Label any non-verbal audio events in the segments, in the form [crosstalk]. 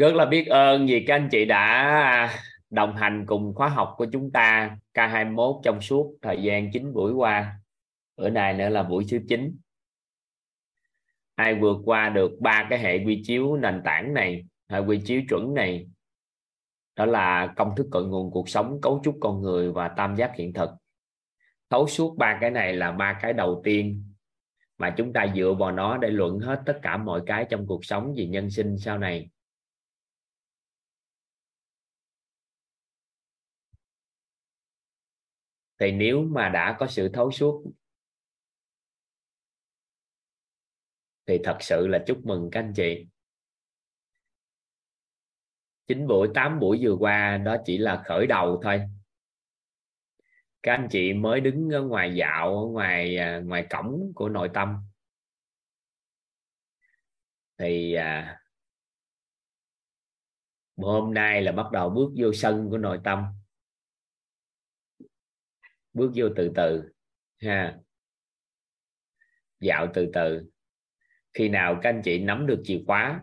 rất là biết ơn vì các anh chị đã đồng hành cùng khóa học của chúng ta K21 trong suốt thời gian 9 buổi qua. Bữa nay nữa là buổi thứ 9 ai vượt qua được ba cái hệ quy chiếu nền tảng này, hệ quy chiếu chuẩn này, đó là công thức cội nguồn cuộc sống, cấu trúc con người và tam giác hiện thực. Thấu suốt ba cái này là ba cái đầu tiên mà chúng ta dựa vào nó để luận hết tất cả mọi cái trong cuộc sống về nhân sinh sau này. Thì nếu mà đã có sự thấu suốt thì thật sự là chúc mừng các anh chị. Chín buổi 8 buổi vừa qua đó chỉ là khởi đầu thôi. Các anh chị mới đứng ở ngoài dạo ở ngoài à, ngoài cổng của nội tâm. Thì à, hôm nay là bắt đầu bước vô sân của nội tâm bước vô từ từ, ha. Dạo từ từ. Khi nào các anh chị nắm được chìa khóa,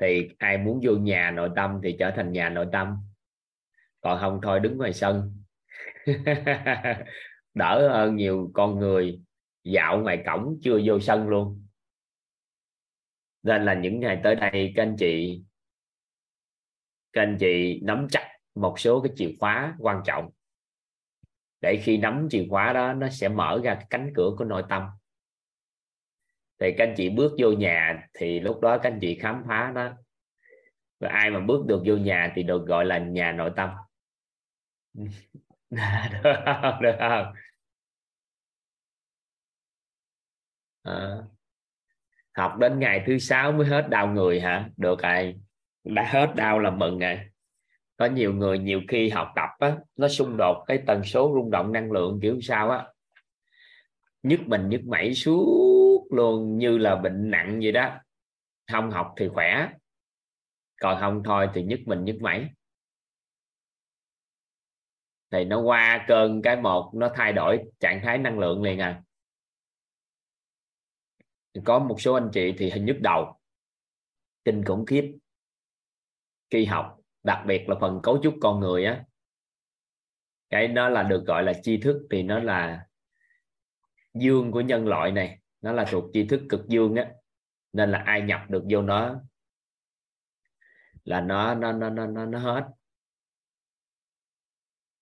thì ai muốn vô nhà nội tâm thì trở thành nhà nội tâm. Còn không thôi, đứng ngoài sân. [laughs] Đỡ hơn nhiều con người dạo ngoài cổng chưa vô sân luôn. Nên là những ngày tới đây, các anh chị, các anh chị nắm chặt một số cái chìa khóa quan trọng để khi nắm chìa khóa đó nó sẽ mở ra cái cánh cửa của nội tâm. Thì các anh chị bước vô nhà thì lúc đó các anh chị khám phá đó. Và ai mà bước được vô nhà thì được gọi là nhà nội tâm. [laughs] Được không? Được không? À, học đến ngày thứ sáu mới hết đau người hả? Được rồi. Đã hết đau là mừng rồi có nhiều người nhiều khi học tập á, nó xung đột cái tần số rung động năng lượng kiểu sao á. Nhức mình nhức mẩy suốt luôn như là bệnh nặng vậy đó. Không học thì khỏe còn không thôi thì nhức mình nhức mẩy. Thì nó qua cơn cái một nó thay đổi trạng thái năng lượng liền à. Có một số anh chị thì hình nhức đầu kinh khủng khiếp. Khi học đặc biệt là phần cấu trúc con người á. Cái đó là được gọi là tri thức thì nó là dương của nhân loại này nó là thuộc tri thức cực dương á. Nên là ai nhập được vô nó là nó nó nó nó nó, nó hết.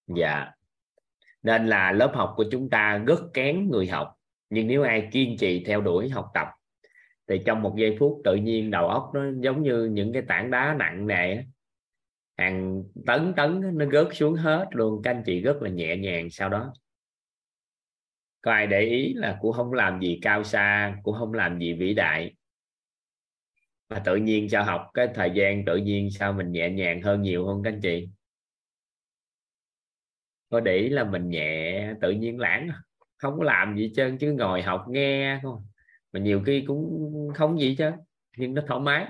Dạ. Nên là lớp học của chúng ta rất kén người học nhưng nếu ai kiên trì theo đuổi học tập thì trong một giây phút tự nhiên đầu óc nó giống như những cái tảng đá nặng nề hàng tấn tấn nó gớt xuống hết luôn. Các anh chị rất là nhẹ nhàng sau đó. Có ai để ý là cũng không làm gì cao xa cũng không làm gì vĩ đại. Mà tự nhiên sao học cái thời gian tự nhiên sao mình nhẹ nhàng hơn nhiều không các anh chị? Có để ý là mình nhẹ, tự nhiên lãng à? không có làm gì trơn chứ ngồi học nghe thôi à? mà nhiều khi cũng không gì chứ nhưng nó thoải mái.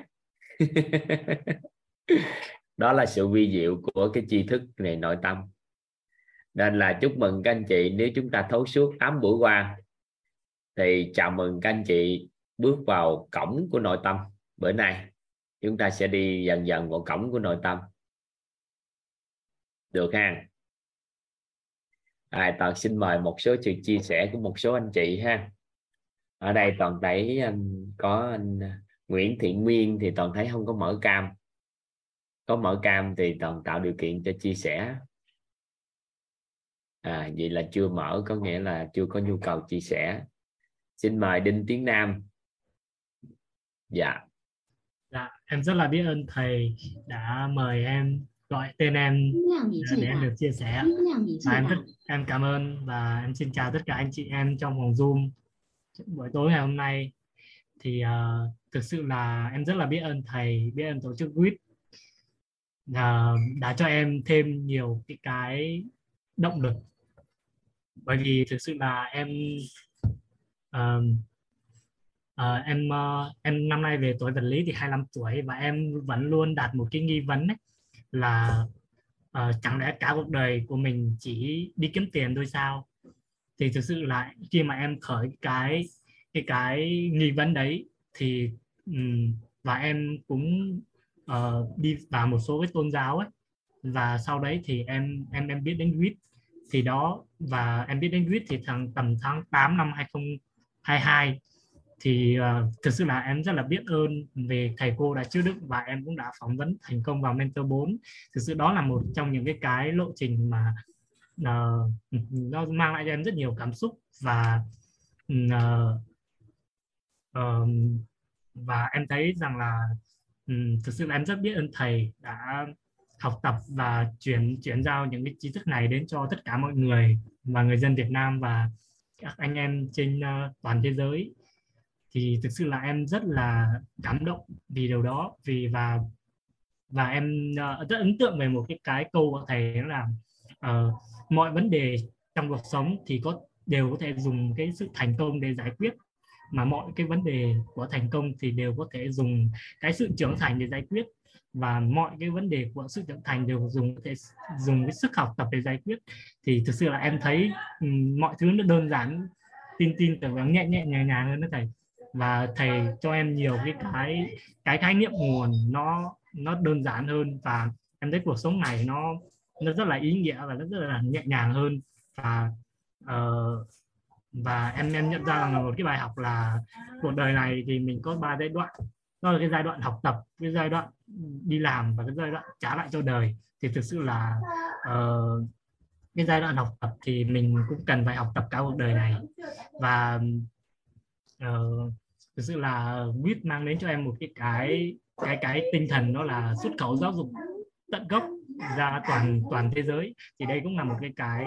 [laughs] đó là sự vi diệu của cái tri thức này nội tâm. Nên là chúc mừng các anh chị nếu chúng ta thấu suốt 8 buổi qua thì chào mừng các anh chị bước vào cổng của nội tâm. Bữa nay chúng ta sẽ đi dần dần vào cổng của nội tâm. Được ha? À, toàn xin mời một số sự chia sẻ của một số anh chị ha. Ở đây toàn thấy anh có anh Nguyễn Thiện Nguyên thì toàn thấy không có mở cam có mở cam thì toàn tạo điều kiện cho chia sẻ. À vậy là chưa mở có nghĩa là chưa có nhu cầu chia sẻ. Xin mời Đinh Tiến Nam. Dạ. Dạ em rất là biết ơn thầy đã mời em gọi tên em để em được chia sẻ. Và em rất em cảm ơn và em xin chào tất cả anh chị em trong phòng zoom. Buổi tối ngày hôm nay thì uh, thực sự là em rất là biết ơn thầy biết ơn tổ chức quýt uh, đã cho em thêm nhiều cái cái động lực. Bởi vì thực sự là em uh, uh, em uh, em năm nay về tuổi vật lý thì 25 tuổi và em vẫn luôn đặt một cái nghi vấn ấy, là uh, chẳng lẽ cả cuộc đời của mình chỉ đi kiếm tiền thôi sao? Thì thực sự là khi mà em khởi cái cái cái nghi vấn đấy thì um, và em cũng uh, đi vào một số cái tôn giáo ấy. Và sau đấy thì em em em biết đến quýt thì đó và em biết đến quýt thì thằng tầm tháng 8 năm 2022 thì uh, thực sự là em rất là biết ơn về thầy cô đã chứa đức và em cũng đã phỏng vấn thành công vào mentor 4 thực sự đó là một trong những cái cái lộ trình mà uh, nó mang lại cho em rất nhiều cảm xúc và uh, uh, và em thấy rằng là Ừ, thực sự là em rất biết ơn thầy đã học tập và chuyển chuyển giao những cái tri thức này đến cho tất cả mọi người và người dân Việt Nam và các anh em trên uh, toàn thế giới. Thì thực sự là em rất là cảm động vì điều đó vì và và em uh, rất ấn tượng về một cái cái câu của thầy là uh, mọi vấn đề trong cuộc sống thì có đều có thể dùng cái sự thành công để giải quyết mà mọi cái vấn đề của thành công thì đều có thể dùng cái sự trưởng thành để giải quyết. Và mọi cái vấn đề của sự trưởng thành đều dùng có thể dùng cái sức học tập để giải quyết. Thì thực sự là em thấy ừ, mọi thứ nó đơn giản tin tin tưởng và nhẹ nhẹ nhàng nhàng hơn đó thầy. Và thầy cho em nhiều cái cái cái khái niệm nguồn nó nó đơn giản hơn. Và em thấy cuộc sống này nó nó rất là ý nghĩa và rất, rất là nhẹ nhàng hơn. Và uh, và em em nhận ra là một cái bài học là cuộc đời này thì mình có ba giai đoạn. Đó là cái giai đoạn học tập cái giai đoạn đi làm và cái giai đoạn trả lại cho đời. Thì thực sự là uh, cái giai đoạn học tập thì mình cũng cần phải học tập cả cuộc đời này. Và uh, thực sự là quýt mang đến cho em một cái cái cái cái tinh thần đó là xuất khẩu giáo dục tận gốc ra toàn toàn thế giới. Thì đây cũng là một cái cái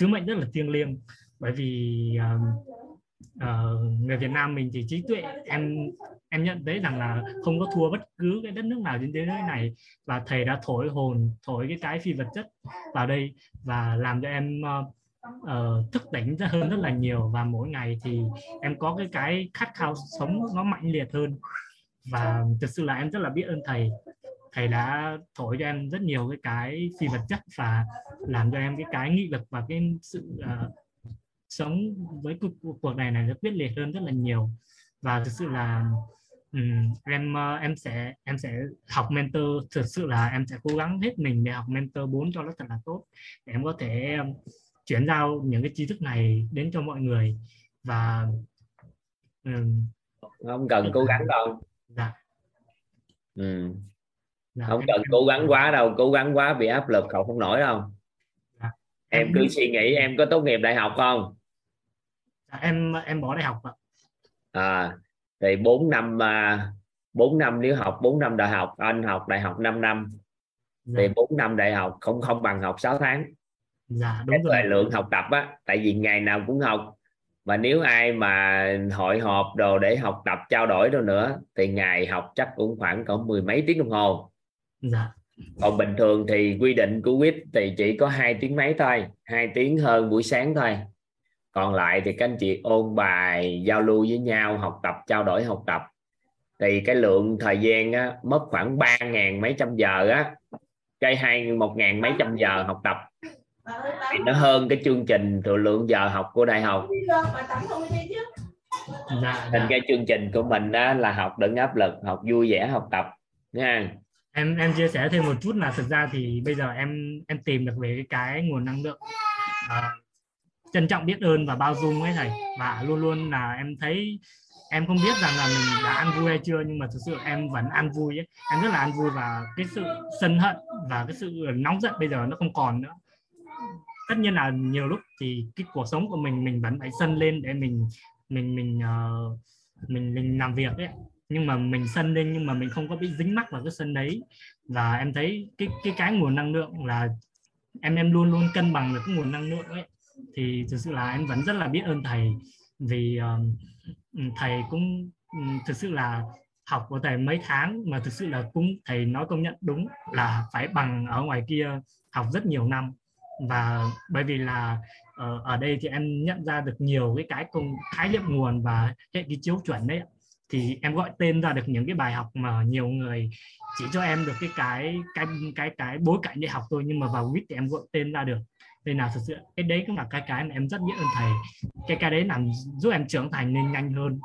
sứ mệnh rất là thiêng liêng bởi vì uh, uh, người Việt Nam mình thì trí tuệ em em nhận thấy rằng là không có thua bất cứ cái đất nước nào trên thế giới này. Và thầy đã thổi hồn thổi cái cái phi vật chất vào đây và làm cho em uh, uh, thức tỉnh ra hơn rất là nhiều. Và mỗi ngày thì em có cái cái khát khao sống nó mạnh liệt hơn. Và thực sự là em rất là biết ơn thầy. Thầy đã thổi cho em rất nhiều cái cái phi vật chất và làm cho em cái cái nghị lực và cái sự uh, sống với cuộc, cuộc này này rất quyết liệt hơn rất là nhiều. Và thực sự là um, em uh, em sẽ em sẽ học mentor. Thực sự là em sẽ cố gắng hết mình để học mentor 4 cho nó thật là tốt để em có thể um, chuyển giao những cái tri thức này đến cho mọi người. Và um, không cần cố gắng đâu. Dạ. ừ. dạ không cần cố gắng quá đâu. Cố gắng quá bị áp lực cậu không nổi đâu. Dạ. em cứ suy nghĩ em có tốt nghiệp đại học không em em bỏ đại học ạ. À thì 4 năm à, 4 năm nếu học 4 năm đại học anh học đại học 5 năm. Dạ. thì 4 năm đại học không không bằng học 6 tháng. Dạ đúng rồi. lượng học tập á tại vì ngày nào cũng học. Và nếu ai mà hội họp đồ để học tập trao đổi đâu nữa thì ngày học chắc cũng khoảng có mười mấy tiếng đồng hồ. Dạ. còn bình thường thì quy định của quýt thì chỉ có hai tiếng mấy thôi hai tiếng hơn buổi sáng thôi còn lại thì các anh chị ôn bài giao lưu với nhau học tập trao đổi học tập. Thì cái lượng thời gian á, mất khoảng ba ngàn mấy trăm giờ á. Cái hai một ngàn mấy trăm giờ học tập. Thì nó hơn cái chương trình thừa lượng giờ học của đại học. Nên cái chương trình của mình đó là học đừng áp lực học vui vẻ học tập nha em em chia sẻ thêm một chút là thực ra thì bây giờ em em tìm được về cái, cái nguồn năng lượng. À, trân trọng biết ơn và bao dung ấy thầy. Và luôn luôn là em thấy em không biết rằng là mình đã ăn vui hay chưa nhưng mà thực sự em vẫn ăn vui ấy. Em rất là ăn vui và cái sự sân hận và cái sự nóng giận bây giờ nó không còn nữa. Tất nhiên là nhiều lúc thì cái cuộc sống của mình mình vẫn phải sân lên để mình mình mình uh, mình mình làm việc ấy. Nhưng mà mình sân lên nhưng mà mình không có bị dính mắc vào cái sân đấy. Và em thấy cái cái cái nguồn năng lượng là em em luôn luôn cân bằng được cái nguồn năng lượng ấy thì thực sự là em vẫn rất là biết ơn thầy. Vì um, thầy cũng um, thực sự là học của thầy mấy tháng mà thực sự là cũng thầy nói công nhận đúng là phải bằng ở ngoài kia học rất nhiều năm. Và bởi vì là uh, ở đây thì em nhận ra được nhiều cái cái công khái niệm nguồn và hệ cái chiếu chuẩn đấy thì em gọi tên ra được những cái bài học mà nhiều người chỉ cho em được cái cái cái cái cái bối cảnh để học thôi nhưng mà vào quýt thì em gọi tên ra được nên là thực sự cái đấy cũng là cái cái mà em rất biết ơn thầy. Cái cái đấy làm giúp em trưởng thành nên nhanh hơn.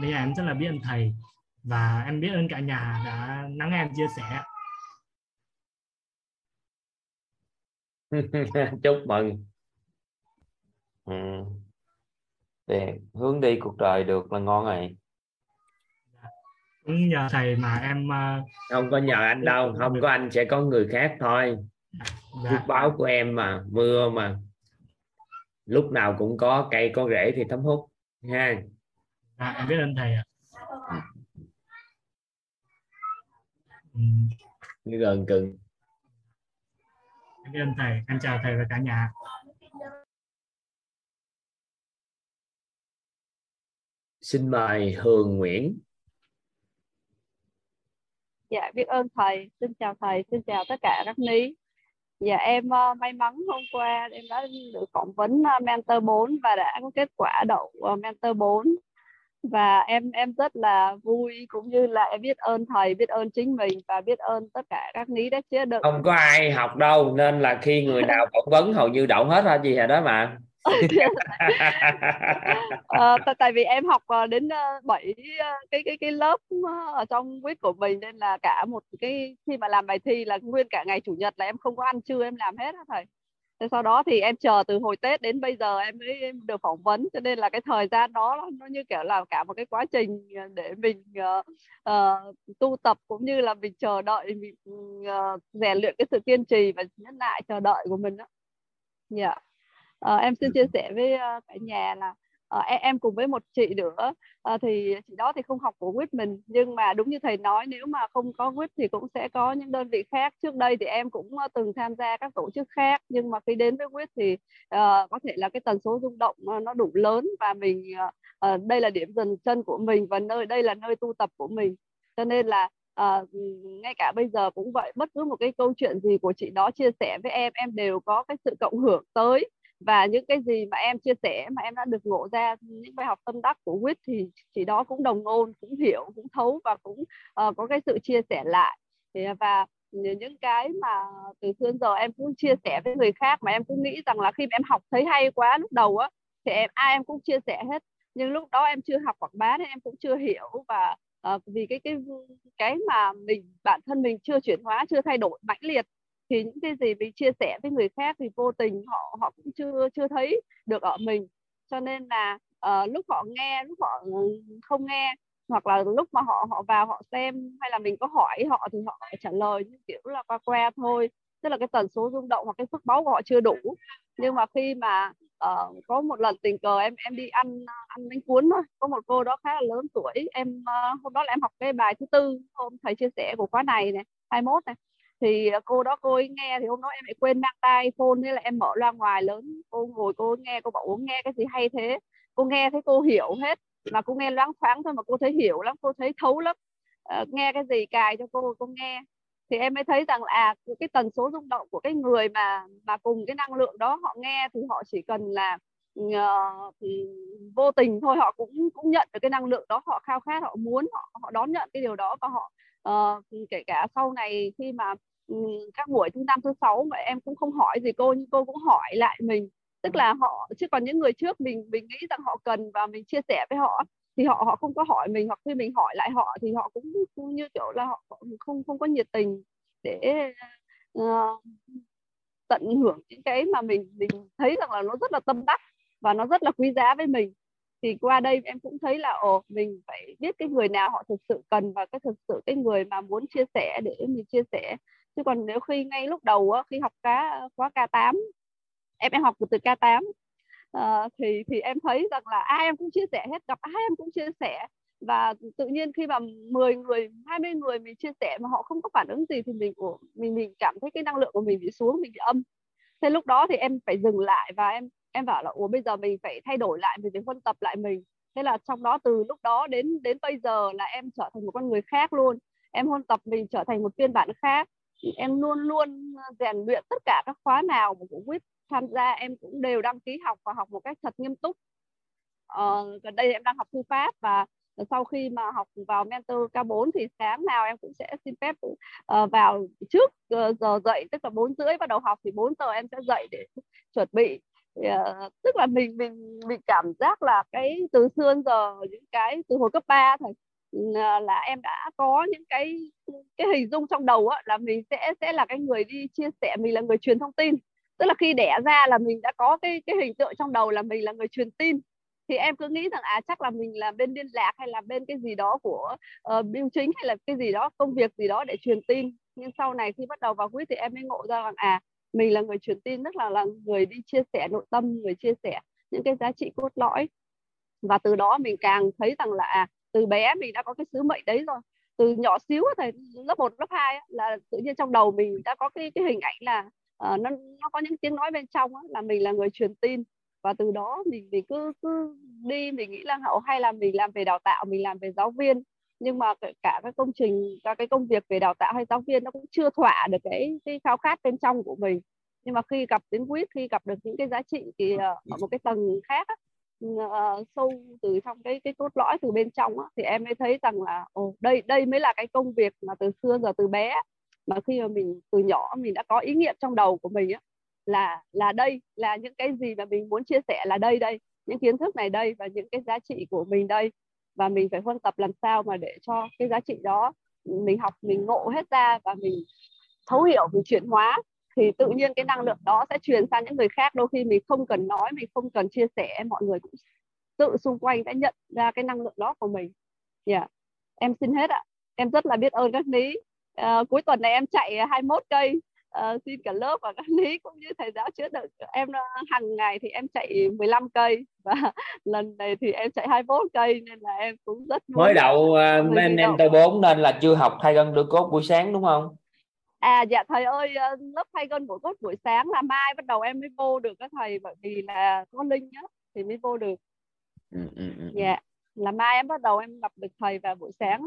Nên là em rất là biết ơn thầy. Và em biết ơn cả nhà đã lắng nghe em chia sẻ. [laughs] Chúc mừng. Ừ. Thì hướng đi cuộc đời được là ngon rồi. Cũng nhờ thầy mà em uh... không có nhờ anh đâu. Không có anh sẽ có người khác thôi dạ. phước báo của em mà mưa mà. Lúc nào cũng có cây có rễ thì thấm hút ha. Dạ, em biết ơn thầy ạ. Ừ. gần cưng. Em biết ơn thầy. Em chào thầy và cả nhà. Xin mời Hường Nguyễn. Dạ biết ơn thầy. Xin chào thầy. Xin chào tất cả các ní dạ em uh, may mắn hôm qua em đã được phỏng vấn uh, mentor 4 và đã có kết quả đậu uh, mentor 4 và em em rất là vui cũng như là em biết ơn thầy biết ơn chính mình và biết ơn tất cả các ní đã chế được. Không có ai học đâu nên là khi người nào phỏng vấn hầu như đậu hết ra gì hồi đó mà [laughs] à, tại vì em học ờ, đến 7 ờ, cái cái cái lớp ở trong quýt của mình nên là cả một cái khi mà làm bài thi là nguyên cả ngày chủ nhật là em không có ăn trưa em làm hết á thầy Thế sau đó thì em chờ từ hồi Tết đến bây giờ em mới được phỏng vấn cho nên là cái thời gian đó nó như kiểu là cả một cái quá trình để mình uh, uh, tu tập cũng như là mình chờ đợi mình uh, rèn luyện cái sự kiên trì và nhẫn nại chờ đợi của mình đó. Dạ. Yeah. Uh, em xin chia sẻ với uh, cả nhà là uh, em, em cùng với một chị nữa. Uh, thì chị đó thì không học của quýt mình nhưng mà đúng như thầy nói nếu mà không có quýt thì cũng sẽ có những đơn vị khác. Trước đây thì em cũng uh, từng tham gia các tổ chức khác nhưng mà khi đến với quýt thì uh, có thể là cái tần số rung động uh, nó đủ lớn và mình uh, uh, đây là điểm dừng chân của mình và nơi đây là nơi tu tập của mình. Cho nên là à, ngay cả bây giờ cũng vậy bất cứ một cái câu chuyện gì của chị đó chia sẻ với em em đều có cái sự cộng hưởng tới và những cái gì mà em chia sẻ mà em đã được ngộ ra những bài học tâm đắc của quýt thì chị đó cũng đồng ngôn cũng hiểu cũng thấu và cũng uh, có cái sự chia sẻ lại. Thì, à, và những cái mà từ xưa giờ em cũng chia sẻ với người khác mà em cũng nghĩ rằng là khi mà em học thấy hay quá lúc đầu á thì em ai em cũng chia sẻ hết. Nhưng lúc đó em chưa học quảng bá nên em cũng chưa hiểu và uh, vì cái cái cái mà mình bản thân mình chưa chuyển hóa chưa thay đổi mãnh liệt thì những cái gì mình chia sẻ với người khác thì vô tình họ họ cũng chưa chưa thấy được ở mình. Cho nên là uh, lúc họ nghe lúc họ ừ, không nghe hoặc là lúc mà họ họ vào họ xem hay là mình có hỏi họ thì họ trả lời như kiểu là qua qua thôi. Tức là cái tần số rung động hoặc cái phước báu của họ chưa đủ. Nhưng mà khi mà uh, có một lần tình cờ em em đi ăn ăn bánh cuốn thôi có một cô đó khá là lớn tuổi em uh, hôm đó là em học cái bài thứ tư hôm thầy chia sẻ của khóa này này 21 này thì à, cô đó cô ấy nghe thì hôm đó em lại quên mang tai phone nên là em mở loa ngoài lớn cô ngồi cô nghe cô bảo uống nghe cái gì hay thế? Cô nghe thấy cô hiểu hết mà cô nghe loáng thoáng thôi mà cô thấy hiểu lắm cô thấy thấu lắm. À, nghe cái gì cài cho cô cô nghe. Thì em mới thấy rằng là à, cái tần số rung động của cái người mà mà cùng cái năng lượng đó họ nghe thì họ chỉ cần là uh, vô tình thôi họ cũng cũng nhận được cái năng lượng đó họ khao khát họ muốn họ họ đón nhận cái điều đó và họ uh, kể cả sau này khi mà các buổi thứ năm thứ sáu mà em cũng không hỏi gì cô nhưng cô cũng hỏi lại mình. Tức là họ chứ còn những người trước mình mình nghĩ rằng họ cần và mình chia sẻ với họ thì họ họ không có hỏi mình hoặc khi mình hỏi lại họ thì họ cũng, cũng như kiểu là họ không không có nhiệt tình để uh, tận hưởng những cái mà mình mình thấy rằng là nó rất là tâm đắc và nó rất là quý giá với mình thì qua đây em cũng thấy là ồ mình phải biết cái người nào họ thực sự cần và cái thực sự cái người mà muốn chia sẻ để mình chia sẻ. Chứ còn nếu khi ngay lúc đầu á, khi học cá khóa K8 em em học từ K8 uh, ờ, thì thì em thấy rằng là ai em cũng chia sẻ hết gặp ai em cũng chia sẻ. Và tự nhiên khi mà 10 người 20 người mình chia sẻ mà họ không có phản ứng gì thì mình của mình mình cảm thấy cái năng lượng của mình bị xuống mình bị âm. Thế lúc đó thì em phải dừng lại và em em bảo là ủa bây giờ mình phải thay đổi lại mình phải huân tập lại mình. Thế là trong đó từ lúc đó đến đến bây giờ là em trở thành một con người khác luôn. Em huân tập mình trở thành một phiên bản khác. Em luôn luôn rèn luyện tất cả các khóa nào mà cũng quyết tham gia em cũng đều đăng ký học và học một cách thật nghiêm túc. Ờ, gần đây em đang học thư pháp và sau khi mà học vào mentor K4 thì sáng nào em cũng sẽ xin phép uh, vào trước uh, giờ dậy tức là bốn rưỡi bắt đầu học thì 4 giờ em sẽ dậy để chuẩn bị yeah. tức là mình mình mình cảm giác là cái từ xưa giờ những cái từ hồi cấp 3 thôi ờ, là em đã có những cái cái hình dung trong đầu á, là mình sẽ sẽ là cái người đi chia sẻ mình là người truyền thông tin tức là khi đẻ ra là mình đã có cái cái hình tượng trong đầu là mình là người truyền tin thì em cứ nghĩ rằng à chắc là mình là bên liên lạc hay là bên cái gì đó của ờ, uh, biêu chính hay là cái gì đó công việc gì đó để truyền tin nhưng sau này khi bắt đầu vào quýt thì em mới ngộ ra rằng à mình là người truyền tin tức là là người đi chia sẻ nội tâm người chia sẻ những cái giá trị cốt lõi. Và từ đó mình càng thấy rằng là à, từ bé mình đã có cái sứ mệnh đấy rồi. Từ nhỏ xíu thầy lớp 1, lớp 2 là tự nhiên trong đầu mình đã có cái cái hình ảnh là uh, nó nó có những tiếng nói bên trong á, là mình là người truyền tin. Và từ đó mình mình cứ cứ đi mình nghĩ là hậu hay là mình làm về đào tạo mình làm về giáo viên nhưng mà cả các công trình các cái công việc về đào tạo hay giáo viên nó cũng chưa thỏa được cái cái khao khát bên trong của mình. Nhưng mà khi gặp đến quýt khi gặp được những cái giá trị thì ờ, ở một cái tầng khác uh, sâu từ trong cái cái cốt lõi từ bên trong á, thì em mới thấy rằng là ồ đây đây mới là cái công việc mà từ xưa giờ từ bé mà khi mà mình từ nhỏ mình đã có ý niệm trong đầu của mình á là là đây là những cái gì mà mình muốn chia sẻ là đây đây những kiến thức này đây và những cái giá trị của mình đây và mình phải huân tập làm sao mà để cho cái giá trị đó mình học mình ngộ hết ra và mình thấu hiểu mình chuyển hóa. Thì tự nhiên cái năng lượng đó sẽ truyền sang những người khác. Đôi khi mình không cần nói mình không cần chia sẻ mọi người cũng tự xung quanh sẽ nhận ra cái năng lượng đó của mình. Yeah. em xin hết ạ. Em rất là biết ơn các lý à, ờ, cuối tuần này em chạy 21 cây uh, xin cả lớp và các [laughs] lý cũng như thầy giáo chữa được em uh, hàng ngày thì em chạy 15 cây [laughs] và lần này thì em chạy 21 cây nên là em cũng rất mới đầu uh, men em tôi bốn nên là chưa học thay gân đưa cốt buổi sáng đúng không? À dạ thầy ơi lớp thay gân buổi cốt buổi sáng là mai bắt đầu em mới vô được các thầy bởi vì là có linh nhá thì mới vô được. Ừ, ừ, ừ. dạ là mai em bắt đầu em gặp được thầy vào buổi sáng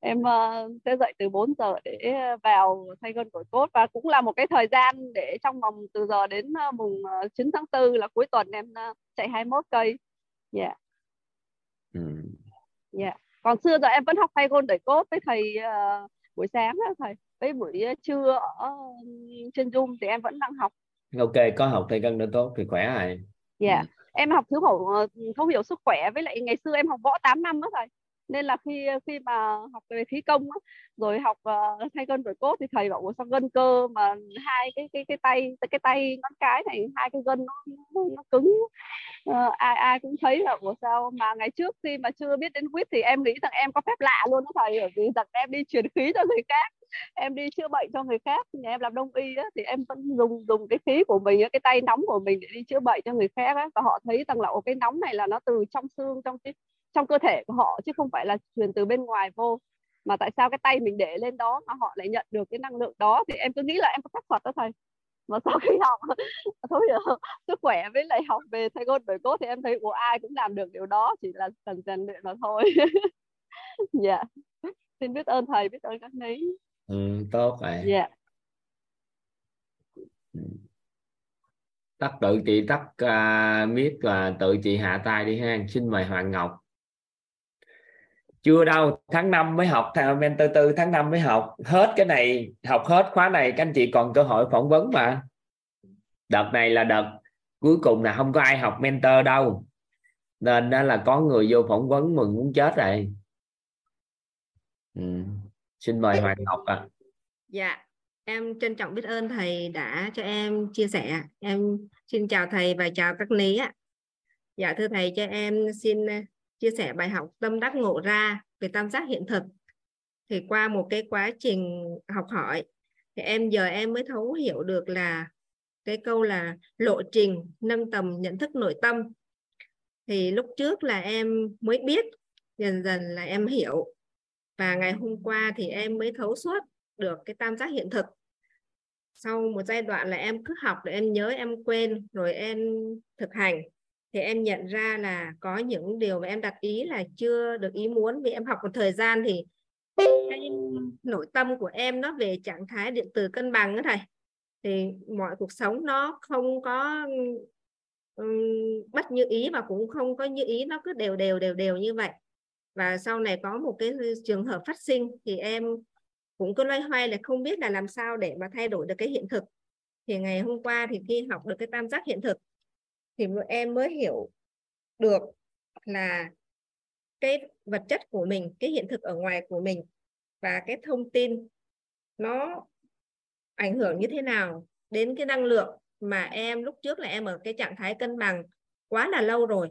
em uh, sẽ dậy từ 4 giờ để vào thay gân đổi cốt và cũng là một cái thời gian để trong vòng từ giờ đến uh, mùng 9 tháng 4 là cuối tuần em uh, chạy 21 cây dạ yeah. ừ. yeah. còn xưa giờ em vẫn học thay gân đổi cốt với thầy uh, buổi sáng đó thầy với buổi trưa ở trên Zoom thì em vẫn đang học ok có học thay gân nữa tốt thì khỏe rồi dạ yeah. ừ. em học thiếu hậu thấu hiểu sức khỏe với lại ngày xưa em học võ 8 năm đó thầy nên là khi khi mà học về khí công á, rồi học uh, thay gân rồi cốt thì thầy bảo sao gân cơ mà hai cái cái cái tay cái tay ngón cái này hai cái gân nó nó cứng uh, ai ai cũng thấy là của sao mà ngày trước khi mà chưa biết đến quýt thì em nghĩ rằng em có phép lạ luôn đó thầy bởi vì rằng em đi truyền khí cho người khác em đi chữa bệnh cho người khác nhà em làm đông y á, thì em vẫn dùng dùng cái khí của mình cái tay nóng của mình để đi chữa bệnh cho người khác á. và họ thấy rằng là cái nóng này là nó từ trong xương trong cái trong cơ thể của họ chứ không phải là truyền từ bên ngoài vô. Mà tại sao cái tay mình để lên đó mà họ lại nhận được cái năng lượng đó? Thì em cứ nghĩ là em có phép thuật đó thầy mà sau khi học [laughs] thấu [laughs] hiểu sức khỏe với lại học về thầy gôn bởi cốt thì em thấy của ai cũng làm được điều đó chỉ là cần rèn luyện mà thôi. [laughs] Dạ. Yeah. xin biết ơn thầy biết ơn các ní ừ, tốt rồi dạ. Yeah. tắt tự chị tắt uh, miết và tự chị hạ tay đi ha. Xin mời hoàng ngọc chưa đâu tháng 5 mới học mentor tư tháng 5 mới học. Hết cái này học hết khóa này các anh chị còn cơ hội phỏng vấn mà. Đợt này là đợt cuối cùng là không có ai học mentor đâu. Nên đó là có người vô phỏng vấn mừng muốn chết rồi. Ừ. xin mời Hoàng Ngọc ạ. À. dạ em trân trọng biết ơn thầy đã cho em chia sẻ. Em xin chào thầy và chào các lý ạ. Dạ thưa thầy cho em xin chia sẻ bài học tâm đắc ngộ ra về tam giác hiện thực. Thì qua một cái quá trình học hỏi, thì em giờ em mới thấu hiểu được là cái câu là lộ trình nâng tầm nhận thức nội tâm. Thì lúc trước là em mới biết, dần dần là em hiểu. Và ngày hôm qua thì em mới thấu suốt được cái tam giác hiện thực. Sau một giai đoạn là em cứ học để em nhớ, em quên, rồi em thực hành thì em nhận ra là có những điều mà em đặt ý là chưa được ý muốn. Vì em học một thời gian thì cái nội tâm của em nó về trạng thái điện từ cân bằng đó thầy. Thì mọi cuộc sống nó không có um, bất như ý và cũng không có như ý nó cứ đều đều đều đều như vậy. Và sau này có một cái trường hợp phát sinh thì em cũng cứ loay hoay là không biết là làm sao để mà thay đổi được cái hiện thực. Thì ngày hôm qua thì khi học được cái tam giác hiện thực thì em mới hiểu được là cái vật chất của mình, cái hiện thực ở ngoài của mình và cái thông tin nó ảnh hưởng như thế nào đến cái năng lượng mà em, lúc trước là em ở cái trạng thái cân bằng quá là lâu rồi,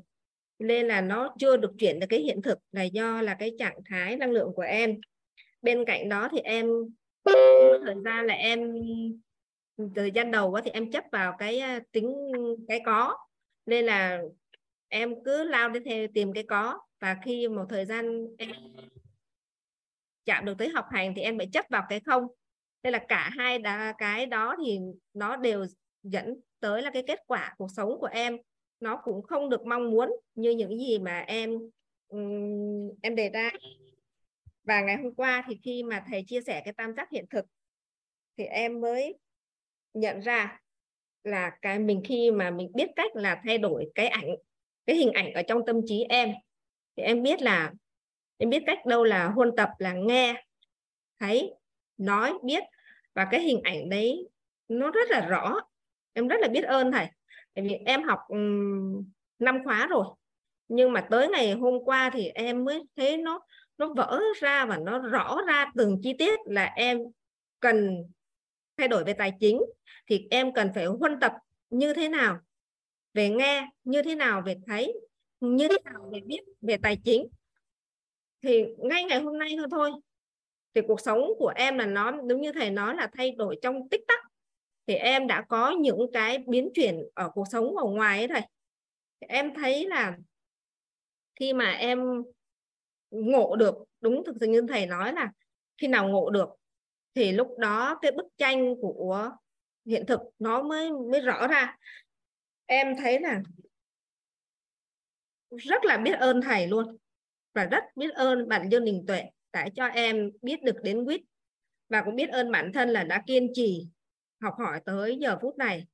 nên là nó chưa được chuyển được cái hiện thực là do là cái trạng thái năng lượng của em. Bên cạnh đó thì em, thời gian là em, thời gian đầu thì em chấp vào cái tính cái có nên là em cứ lao đi theo tìm cái có và khi một thời gian em chạm được tới học hành thì em phải chấp vào cái không. Nên là cả hai đá, cái đó thì nó đều dẫn tới là cái kết quả cuộc sống của em. Nó cũng không được mong muốn như những gì mà em um, em đề ra. Và ngày hôm qua thì khi mà thầy chia sẻ cái tam giác hiện thực thì em mới nhận ra là cái mình khi mà mình biết cách là thay đổi cái ảnh cái hình ảnh ở trong tâm trí em thì em biết là em biết cách đâu là huân tập là nghe thấy nói biết. Và cái hình ảnh đấy nó rất là rõ. Em rất là biết ơn thầy. Tại vì em học um, năm khóa rồi. Nhưng mà tới ngày hôm qua thì em mới thấy nó nó vỡ ra và nó rõ ra từng chi tiết là em cần thay đổi về tài chính thì em cần phải huân tập như thế nào, về nghe như thế nào, về thấy như thế nào, về biết về tài chính. Thì ngay ngày hôm nay thôi thôi, thì cuộc sống của em là nó đúng như thầy nói là thay đổi trong tích tắc. Thì em đã có những cái biến chuyển ở cuộc sống ở ngoài ấy thầy. Thì em thấy là khi mà em ngộ được, đúng thực sự như thầy nói là khi nào ngộ được thì lúc đó cái bức tranh của hiện thực nó mới mới rõ ra. Em thấy là rất là biết ơn thầy luôn và rất biết ơn bạn Dương Đình Tuệ đã cho em biết được đến quýt và cũng biết ơn bản thân là đã kiên trì học hỏi tới giờ phút này.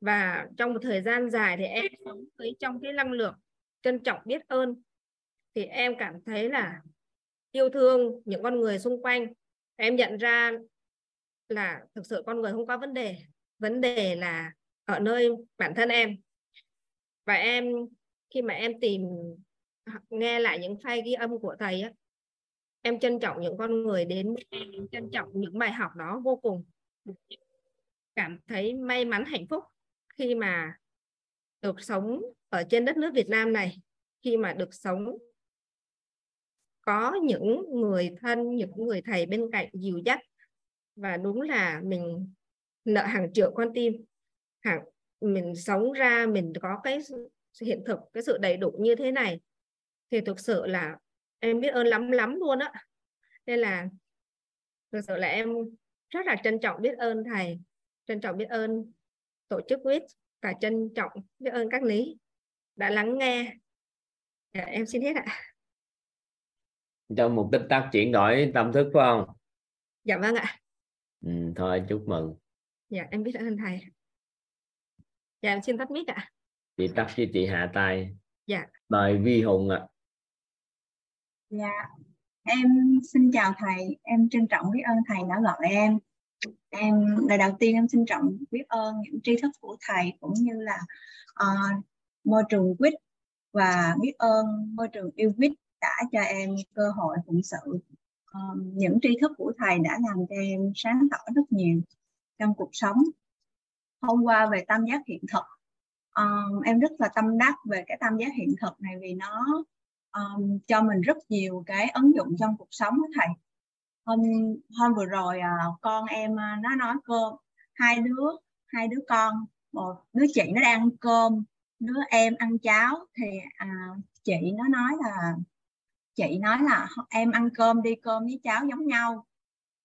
Và trong một thời gian dài thì em sống với trong cái năng lượng trân trọng biết ơn. Thì em cảm thấy là yêu thương những con người xung quanh em nhận ra là thực sự con người không có vấn đề. Vấn đề là ở nơi bản thân em. Và em, khi mà em tìm, nghe lại những file ghi âm của thầy á, em trân trọng những con người đến em trân trọng những bài học đó vô cùng. Cảm thấy may mắn, hạnh phúc khi mà được sống ở trên đất nước Việt Nam này, khi mà được sống có những người thân, những người thầy bên cạnh dìu dắt. Và đúng là mình nợ hàng triệu con tim. Hàng, mình sống ra, mình có cái hiện thực, cái sự đầy đủ như thế này, thì thực sự là em biết ơn lắm lắm luôn á. Nên là thực sự là em rất là trân trọng biết ơn thầy, trân trọng biết ơn tổ chức quýt và trân trọng biết ơn các lý đã lắng nghe. Dạ, em xin hết ạ trong một tích tắc chuyển đổi tâm thức phải không? Dạ vâng ạ. Ừ, thôi chúc mừng. Dạ em biết ơn thầy. Dạ em xin tắt mic ạ. Chị tắt với chị hạ tay. Dạ. Mời vi hùng ạ. Dạ em xin chào thầy. Em trân trọng biết ơn thầy đã gọi em. Em lời đầu tiên em xin trọng biết ơn những tri thức của thầy cũng như là uh, môi trường quýt và biết ơn môi trường yêu quýt đã cho em cơ hội phụng sự. Um, những tri thức của thầy đã làm cho em sáng tỏ rất nhiều trong cuộc sống. Hôm qua về tam giác hiện thực. Um, em rất là tâm đắc về cái tam giác hiện thực này vì nó um, cho mình rất nhiều cái ứng dụng trong cuộc sống đó thầy. Hôm hôm vừa rồi à, con em à, nó nói cô hai đứa hai đứa con một đứa chị nó đang ăn cơm đứa em ăn cháo thì à, chị nó nói là chị nói là em ăn cơm đi cơm với cháo giống nhau.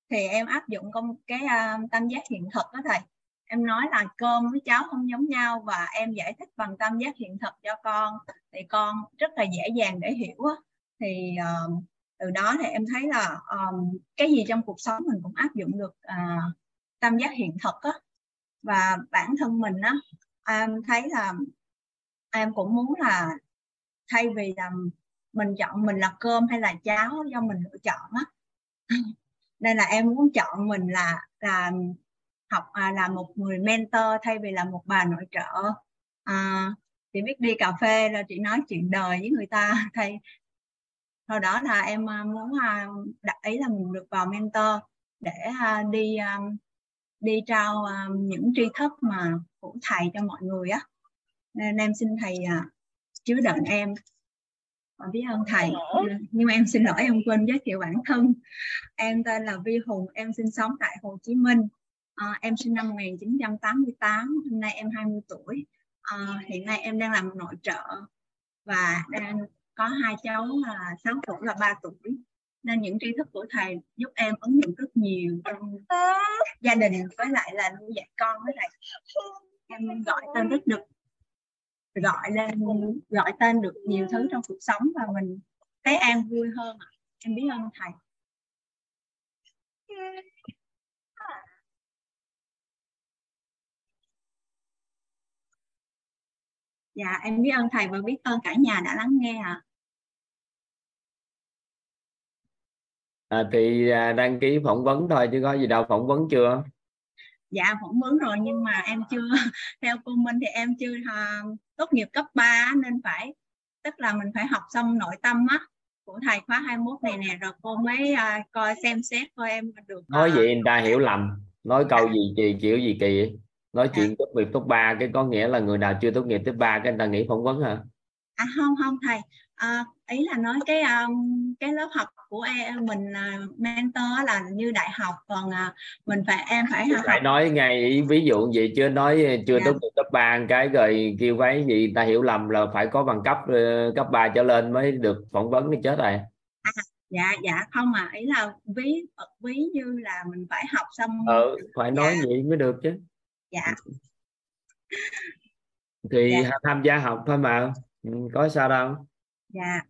Thì em áp dụng công cái uh, tam giác hiện thực đó thầy. Em nói là cơm với cháo không giống nhau và em giải thích bằng tam giác hiện thực cho con. Thì con rất là dễ dàng để hiểu á. Thì uh, từ đó thì em thấy là um, cái gì trong cuộc sống mình cũng áp dụng được uh, tam giác hiện thực á. Và bản thân mình á em thấy là em cũng muốn là thay vì làm mình chọn mình là cơm hay là cháo do mình lựa chọn á. [laughs] Nên là em muốn chọn mình là là học à, là một người mentor thay vì là một bà nội trợ. À, chị biết đi cà phê là chị nói chuyện đời với người ta [laughs] thay. Sau đó là em à, muốn à, đặt ý là mình được vào mentor để à, đi đi trao những tri thức mà của thầy cho mọi người á. Nên em xin thầy chứa đựng em biết ơn thầy nhưng mà em xin lỗi em quên giới thiệu bản thân. Em tên là Vi Hùng em sinh sống tại Hồ Chí Minh. À, em sinh năm 1988 hôm nay em 20 tuổi. À, hiện nay em đang làm nội trợ và đang có hai cháu là 6 tuổi và 3 tuổi. Nên những tri thức của thầy giúp em ứng dụng rất nhiều trong gia đình với lại là nuôi dạy con với lại em gọi tên rất được gọi lên gọi tên được nhiều thứ trong cuộc sống và mình thấy an vui hơn em biết ơn thầy. Dạ em biết ơn thầy và biết ơn cả nhà đã lắng nghe ạ. À. à, thì đăng ký phỏng vấn thôi chứ có gì đâu phỏng vấn chưa? Dạ phỏng vấn rồi nhưng mà em chưa [laughs] theo cô Minh thì em chưa uh, tốt nghiệp cấp 3 nên phải tức là mình phải học xong nội tâm á của thầy khóa 21 này nè rồi cô mới uh, coi xem xét coi em được uh... nói vậy người ta hiểu lầm. Nói câu gì kỳ kiểu gì kỳ vậy? nói chuyện tốt nghiệp top 3 cái có nghĩa là người nào chưa tốt nghiệp top 3 cái người ta nghĩ phỏng vấn hả? À không không thầy. À, ý là nói cái um, cái lớp học của em mình uh, mentor là như đại học còn uh, mình phải em phải học phải nói ngay ví dụ gì chưa nói chưa tốt nghiệp cấp ba cái rồi kêu cái gì ta hiểu lầm là phải có bằng cấp uh, cấp 3 trở lên mới được phỏng vấn thì chết rồi à, dạ dạ không mà ý là ví ví như là mình phải học xong ừ phải nói dạ. vậy mới được chứ dạ thì dạ. tham gia học thôi mà ừ, có sao đâu dạ.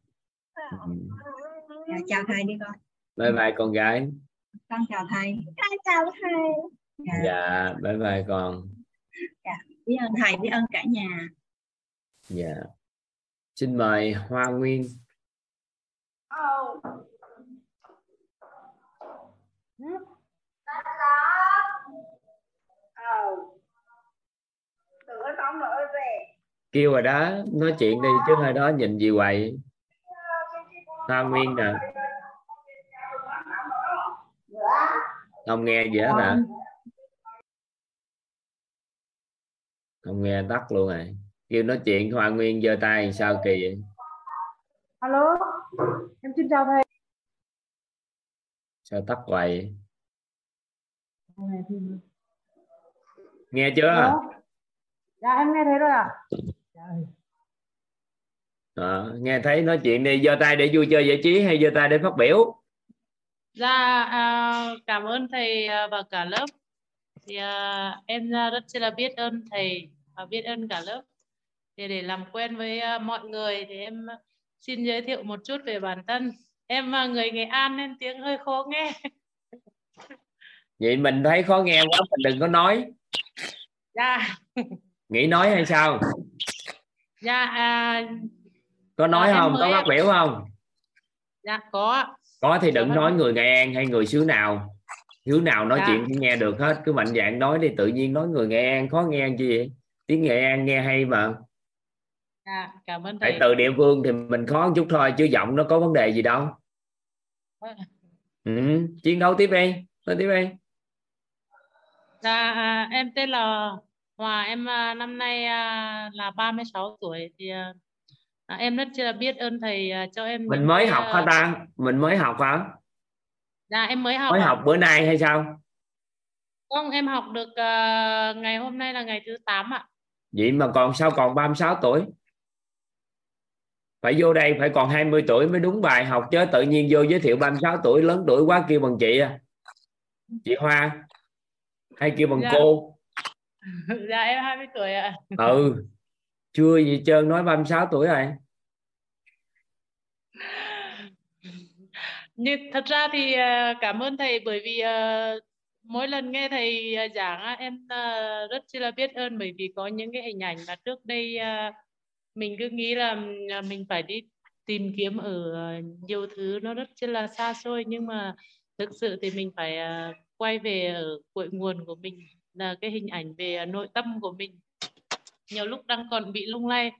Dạ chào thầy đi con bye bye con gái con chào thầy con chào thầy dạ, dạ bye bye con dạ biết ơn thầy biết ơn cả nhà dạ xin mời hoa nguyên oh. kêu rồi đó nói chuyện đi chứ hơi đó nhìn gì quậy Hoa Nguyên nè. Không nghe gì hết hả không nghe tắt luôn rồi. Kêu nói chuyện Hoa Nguyên giơ tay sao kỳ vậy? Alo em xin chào thầy. Sao tắt vậy? Nghe chưa? Dạ em nghe thấy rồi ạ. À, nghe thấy nói chuyện đi giơ tay để vui chơi giải trí hay giơ tay để phát biểu? Dạ à, cảm ơn thầy à, và cả lớp. Thì à, em rất là biết ơn thầy và biết ơn cả lớp. Thì để làm quen với à, mọi người thì em xin giới thiệu một chút về bản thân. Em là người nghệ an nên tiếng hơi khó nghe. [laughs] Vậy mình thấy khó nghe quá mình đừng có nói. Dạ. Nghĩ nói hay sao? Dạ à, có nói à, không? Có phát biểu không? Dạ có. Có thì đừng nói người nghệ an hay người xứ nào. Xứ nào nói dạ. chuyện cũng nghe được hết. Cứ mạnh dạng nói đi tự nhiên nói người nghệ an khó nghe chi vậy? Tiếng nghệ an nghe hay mà. Dạ, cảm ơn thầy. Tại từ địa phương thì mình khó một chút thôi chứ giọng nó có vấn đề gì đâu. Dạ. ừ, chiến đấu tiếp đi. Nói tiếp đi. Dạ à, em tên là Hòa. Em à, năm nay à, là 36 tuổi thì à, em rất là biết ơn thầy cho em mình mới cái, học hả ta? Mình mới học hả? Dạ em mới học mới học bữa nay hay sao? Không em học được uh, ngày hôm nay là ngày thứ 8 ạ. Vậy mà còn sao còn 36 tuổi? Phải vô đây phải còn 20 tuổi mới đúng bài học chứ tự nhiên vô giới thiệu 36 tuổi lớn tuổi quá kêu bằng chị à. Chị Hoa hay kêu bằng dạ. cô? [laughs] Dạ em 20 tuổi ạ. Ừ chưa gì trơn nói 36 tuổi rồi. Như thật ra thì ờ, cảm ơn thầy bởi vì uh, mỗi lần nghe thầy ờ, giảng em uh, rất là biết ơn bởi vì có những cái hình ảnh mà trước đây uh, mình cứ nghĩ ừ, là mình phải đi tìm kiếm ở nhiều thứ nó rất là xa xôi nhưng mà thực sự thì mình phải quay về ở cội nguồn của mình là cái hình ảnh về nội tâm của mình nhiều lúc đang còn bị lung lay.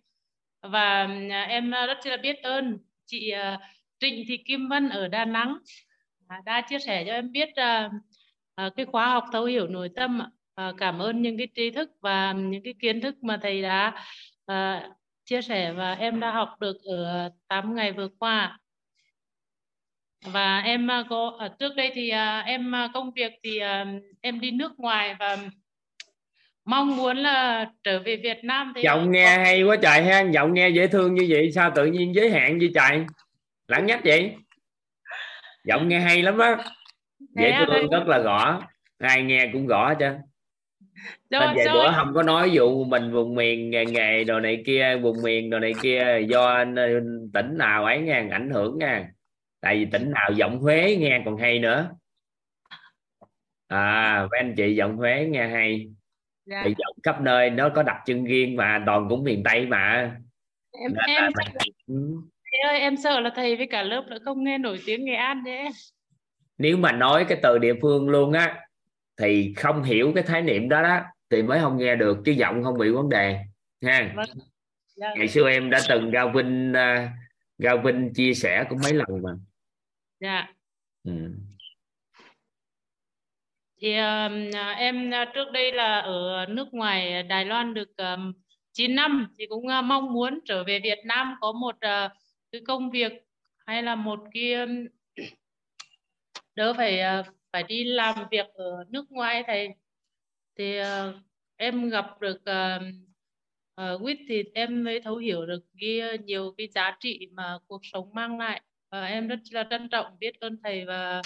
Và à, em rất là biết ơn chị à, Trịnh Thị Kim Vân ở Đà Nẵng à, đã chia sẻ cho em biết cái khóa học thấu hiểu nội tâm cảm ơn những cái tri thức và những cái kiến thức mà thầy đã chia sẻ và em đã học được ở 8 ngày vừa qua. Và em có trước đây thì em công việc thì em đi nước ngoài và mong muốn là trở về Việt Nam thì giọng nghe hay quá trời ha. Giọng nghe dễ thương như vậy sao tự nhiên giới hạn như trời? Lãng nhách vậy? Giọng nghe hay lắm á dễ thương đây. rất là gõ. Ai nghe cũng gõ chứ. Nên vậy bữa không có nói vụ mình vùng miền nghề nghề đồ này kia vùng miền đồ này kia do tỉnh nào ấy nha ảnh hưởng nha. Tại vì tỉnh nào giọng Huế nghe còn hay nữa. À với anh chị giọng Huế nghe hay dạ. thì giọng khắp nơi nó có đặc trưng riêng mà toàn cũng miền Tây mà em em là... [laughs] thầy ơi em sợ là thầy với cả lớp lại không nghe nổi tiếng Nghệ An đấy nếu mà nói cái từ địa phương luôn á thì không hiểu cái khái niệm đó đó thì mới không nghe được chứ giọng không bị vấn đề ha vâng. dạ. ngày xưa em đã từng ra vinh uh, ra vinh chia sẻ cũng mấy lần mà dạ ừ thì uh, em à, trước đây là ở nước ngoài à, Đài Loan được um, 9 năm thì cũng uh, mong muốn trở về Việt Nam có một uh, cái công việc hay là một cái um, đỡ phải uh, phải đi làm việc ở nước ngoài thầy. Thì uh, em gặp được uh, uh, quýt thì em mới thấu hiểu được cái ờ, nhiều cái giá trị mà cuộc sống mang lại. Và em rất là trân trọng biết ơn thầy và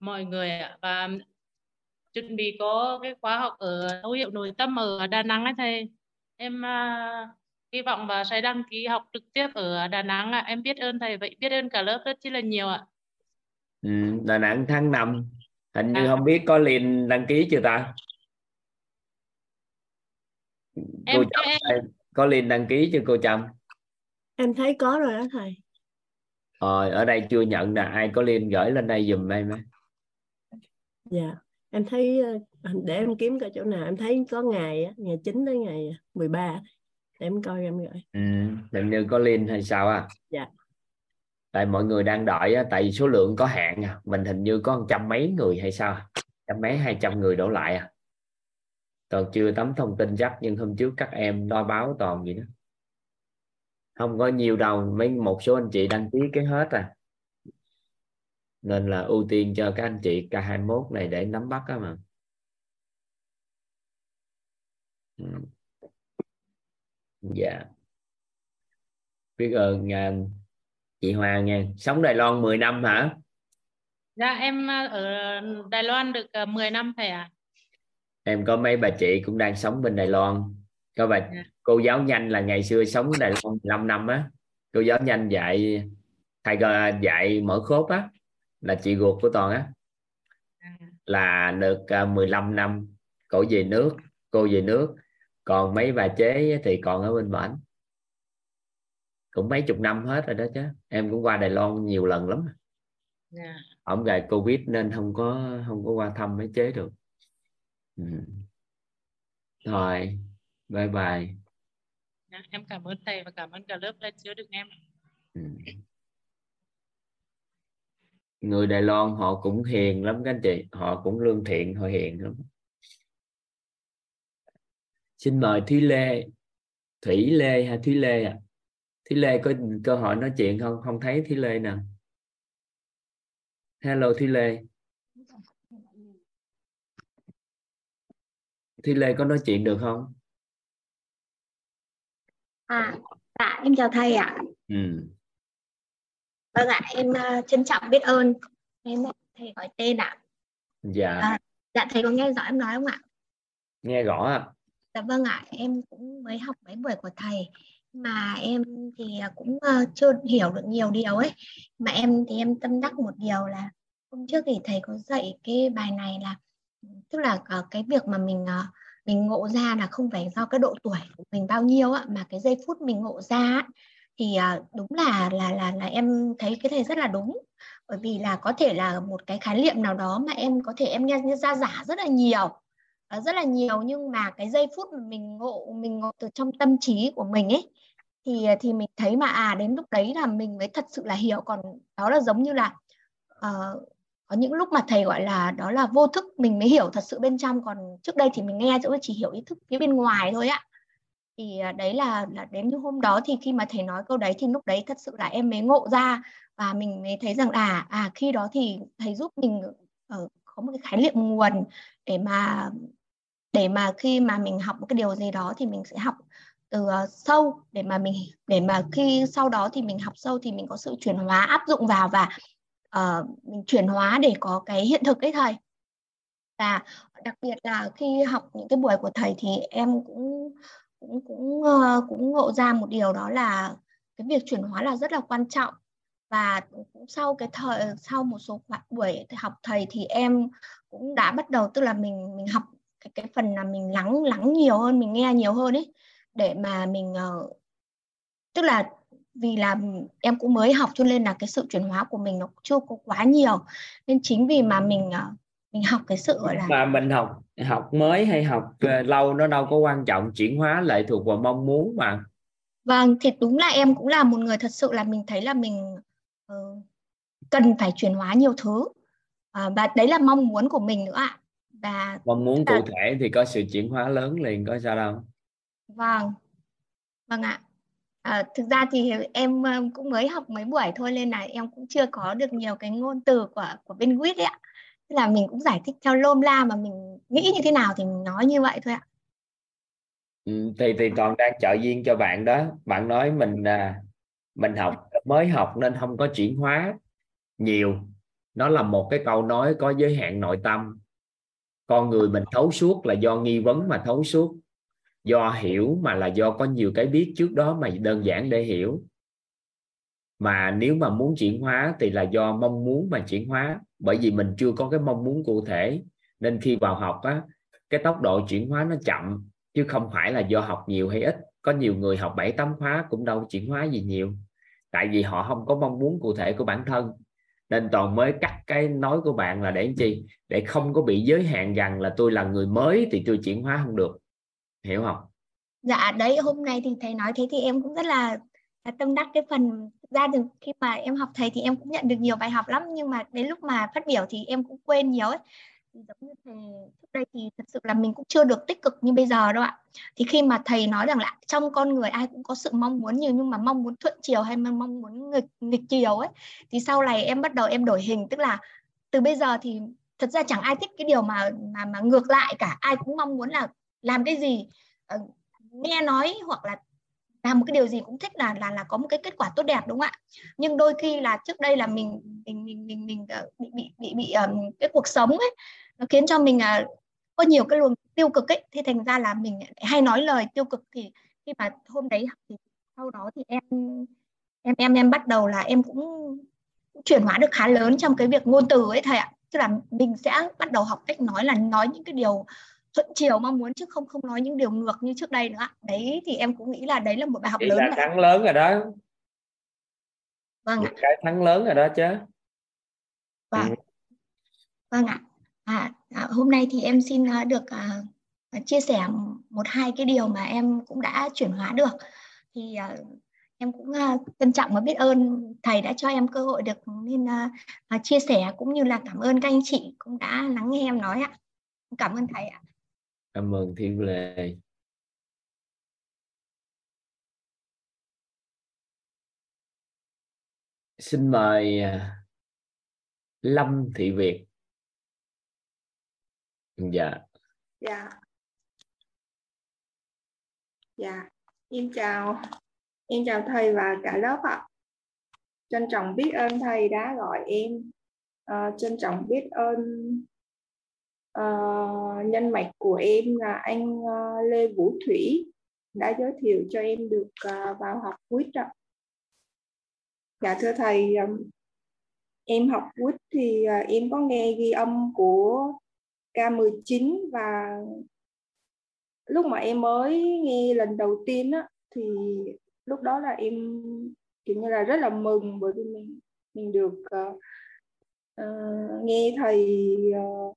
mọi người ạ. Và chuẩn bị có cái khóa học ở thấu hiểu nội tâm ở Đà Nẵng ấy thầy. Em uh, hy vọng và sẽ đăng ký học trực tiếp ở Đà Nẵng ạ. Em biết ơn thầy vậy biết ơn cả lớp rất chi là nhiều ạ. Ừ, Đà Nẵng tháng 5 hình như à. không biết có liền đăng ký chưa ta? Em, cô Trâm em... có liền đăng ký chưa cô Trâm? Em thấy có rồi đó thầy. Ờ, ở đây chưa nhận nè. Ai có liên gửi lên đây dùm em ấy. Dạ em thấy ờ, để em kiếm coi chỗ nào. Em thấy có ngày ngày 9 đến ngày 13 để em coi em gửi. Ừ hình như có liên hay sao à dạ. Tại mọi người đang đợi á, tại vì số lượng có hạn à. mình hình như có trăm mấy người hay sao trăm mấy hai trăm người đổ lại à? Còn chưa tấm thông tin chắc nhưng hôm trước các em đo báo toàn gì đó. Không có nhiều đâu mấy một số anh chị đăng ký cái hết à nên là ưu tiên cho các anh chị K21 này để nắm bắt á mà. Ừ. dạ. Biết ơn uh, chị Hoàng nha. Sống Đài Loan 10 năm hả? Dạ em ờ, ở Đài Loan được 10 ờ, năm thầy ạ. À? em có mấy bà chị cũng đang sống bên Đài Loan. Có bà dạ. cô giáo nhanh là ngày xưa sống ở Đài Loan 15 năm á. Cô giáo nhanh dạy thầy dạy mở khốp á là chị ruột của toàn á à. là được 15 năm cổ về nước cô về nước còn mấy bà chế thì còn ở bên bển cũng mấy chục năm hết rồi đó chứ em cũng qua Đài Loan nhiều lần lắm yeah. Dạ. ổng gài Covid nên không có không có qua thăm mấy chế được ừ. rồi bye bye dạ, em cảm ơn thầy và cảm ơn cả lớp đã chứa được em ừ. Người Đài Loan họ cũng hiền lắm các anh chị họ cũng lương thiện họ hiền lắm. Xin mời Thúy Lê Thủy Lê hay Thúy Lê à Thúy Lê có cơ hội nói chuyện không? Không thấy Thúy Lê nè. Hello Thúy Lê. Thúy Lê có nói chuyện được không? À dạ em chào thầy ạ. Ừ. vâng ạ em uh, trân trọng biết ơn em thầy gọi tên ạ. Dạ. À, dạ thầy có nghe rõ em nói không ạ? Nghe rõ ạ. Dạ vâng ạ em cũng mới học mấy buổi của thầy mà em thì à, cũng uh, chưa hiểu được nhiều điều ấy. Mà em thì em tâm đắc một điều là hôm trước thì thầy có dạy cái bài này là tức là uh, cái việc mà mình uh, mình ngộ ra là không phải do cái độ tuổi của mình bao nhiêu á mà cái giây phút mình ngộ ra thì à, đúng là là là là em thấy cái này rất là đúng. Bởi vì là có thể là một cái khái niệm nào đó mà em có thể em nghe ra giả rất là nhiều à, rất là nhiều. Nhưng mà cái giây phút mà mình ngộ mình ngộ từ trong tâm trí của mình ấy thì à, thì mình thấy mà à đến lúc đấy là mình mới thật sự là hiểu. Còn đó là giống như là uh, có những lúc mà thầy gọi là đó là vô thức mình mới hiểu thật sự bên trong. Còn trước đây thì mình nghe chỉ hiểu ý thức phía bên ngoài thôi ạ thì à, đấy là là đến như hôm đó thì khi mà thầy nói câu đấy thì lúc đấy thật sự là em mới ngộ ra và mình mới thấy rằng là à khi đó thì thầy giúp mình ở có một cái khái niệm nguồn để mà để mà khi mà mình học một cái điều gì đó thì mình sẽ học từ ờ, sâu để mà mình để mà khi sau đó thì mình học sâu thì mình có sự chuyển hóa áp dụng vào và uh, mình chuyển hóa để có cái hiện thực đấy thầy. Và đặc biệt là khi học những cái buổi của thầy thì em cũng cũng cũng uh, cũng ngộ ra một điều đó là cái việc chuyển hóa là rất là quan trọng. Và cũng sau cái thời sau một số buổi học thầy thì em cũng đã bắt đầu tức là mình mình học cái cái phần là mình lắng lắng nhiều hơn mình nghe nhiều hơn ấy để mà mình uh, tức là vì là em cũng mới học cho nên là cái sự chuyển hóa của mình nó chưa có quá nhiều. Nên chính vì mà mình uh, mình học cái sự gọi là mà mình học học mới hay học uh, lâu nó đâu có quan trọng chuyển hóa lệ thuộc vào mong muốn mà. Vâng thì đúng là em cũng là một người thật sự là mình thấy là mình uh, cần phải chuyển hóa nhiều thứ. Uh, và đấy là mong muốn của mình nữa ạ. Và mong muốn cụ thể thì có sự chuyển hóa lớn liền có sao đâu. Vâng. Vâng ạ. À, thực ra thì em cũng mới học mấy buổi thôi nên là em cũng chưa có được nhiều cái ngôn từ của của bên quýt ấy ạ Tức là mình cũng giải thích theo lôm la mà mình nghĩ như thế nào thì mình nói như vậy thôi ạ. Ừ, thì thì toàn đang trợ duyên cho bạn đó. Bạn nói mình à, mình học mới học nên không có chuyển hóa nhiều. Nó là một cái câu nói có giới hạn nội tâm. Con người mình thấu suốt là do nghi vấn mà thấu suốt. Do hiểu mà là do có nhiều cái biết trước đó mà đơn giản để hiểu mà nếu mà muốn chuyển hóa thì là do mong muốn mà chuyển hóa. Bởi vì mình chưa có cái mong muốn cụ thể. Nên khi vào học á cái tốc độ chuyển hóa nó chậm chứ không phải là do học nhiều hay ít. Có nhiều người học bảy tám khóa cũng đâu chuyển hóa gì nhiều. Tại vì họ không có mong muốn cụ thể của bản thân. Nên toàn mới cắt cái nói của bạn là để chi? Để không có bị giới hạn rằng là tôi là người mới thì tôi chuyển hóa không được. Hiểu không? Dạ đấy hôm nay thì thầy nói thế thì em cũng rất là, là tâm đắc cái phần ra được khi mà em học thầy thì em cũng nhận được nhiều bài học lắm, nhưng mà đến lúc mà phát biểu thì em cũng quên nhiều ấy. Thì giống như thầy, trước đây thì thật sự là mình cũng chưa được tích cực như bây giờ đâu ạ. Thì khi mà thầy nói rằng là trong con người ai cũng có sự mong muốn nhiều, nhưng mà mong muốn thuận chiều hay mong muốn nghịch nghịch chiều ấy, thì sau này em bắt đầu em đổi hình, tức là từ bây giờ thì thật ra chẳng ai thích cái điều mà mà mà ngược lại cả. Ai cũng mong muốn là làm cái gì ờ, nghe nói hoặc là làm một cái điều gì cũng thích là là là có một cái kết quả tốt đẹp đúng không ạ? Nhưng đôi khi là trước đây là mình mình mình mình, mình ờ, bị bị bị bị um, cái cuộc sống ấy nó khiến cho mình uh, có nhiều cái luồng tiêu cực ấy. Thì thành ra là mình hay nói lời tiêu cực thì khi mà hôm đấy thì sau đó thì em em em em bắt đầu là em cũng chuyển hóa được khá lớn trong cái việc ngôn từ ấy thầy ạ. Tức là mình sẽ bắt đầu học cách nói là nói những cái điều thuận chiều mong muốn chứ không không nói những điều ngược như trước đây nữa đấy thì em cũng nghĩ là đấy là một bài học Chỉ lớn là thắng lớn rồi đó. Vâng ạ. cái thắng lớn rồi đó chứ. Vâng. Ừ. vâng ạ. À, à, hôm nay thì em xin uh, được uh, chia sẻ một hai cái điều mà em cũng đã chuyển hóa được. Thì uh, em cũng uh, trân trọng và biết ơn thầy đã cho em cơ hội được nên uh, chia sẻ cũng như là cảm ơn các anh chị cũng đã lắng nghe em nói ạ. Cảm ơn thầy ạ cảm ơn thiên lệ xin mời à, lâm thị việt. Dạ. Dạ. Dạ. Em chào em chào thầy và cả lớp ạ. Trân trọng biết ơn thầy đã gọi em. Uh, trân trọng biết ơn uh, nhân mạch của em là anh uh, Lê Vũ Thủy đã giới thiệu cho em được uh, vào học quýt ạ. Dạ thưa thầy, um, em học quýt thì uh, em có nghe ghi âm của K19 và lúc mà em mới nghe lần đầu tiên á thì lúc đó là em kiểu như là rất là mừng bởi vì mình mình được uh, uh, nghe thầy uh,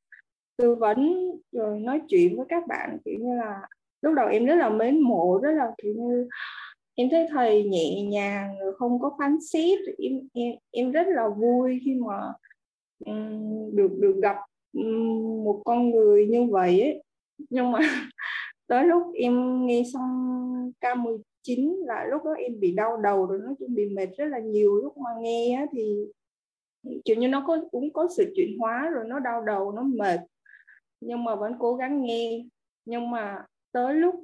tư vấn rồi nói chuyện với các bạn kiểu như là lúc đầu em rất là mến mộ rất là kiểu như em thấy thầy nhẹ nhàng không có phán xét em em em rất là vui khi mà um, được được gặp um, một con người như vậy ấy. nhưng mà [laughs] tới lúc em nghe xong K19 là lúc đó em bị đau đầu rồi nó chung bị mệt rất là nhiều lúc mà nghe á, thì kiểu như nó có cũng có sự chuyển hóa rồi nó đau đầu nó mệt nhưng mà vẫn cố gắng nghe. Nhưng mà tới lúc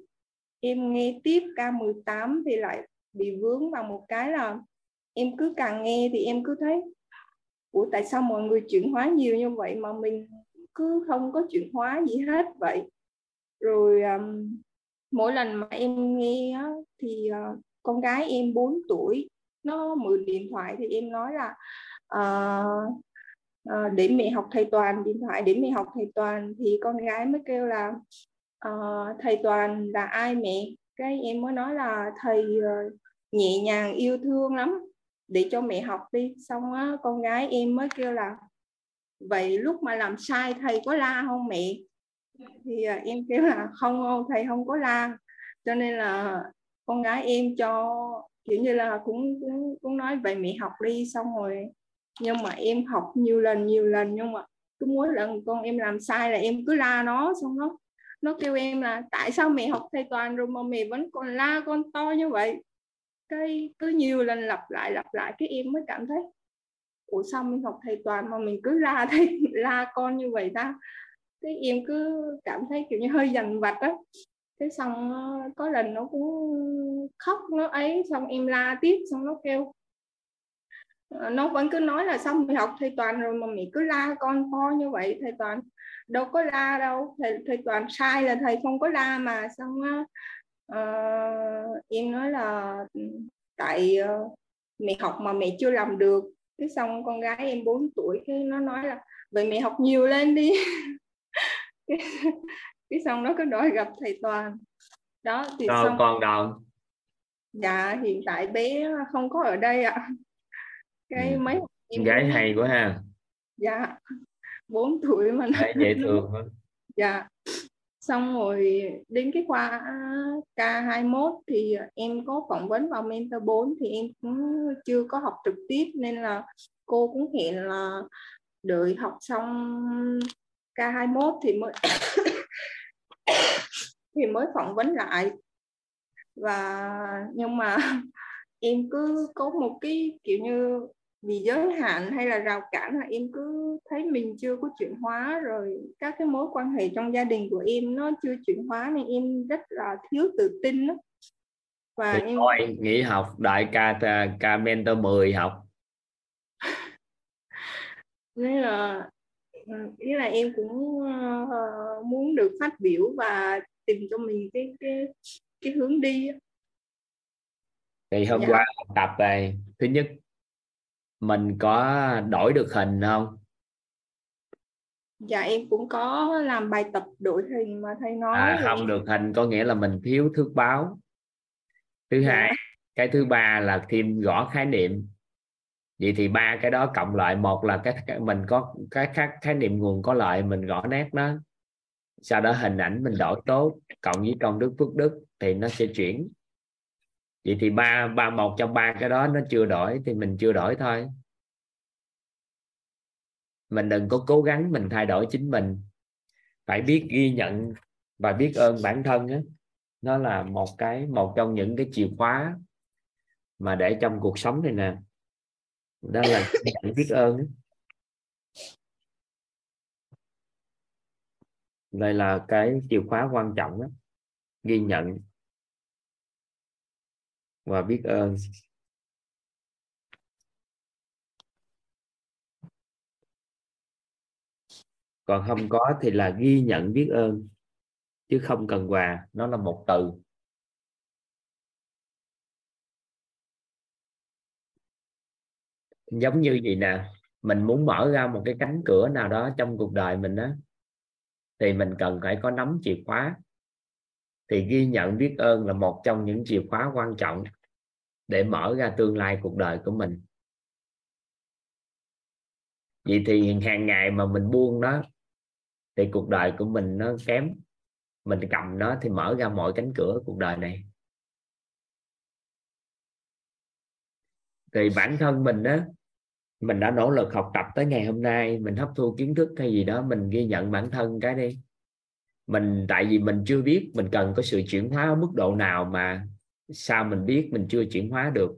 em nghe tiếp K18 thì lại bị vướng vào một cái là em cứ càng nghe thì em cứ thấy Ủa tại sao mọi người chuyển hóa nhiều như vậy mà mình cứ không có chuyển hóa gì hết vậy? Rồi um, mỗi lần mà em nghe á, thì uh, con gái em 4 tuổi nó mượn điện thoại thì em nói là uh, Ờ, uh, để mẹ học thầy toàn điện thoại để mẹ học thầy toàn thì con gái mới kêu là uh, thầy toàn là ai mẹ? Cái em mới nói là thầy uh, nhẹ nhàng yêu thương lắm để cho mẹ học đi. Xong á con gái em mới kêu là vậy lúc mà làm sai thầy có la không mẹ? Thì uh, em kêu là không không thầy không có la. Cho nên là con gái em cho kiểu như là cũng cũng, cũng nói vậy mẹ học đi. Xong rồi nhưng mà em học nhiều lần nhiều lần, nhưng mà cứ mỗi lần con em làm sai là em cứ la nó, xong nó nó kêu em là tại sao mẹ học thầy toàn rồi mà mẹ vẫn còn la con to như vậy? Cái cứ nhiều lần lặp lại lặp lại cái em mới cảm thấy, ủa, sao mình học thầy toàn mà mình cứ la thầy, [laughs] la con như vậy ta? Cái em cứ cảm thấy kiểu như hơi dằn vặt á. Thế xong có lần nó cũng khóc nó ấy, xong em la tiếp, xong nó kêu nó vẫn cứ nói là xong mày học thầy toàn rồi mà mày cứ la con to như vậy thầy toàn đâu có la đâu. Thầy thầy toàn sai là thầy không có la mà. Xong uh, em nói là tại uh, mẹ học mà mẹ chưa làm được. Cái xong con gái em 4 tuổi cái nó nói là vậy mẹ học nhiều lên đi. [laughs] Cái, cái xong nó cứ đòi gặp thầy toàn. Đó thì đâu xong con đâu dạ hiện tại bé không có ở đây ạ cái ừ. mấy em gái hay quá ha. Dạ 4 tuổi mà nó dễ thương dạ. Xong rồi đến cái khoa K21 thì em có phỏng vấn vào mentor 4 thì em cũng chưa có học trực tiếp nên là cô cũng hẹn là đợi học xong K21 thì mới [coughs] thì mới phỏng vấn lại. Và nhưng mà [laughs] em cứ có một cái kiểu như vì giới hạn hay là rào cản là em cứ thấy mình chưa có chuyển hóa rồi các cái mối quan hệ trong gia đình của em nó chưa chuyển hóa nên em rất là thiếu tự tin đó. và Thì em thôi nghỉ học đại ca ca mentor 10 học [laughs] nên là ừ, ý là em cũng uh, muốn được phát biểu và tìm cho mình cái cái cái hướng đi thì hôm dạ. qua tập này thứ nhất mình có đổi được hình không? Dạ em cũng có làm bài tập đổi hình mà thầy nói à, không được hình có nghĩa là mình thiếu thước báo. Thứ dạ. hai cái thứ ba là thêm gõ khái niệm. Vậy thì ba cái đó cộng lại một là cái mình có cái khác khái niệm nguồn có lợi mình gõ nét nó. Sau đó hình ảnh mình đổi tốt cộng với công đức phước đức thì nó sẽ chuyển vậy thì ba ba một trong ba cái đó nó chưa đổi thì mình chưa đổi thôi. Mình đừng có cố gắng mình thay đổi chính mình. Phải biết ghi nhận và biết ơn bản thân á. Nó là một cái, một trong những cái chìa khóa mà để trong cuộc sống này nè. Đó là biết ơn đây là cái chìa khóa quan trọng đó. ghi nhận và biết ơn còn không có thì là ghi nhận biết ơn, chứ không cần quà. Nó là một từ. Giống như gì nè, mình muốn mở ra một cái cánh cửa nào đó trong cuộc đời mình đó thì mình cần phải có nắm chìa khóa. Thì ghi nhận biết ơn là một trong những chìa khóa quan trọng để mở ra tương lai cuộc đời của mình. Vậy thì hàng ngày mà mình buông đó thì cuộc đời của mình nó kém. Mình cầm nó thì mở ra mọi cánh cửa cuộc đời này. Thì bản thân mình đó mình đã nỗ lực học tập tới ngày hôm nay, mình hấp thu kiến thức hay gì đó, mình ghi nhận bản thân cái đi. Mình, tại vì mình chưa biết mình cần có sự chuyển hóa ở mức độ nào mà sao mình biết mình chưa chuyển hóa được?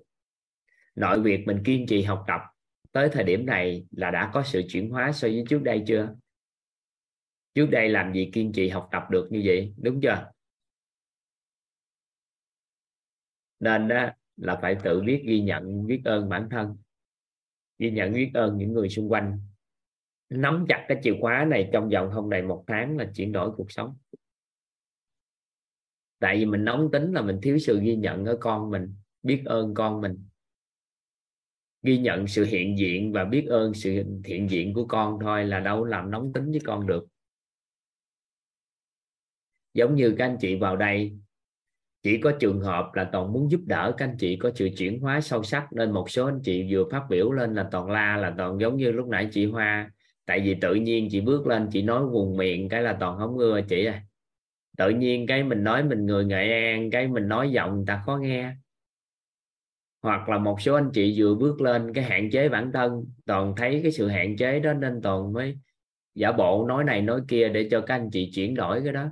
Nội việc mình kiên trì học tập tới thời điểm này là đã có sự chuyển hóa so với trước đây chưa? Trước đây làm gì kiên trì học tập được như vậy? Đúng chưa? Nên đó là phải tự biết ghi nhận, biết ơn bản thân, ghi nhận, biết ơn những người xung quanh. Nắm chặt cái chìa khóa này trong vòng không đầy một tháng là chuyển đổi cuộc sống tại vì mình nóng tính là mình thiếu sự ghi nhận ở con mình, biết ơn con mình. Ghi nhận sự hiện diện và biết ơn sự hiện diện của con thôi là đâu làm nóng tính với con được. Giống như các anh chị vào đây, chỉ có trường hợp là toàn muốn giúp đỡ các anh chị có sự chuyển hóa sâu sắc, nên một số anh chị vừa phát biểu lên là toàn la, là toàn giống như lúc nãy chị Hoa. Tại vì tự nhiên chị bước lên, chị nói vùng miệng cái là toàn không ưa chị à tự nhiên cái mình nói mình người nghệ an, cái mình nói giọng người ta khó nghe. Hoặc là một số anh chị vừa bước lên cái hạn chế bản thân, toàn thấy cái sự hạn chế đó nên toàn mới giả bộ nói này nói kia để cho các anh chị chuyển đổi cái đó.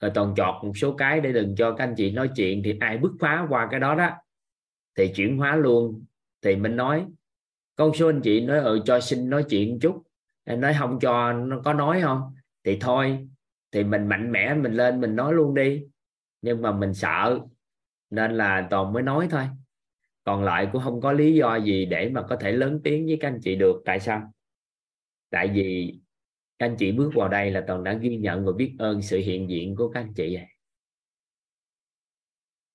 Rồi toàn chọt một số cái để đừng cho các anh chị nói chuyện thì ai bứt phá qua cái đó đó. Thì chuyển hóa luôn. Thì mình nói con số anh chị nói ừ cho xin nói chuyện một chút. Em nói, không cho, nó có nói không? Thì thôi thì mình mạnh mẽ mình lên mình nói luôn đi. Nhưng mà mình sợ, nên là toàn mới nói thôi. Còn lại cũng không có lý do gì để mà có thể lớn tiếng với các anh chị được. Tại sao? Tại vì các anh chị bước vào đây là toàn đã ghi nhận và biết ơn sự hiện diện của các anh chị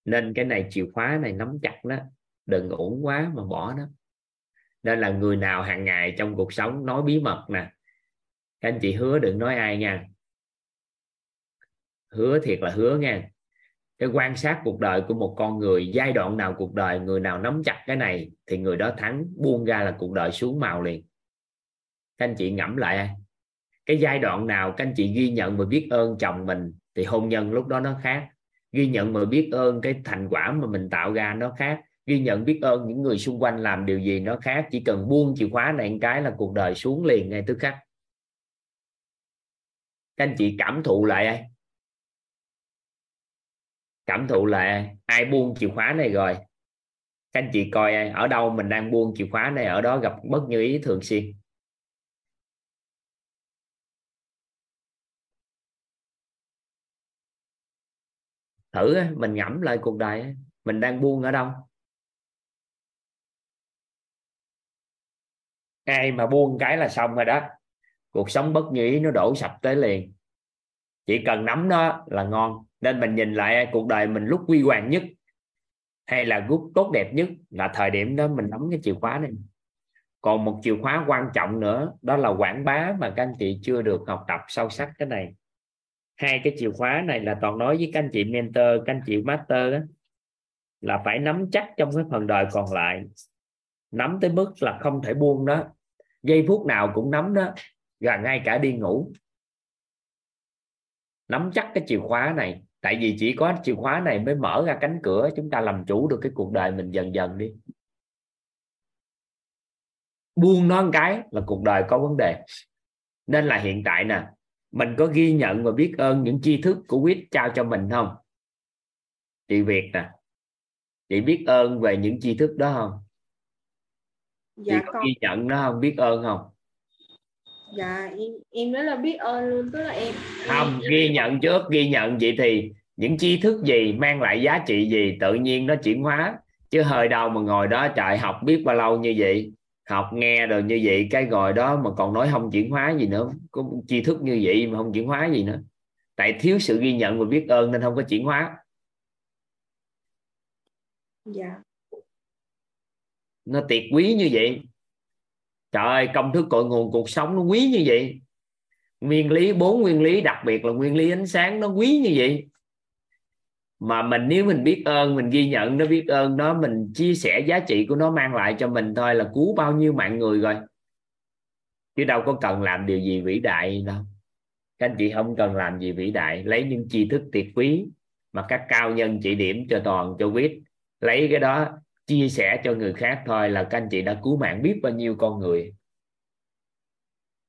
nên cái này chìa khóa này nắm chặt đó. Đừng ổn quá mà bỏ đó nên là người nào hàng ngày trong cuộc sống nói bí mật nè, các anh chị hứa đừng nói ai nha hứa thiệt là hứa nha. Cái quan sát cuộc đời của một con người, giai đoạn nào cuộc đời, người nào nắm chặt cái này thì người đó thắng, buông ra là cuộc đời xuống màu liền. Các anh chị ngẫm lại cái giai đoạn nào các anh chị ghi nhận và biết ơn chồng mình thì hôn nhân lúc đó nó khác. Ghi nhận và biết ơn cái thành quả mà mình tạo ra nó khác. Ghi nhận, biết ơn những người xung quanh làm điều gì nó khác. Chỉ cần buông chìa khóa này một cái là cuộc đời xuống liền ngay tức khắc. Các anh chị cảm thụ lại ai? Cảm thụ là ai buông chìa khóa này rồi? Các anh chị coi, ở đâu mình đang buông chìa khóa này, ở đó gặp bất như ý thường xuyên. Thử, mình ngẫm lại cuộc đời, mình đang buông ở đâu? Ai mà buông cái là xong rồi đó. Cuộc sống bất như ý nó đổ sập tới liền chỉ cần nắm nó là ngon. Nên mình nhìn lại cuộc đời mình lúc quy hoàng nhất hay là lúc tốt đẹp nhất là thời điểm đó mình nắm cái chìa khóa này. Còn một chìa khóa quan trọng nữa đó là quảng bá mà các anh chị chưa được học tập sâu sắc cái này. Hai cái chìa khóa này là toàn nói với các anh chị mentor các anh chị master đó, là phải nắm chắc trong cái phần đời còn lại. Nắm tới mức là không thể buông đó giây phút nào cũng nắm đó và ngay cả đi ngủ nắm chắc cái chìa khóa này. Tại vì chỉ có chìa khóa này mới mở ra cánh cửa chúng ta làm chủ được cái cuộc đời mình dần dần đi. Buông nó một cái là cuộc đời có vấn đề. Nên là hiện tại nè mình có ghi nhận và biết ơn những tri thức của quýt trao cho mình không? Chị Việt nè chị biết ơn về những tri thức đó không? Dạ, chị có con... ghi nhận nó không? Biết ơn không dạ em em rất là biết ơn luôn tức là em không ghi nhận trước ghi nhận vậy thì những tri thức gì mang lại giá trị gì tự nhiên nó chuyển hóa. Chứ hơi đâu mà ngồi đó trời học biết bao lâu như vậy học nghe rồi như vậy cái ngồi đó mà còn nói không chuyển hóa gì nữa có tri thức như vậy mà không chuyển hóa gì nữa. Tại thiếu sự ghi nhận và biết ơn nên không có chuyển hóa. Dạ. Nó tuyệt quý như vậy trời ơi, công thức cội nguồn cuộc sống nó quý như vậy. Nguyên lý, bốn nguyên lý, đặc biệt là nguyên lý ánh sáng, nó quý như vậy. Mà mình, nếu mình biết ơn, mình ghi nhận nó, biết ơn nó, mình chia sẻ giá trị của nó, mang lại cho mình thôi là cứu bao nhiêu mạng người rồi. Chứ đâu có cần làm điều gì vĩ đại đâu. Các anh chị không cần làm gì vĩ đại. Lấy những tri thức tuyệt quý mà các cao nhân chỉ điểm cho toàn cho quyết lấy cái đó chia sẻ cho người khác thôi là các anh chị đã cứu mạng biết bao nhiêu con người.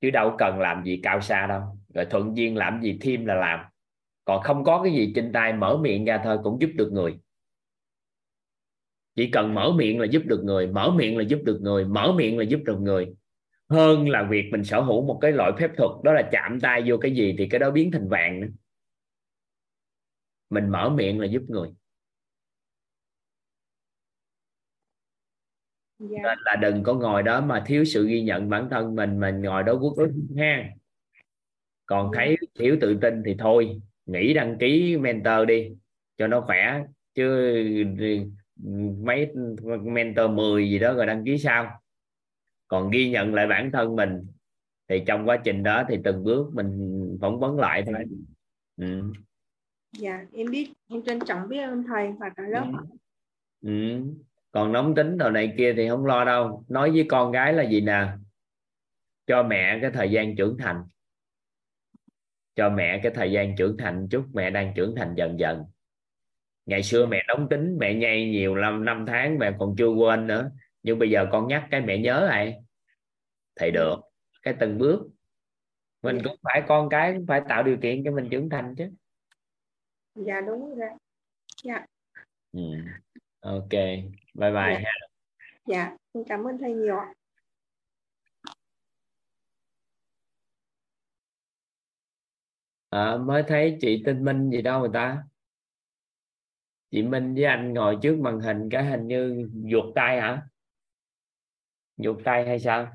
Chứ đâu cần làm gì cao xa đâu. Rồi thuận duyên làm gì thêm là làm. Còn không có cái gì trên tay mở miệng ra thôi cũng giúp được người. Chỉ cần mở miệng là giúp được người, mở miệng là giúp được người, mở miệng là giúp được người. Hơn là việc mình sở hữu một cái loại phép thuật, đó là chạm tay vô cái gì thì cái đó biến thành vàng nữa. Mình mở miệng là giúp người. Yeah. Dạ. nên là đừng có ngồi đó mà thiếu sự ghi nhận bản thân mình mình ngồi đó quốc ức ha còn dạ. thấy thiếu tự tin thì thôi nghĩ đăng ký mentor đi cho nó khỏe chứ mấy mentor 10 gì đó rồi đăng ký sao còn ghi nhận lại bản thân mình thì trong quá trình đó thì từng bước mình phỏng vấn lại thôi ừ. dạ em biết em trân trọng biết ơn thầy và cả lớp ừ. ừ. Còn nóng tính đồ này kia thì không lo đâu. Nói với con gái là gì nè? Cho mẹ cái thời gian trưởng thành. Cho mẹ cái thời gian trưởng thành chút mẹ đang trưởng thành dần dần. Ngày xưa mẹ nóng tính mẹ nhây nhiều năm năm tháng mẹ còn chưa quên nữa. Nhưng bây giờ con nhắc cái mẹ nhớ lại. Thì được cái từng bước. Mình cũng phải con cái cũng phải tạo điều kiện cho mình trưởng thành chứ. Dạ đúng rồi. Dạ. Ừ. ok bye bye dạ. ha. Dạ cảm ơn thầy nhiều à, mới thấy chị tinh minh gì đâu người ta? Chị minh với anh ngồi trước màn hình cái hình như ruột tay hả? Ruột tay hay sao?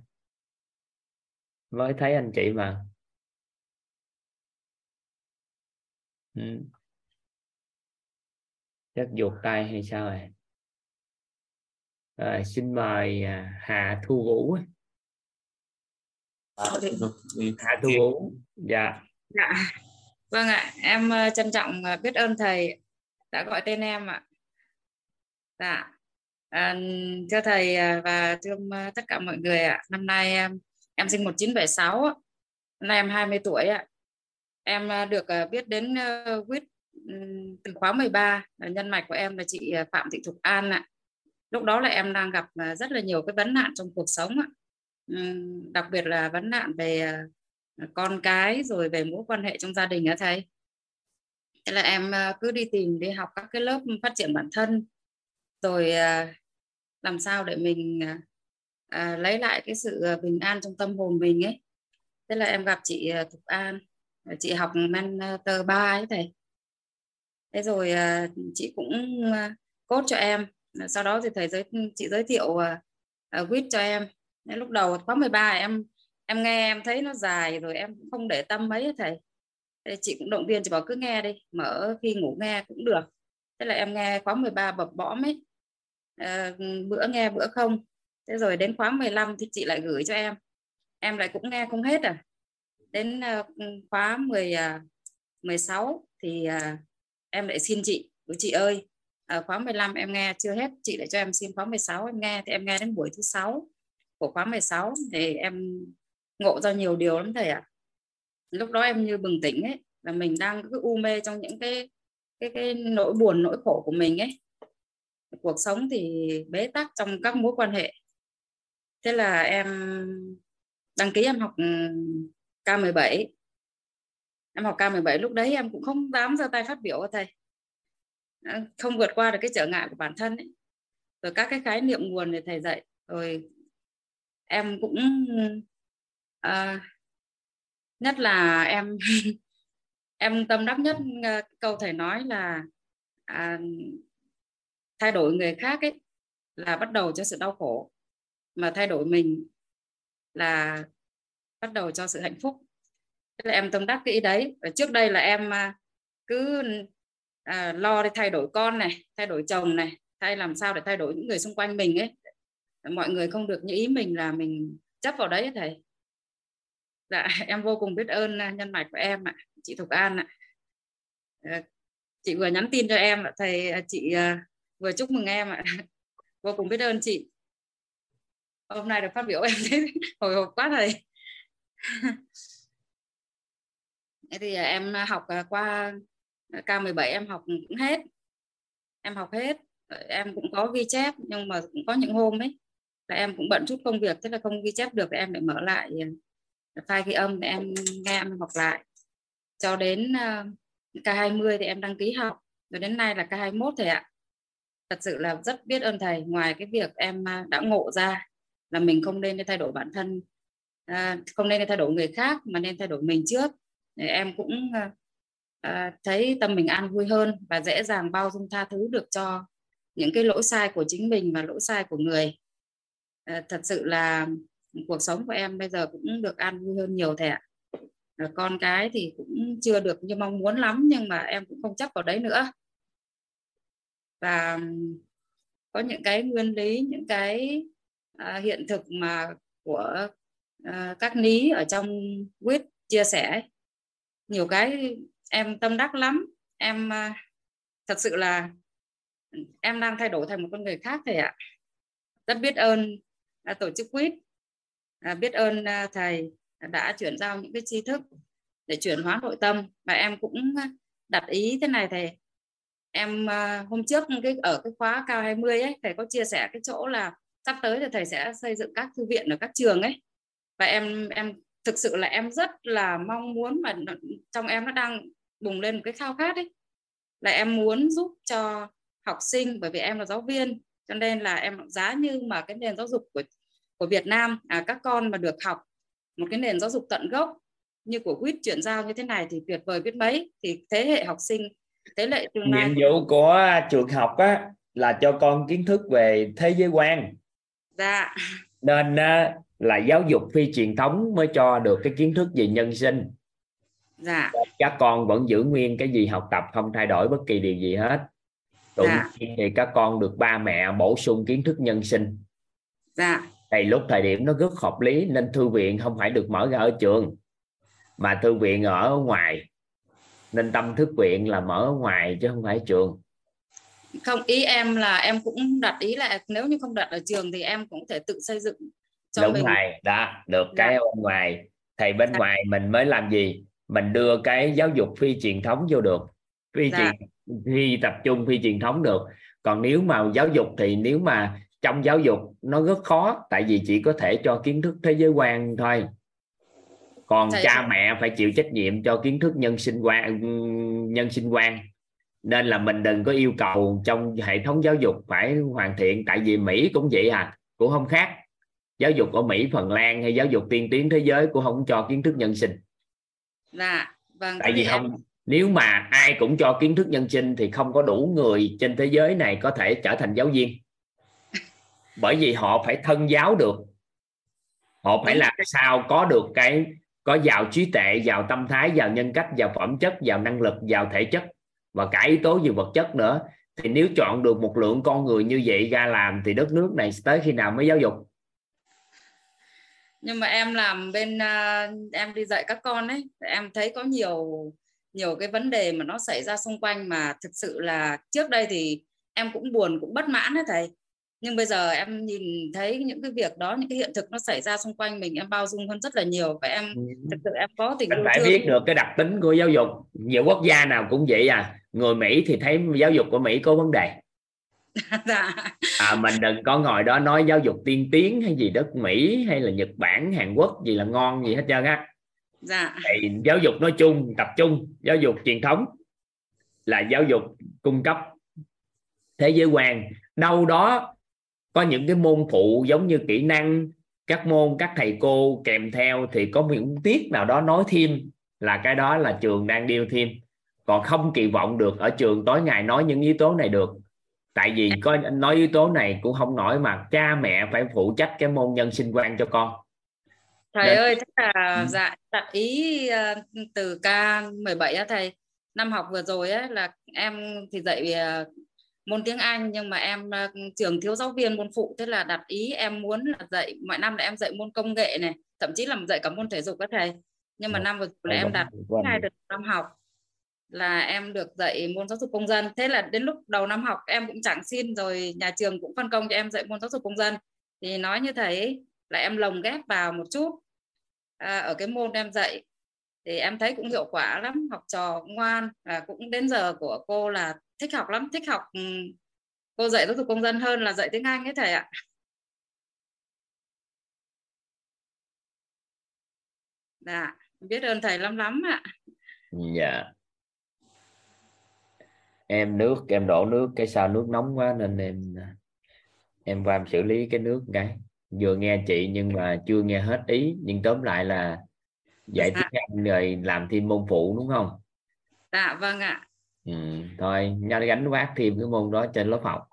Mới thấy anh chị mà. Ừ. chắc ruột tay hay sao rồi à, xin mời à, Hà Thu Vũ. Hà Thu Vũ. Dạ. Dạ. Vâng ạ. Em ờ, trân trọng ờ, biết ơn thầy đã gọi tên em ạ. Dạ. À, thưa thầy và thưa tất cả mọi người ạ. Năm nay em em sinh 1976 năm nay em 20 tuổi ạ. Em được biết đến quýt từ khóa 13 nhân mạch của em là chị Phạm Thị Thục An ạ lúc đó là em đang gặp à, rất là nhiều cái vấn nạn trong cuộc sống ạ. Đặc biệt là vấn nạn về à, con cái rồi về mối quan hệ trong gia đình á thầy. Thế là em à, cứ đi tìm, đi học các cái lớp phát triển bản thân. Rồi làm sao để mình lấy lại cái sự bình an trong tâm hồn mình ấy. Thế là em gặp chị Thục An chị học mentor ba ấy thầy. Thế rồi chị cũng cốt cho em sau đó thì thầy giới chị giới thiệu uh, quýt cho em. Nên lúc đầu khóa 13 em em nghe em thấy nó dài rồi em cũng không để tâm mấy thầy. Thế chị cũng động viên chị bảo cứ nghe đi mở khi ngủ nghe cũng được. Thế là em nghe khóa 13 bập bõm ấy. À, bữa nghe bữa không. Thế rồi đến khóa 15 thì chị lại gửi cho em. Em lại cũng nghe không hết à. Đến uh, khóa 10 uh, 16 thì uh, em lại xin chị. Chị ơi à, khóa 15 em nghe chưa hết. Chị lại cho em xin khóa 16 em nghe. Thì em nghe đến buổi thứ sáu của khóa 16 thì em ngộ ra nhiều điều lắm thầy ạ. À. lúc đó em như bừng tỉnh ấy là mình đang cứ u mê trong những cái cái cái nỗi buồn nỗi khổ của mình ấy. Cuộc sống thì bế tắc trong các mối quan hệ. Thế là em đăng ký em học ừ, K17 em học K17 lúc đấy em cũng không dám ra tay phát biểu với thầy. Ờ, không vượt qua được cái trở ngại của bản thân ấy. rồi các cái khái niệm nguồn để thầy dạy. Rồi em cũng uh, nhất là em [laughs] em tâm đắc nhất uh, câu thầy nói là uh, thay đổi người khác ấy là bắt đầu cho sự đau khổ. Mà thay đổi mình là bắt đầu cho sự hạnh phúc. Thế là em tâm đắc kỹ đấy. Và trước đây là em à, cứ à, lo để thay đổi con này thay đổi chồng này thay làm sao để thay đổi những người xung quanh mình ấy. Mọi người không được như ý mình là mình chấp vào đấy thầy. Dạ [laughs] em vô cùng biết ơn à, nhân mạch của em ạ chị Thục An ạ. À, chị vừa nhắn tin cho em ạ thầy à, chị à, vừa chúc mừng em ạ. [laughs] Vô cùng biết ơn chị. Hôm nay được phát biểu em thấy [laughs] hồi hộp quá thầy. Thì em học qua qua K17 em học cũng hết. Em học hết. Em cũng có ghi chép, nhưng mà cũng có những hôm ấy là em cũng bận chút công việc, thế là không ghi chép được thì em lại mở lại ờ, file ghi âm để em nghe, em học lại. Cho đến ờ, K20 thì em đăng ký học, rồi đến nay là K21 thầy ạ. Thật sự là rất biết ơn thầy. Ngoài cái việc em ờ, đã ngộ ra là mình không nên thay đổi bản thân không nên thay đổi người khác, mà nên thay đổi mình trước. Em cũng à, thấy tâm mình an vui hơn và dễ dàng bao dung tha thứ được cho những cái lỗi sai của chính mình và lỗi sai của người. À, thật sự là cuộc sống của em bây giờ cũng được an vui hơn nhiều thẻ à, ờ, con cái thì cũng chưa được như mong muốn lắm nhưng mà em cũng không chấp vào đấy nữa. Và có những cái nguyên lý những cái à, hiện thực mà của à, các lý ở trong quyết chia sẻ nhiều cái em tâm đắc lắm. Em à, thật sự là em đang thay đổi thành một con người khác thầy ạ. Rất biết ơn à, tổ chức quýt. À, biết ơn à, thầy đã chuyển giao những cái tri thức để chuyển hóa nội tâm. Và em cũng đặt ý thế này thầy. Em à, hôm trước cái ở cái khóa cao 20 ấy thầy có chia sẻ cái chỗ là sắp tới thì thầy sẽ xây dựng các thư viện ở các trường ấy. Và em em thực sự là em rất là mong muốn mà trong em nó đang bùng lên một cái khao khát ấy. Là em muốn giúp cho học sinh bởi vì em là giáo viên cho nên là em giá như mà cái nền giáo dục của của Việt Nam à, các con mà được học một cái nền giáo dục tận gốc như của quýt chuyển giao như thế này thì tuyệt vời biết mấy. Thì thế hệ học sinh thế hệ tương lai nhiệm vụ của trường học á là cho con kiến thức về thế giới quan. Dạ. Nên là giáo dục phi truyền thống mới cho được cái kiến thức về nhân sinh dạ. Các con vẫn giữ nguyên cái gì học tập không thay đổi bất kỳ điều gì hết. Tự dạ. nhiên thì các con được ba mẹ bổ sung kiến thức nhân sinh. Dạ. Tại lúc thời điểm nó rất hợp lý nên thư viện không phải được mở ra ở trường mà thư viện ở ngoài. Nên tâm thức viện là mở ở ngoài chứ không phải trường. Không ý em là em cũng đặt ý là nếu như không đặt ở trường thì em cũng thể tự xây dựng cho đúng mình. thầy đó được cái dạ. ở ngoài. Thầy bên dạ. ngoài mình mới làm gì mình đưa cái giáo dục phi truyền thống vô được phi dạ. truyền phi tập trung phi truyền thống được. Còn nếu mà giáo dục thì nếu mà trong giáo dục nó rất khó tại vì chỉ có thể cho kiến thức thế giới quan thôi. Còn Thầy cha mẹ phải chịu trách nhiệm cho kiến thức nhân sinh quan nhân sinh quan. Nên là mình đừng có yêu cầu trong hệ thống giáo dục phải hoàn thiện tại vì Mỹ cũng vậy à cũng không khác. Giáo dục ở Mỹ Phần Lan hay giáo dục tiên tiến thế giới cũng không cho kiến thức nhân sinh dạ vâng tại vì em... không nếu mà ai cũng cho kiến thức nhân sinh thì không có đủ người trên thế giới này có thể trở thành giáo viên. [laughs] Bởi vì họ phải thân giáo được. Họ phải làm sao có được cái có giàu trí tuệ giàu tâm thái giàu nhân cách giàu phẩm chất giàu năng lực giàu thể chất và cả yếu tố về vật chất nữa. Thì nếu chọn được một lượng con người như vậy ra làm thì đất nước này tới khi nào mới giáo dục nhưng mà em làm bên uh, em đi dạy các con ấy em thấy có nhiều nhiều cái vấn đề mà nó xảy ra xung quanh mà thực sự là trước đây thì em cũng buồn cũng bất mãn đấy thầy. Nhưng bây giờ em nhìn thấy những cái việc đó những cái hiện thực nó xảy ra xung quanh mình em bao dung hơn rất là nhiều và em ừ. thực sự em có tình mình phải biết được cái đặc tính của giáo dục. Nhiều quốc gia nào cũng vậy à. Người Mỹ thì thấy giáo dục của Mỹ có vấn đề dạ. à mình đừng có ngồi đó nói giáo dục tiên tiến hay gì đất Mỹ hay là Nhật Bản Hàn Quốc gì là ngon gì hết trơn á dạ. Thì giáo dục nói chung tập trung giáo dục truyền thống là giáo dục cung cấp thế giới quan đâu đó có những cái môn phụ giống như kỹ năng các môn các thầy cô kèm theo thì có những tiết nào đó nói thêm là cái đó là trường đang điêu thêm còn không kỳ vọng được ở trường tối ngày nói những yếu tố này được tại vì có nói yếu tố này cũng không nổi mà cha mẹ phải phụ trách cái môn nhân sinh quan cho con. Thầy Nên... ơi thế là ừ. dạ đặt ý uh, từ K17 á thầy. Năm học vừa rồi á là em thì dạy uh, môn tiếng Anh nhưng mà em uh, trường thiếu giáo viên môn phụ. Thế là đặt ý em muốn là dạy mọi năm là em dạy môn công nghệ này thậm chí là dạy cả môn thể dục các thầy. Nhưng mà năm vừa rồi là em đặt hai được năm học là em được dạy môn giáo dục công dân. Thế là đến lúc đầu năm học em cũng chẳng xin rồi nhà trường cũng phân công cho em dạy môn giáo dục công dân. Thì nói như thế là em lồng ghép vào một chút à, ở cái môn em dạy. Thì em thấy cũng hiệu quả lắm học trò ngoan. Và cũng đến giờ của cô là thích học lắm thích học ừ, cô dạy giáo dục công dân hơn là dạy tiếng Anh ấy thầy ạ. Dạ biết ơn thầy lắm lắm ạ. Dạ em nước em đổ nước cái sao nước nóng quá nên em em qua em xử lý cái nước cái. Vừa nghe chị nhưng mà chưa nghe hết ý. Nhưng tóm lại là dạy dạ. tiếng Anh rồi làm thêm môn phụ đúng không? Dạ vâng ạ. Ừ, thôi nhau gánh vác thêm cái môn đó trên lớp học.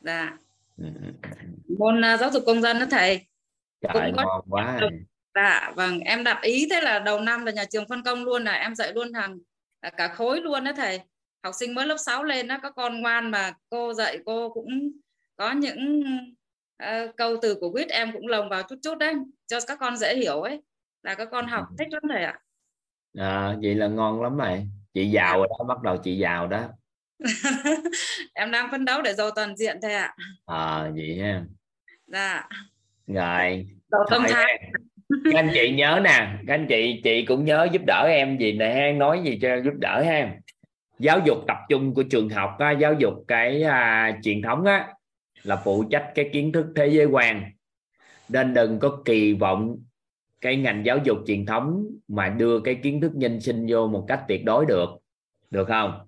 Dạ. Ừ. môn uh, giáo dục công dân đó thầy. Trời có... ngon quá. Dạ vâng em đặt ý thế là đầu năm là nhà trường phân công luôn là em dạy luôn hàng à, cả khối luôn đó thầy học sinh mới lớp 6 lên đó có con ngoan mà cô dạy cô cũng có những uh, câu từ của quýt em cũng lồng vào chút chút đấy cho các con dễ hiểu ấy là các con học thích lắm thầy ạ. À, vậy là ngon lắm này chị giàu rồi đó bắt đầu chị giàu đó. [laughs] Em đang phấn đấu để giàu toàn diện thầy ạ. À vậy ha. Dạ. Rồi tâm tháng các anh chị nhớ nè các anh chị chị cũng nhớ giúp đỡ em gì nè ha nói gì cho giúp đỡ ha giáo dục tập trung của trường học á, giáo dục cái à, truyền thống á là phụ trách cái kiến thức thế giới quan. Nên đừng có kỳ vọng cái ngành giáo dục truyền thống mà đưa cái kiến thức nhân sinh vô một cách tuyệt đối được. Được không?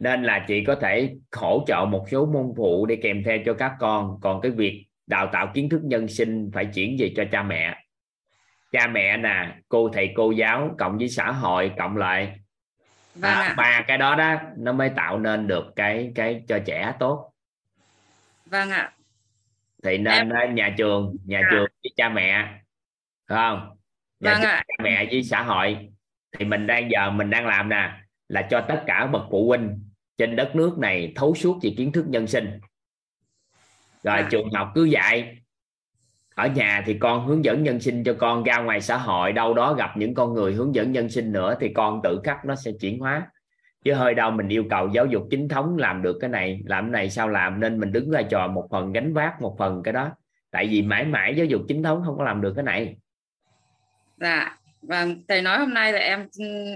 Nên là chị có thể hỗ trợ một số môn phụ để kèm theo cho các con. Còn cái việc đào tạo kiến thức nhân sinh phải chuyển về cho cha mẹ. Cha mẹ nè cô thầy cô giáo cộng với xã hội cộng lại vâng à, ba cái đó đó nó mới tạo nên được cái cái cho trẻ tốt vâng ạ thì nên em... nhà trường nhà à. trường với cha mẹ phải không nhà vâng ạ. cha mẹ với xã hội thì mình đang giờ mình đang làm nè là cho tất cả bậc phụ huynh trên đất nước này thấu suốt về kiến thức nhân sinh rồi à. trường học cứ dạy ở nhà thì con hướng dẫn nhân sinh cho con ra ngoài xã hội đâu đó gặp những con người hướng dẫn nhân sinh nữa thì con tự khắc nó sẽ chuyển hóa. Chứ hơi đâu mình yêu cầu giáo dục chính thống làm được cái này làm cái này sao làm nên mình đứng vai trò một phần gánh vác một phần cái đó. Tại vì mãi mãi giáo dục chính thống không có làm được cái này. Dạ vâng thầy nói hôm nay là em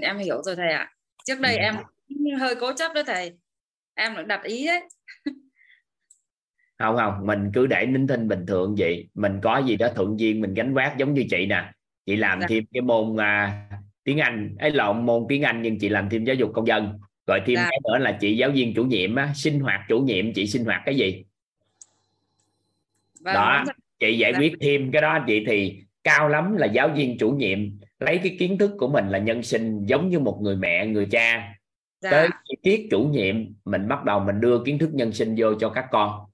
em hiểu rồi thầy ạ. Trước đây ừ. em hơi cố chấp đó thầy. Em đặt ý đấy [laughs] không không mình cứ để nín thinh bình thường vậy. Mình có gì đó thuận duyên mình gánh vác giống như chị nè. Chị làm dạ. thêm cái môn à, tiếng Anh. Ấy lộn môn tiếng Anh nhưng chị làm thêm giáo dục công dân. Rồi thêm dạ. cái nữa là chị giáo viên chủ nhiệm á, sinh hoạt chủ nhiệm chị sinh hoạt cái gì? Vâng, đó chị giải dạ. quyết thêm cái đó. Chị thì cao lắm là giáo viên chủ nhiệm lấy cái kiến thức của mình là nhân sinh giống như một người mẹ người cha. Dạ. tới tiết chủ nhiệm mình bắt đầu mình đưa kiến thức nhân sinh vô cho các con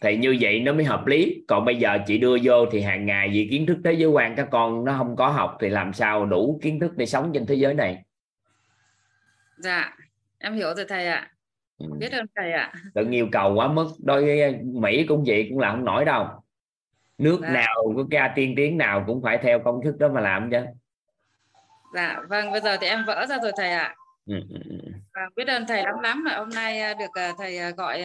thì như vậy nó mới hợp lý. Còn bây giờ chị đưa vô thì hàng ngày vì kiến thức thế giới quan các con nó không có học thì làm sao đủ kiến thức để sống trên thế giới này? Dạ em hiểu rồi thầy ạ. Ừ. biết ơn thầy ạ. Đừng yêu cầu quá mức đôi mỹ cũng vậy cũng làm không nổi đâu. Nước dạ. nào có ca tiên tiến nào cũng phải theo công thức đó mà làm chứ. Dạ vâng bây giờ thì em vỡ ra rồi thầy ạ. Ừ. Và biết ơn thầy lắm lắm. Mà hôm nay à, được à, thầy à, gọi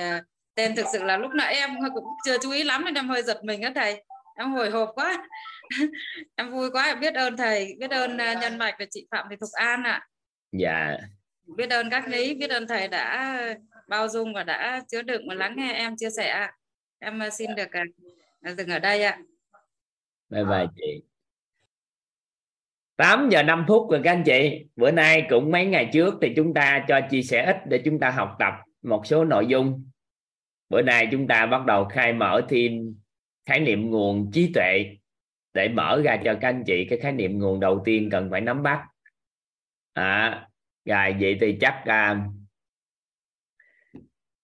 tên thực sự là lúc nãy em cũng chưa chú ý lắm nên em hơi giật mình á thầy. Em hồi hộp quá. [laughs] Em vui quá. Biết ơn thầy. Biết ơn nhân mạch và chị phạm thị thục an ạ. Dạ. Biết ơn các lý. Biết ơn thầy đã bao dung và đã chứa đựng và lắng nghe em chia sẻ em xin được dừng ở đây ạ. Bye bye chị. 8 giờ 5 phút rồi các anh chị. Bữa nay cũng mấy ngày trước thì chúng ta cho chia sẻ ít để chúng ta học tập một số nội dung bữa nay chúng ta bắt đầu khai mở thêm khái niệm nguồn trí tuệ để mở ra cho các anh chị cái khái niệm nguồn đầu tiên cần phải nắm bắt. À, rồi vậy thì chắc à,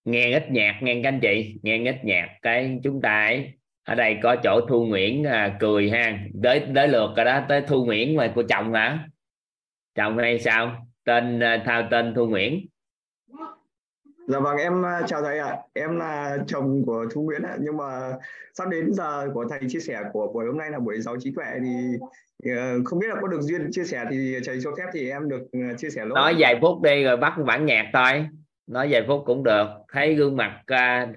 nghe ít nhạc nghe các anh chị nghe ít nhạc cái chúng ta ấy. Ở đây có chỗ thu nguyễn à, cười ha. Tới tới lượt rồi đó tới thu nguyễn mà của chồng hả? Chồng hay sao? Tên à, thao tên thu nguyễn. Dạ vâng em à, chào thầy ạ. Em là chồng của Thu Nguyễn ạ. Nhưng mà sắp đến giờ của thầy chia sẻ của buổi hôm nay là buổi giáo trí tuệ thì ờ, không biết là có được duyên chia sẻ thì thầy cho phép thì em được ờ, chia sẻ luôn. Nói vài phút đi rồi bắt bản nhạc thôi. Nói vài phút cũng được. Thấy gương mặt uh,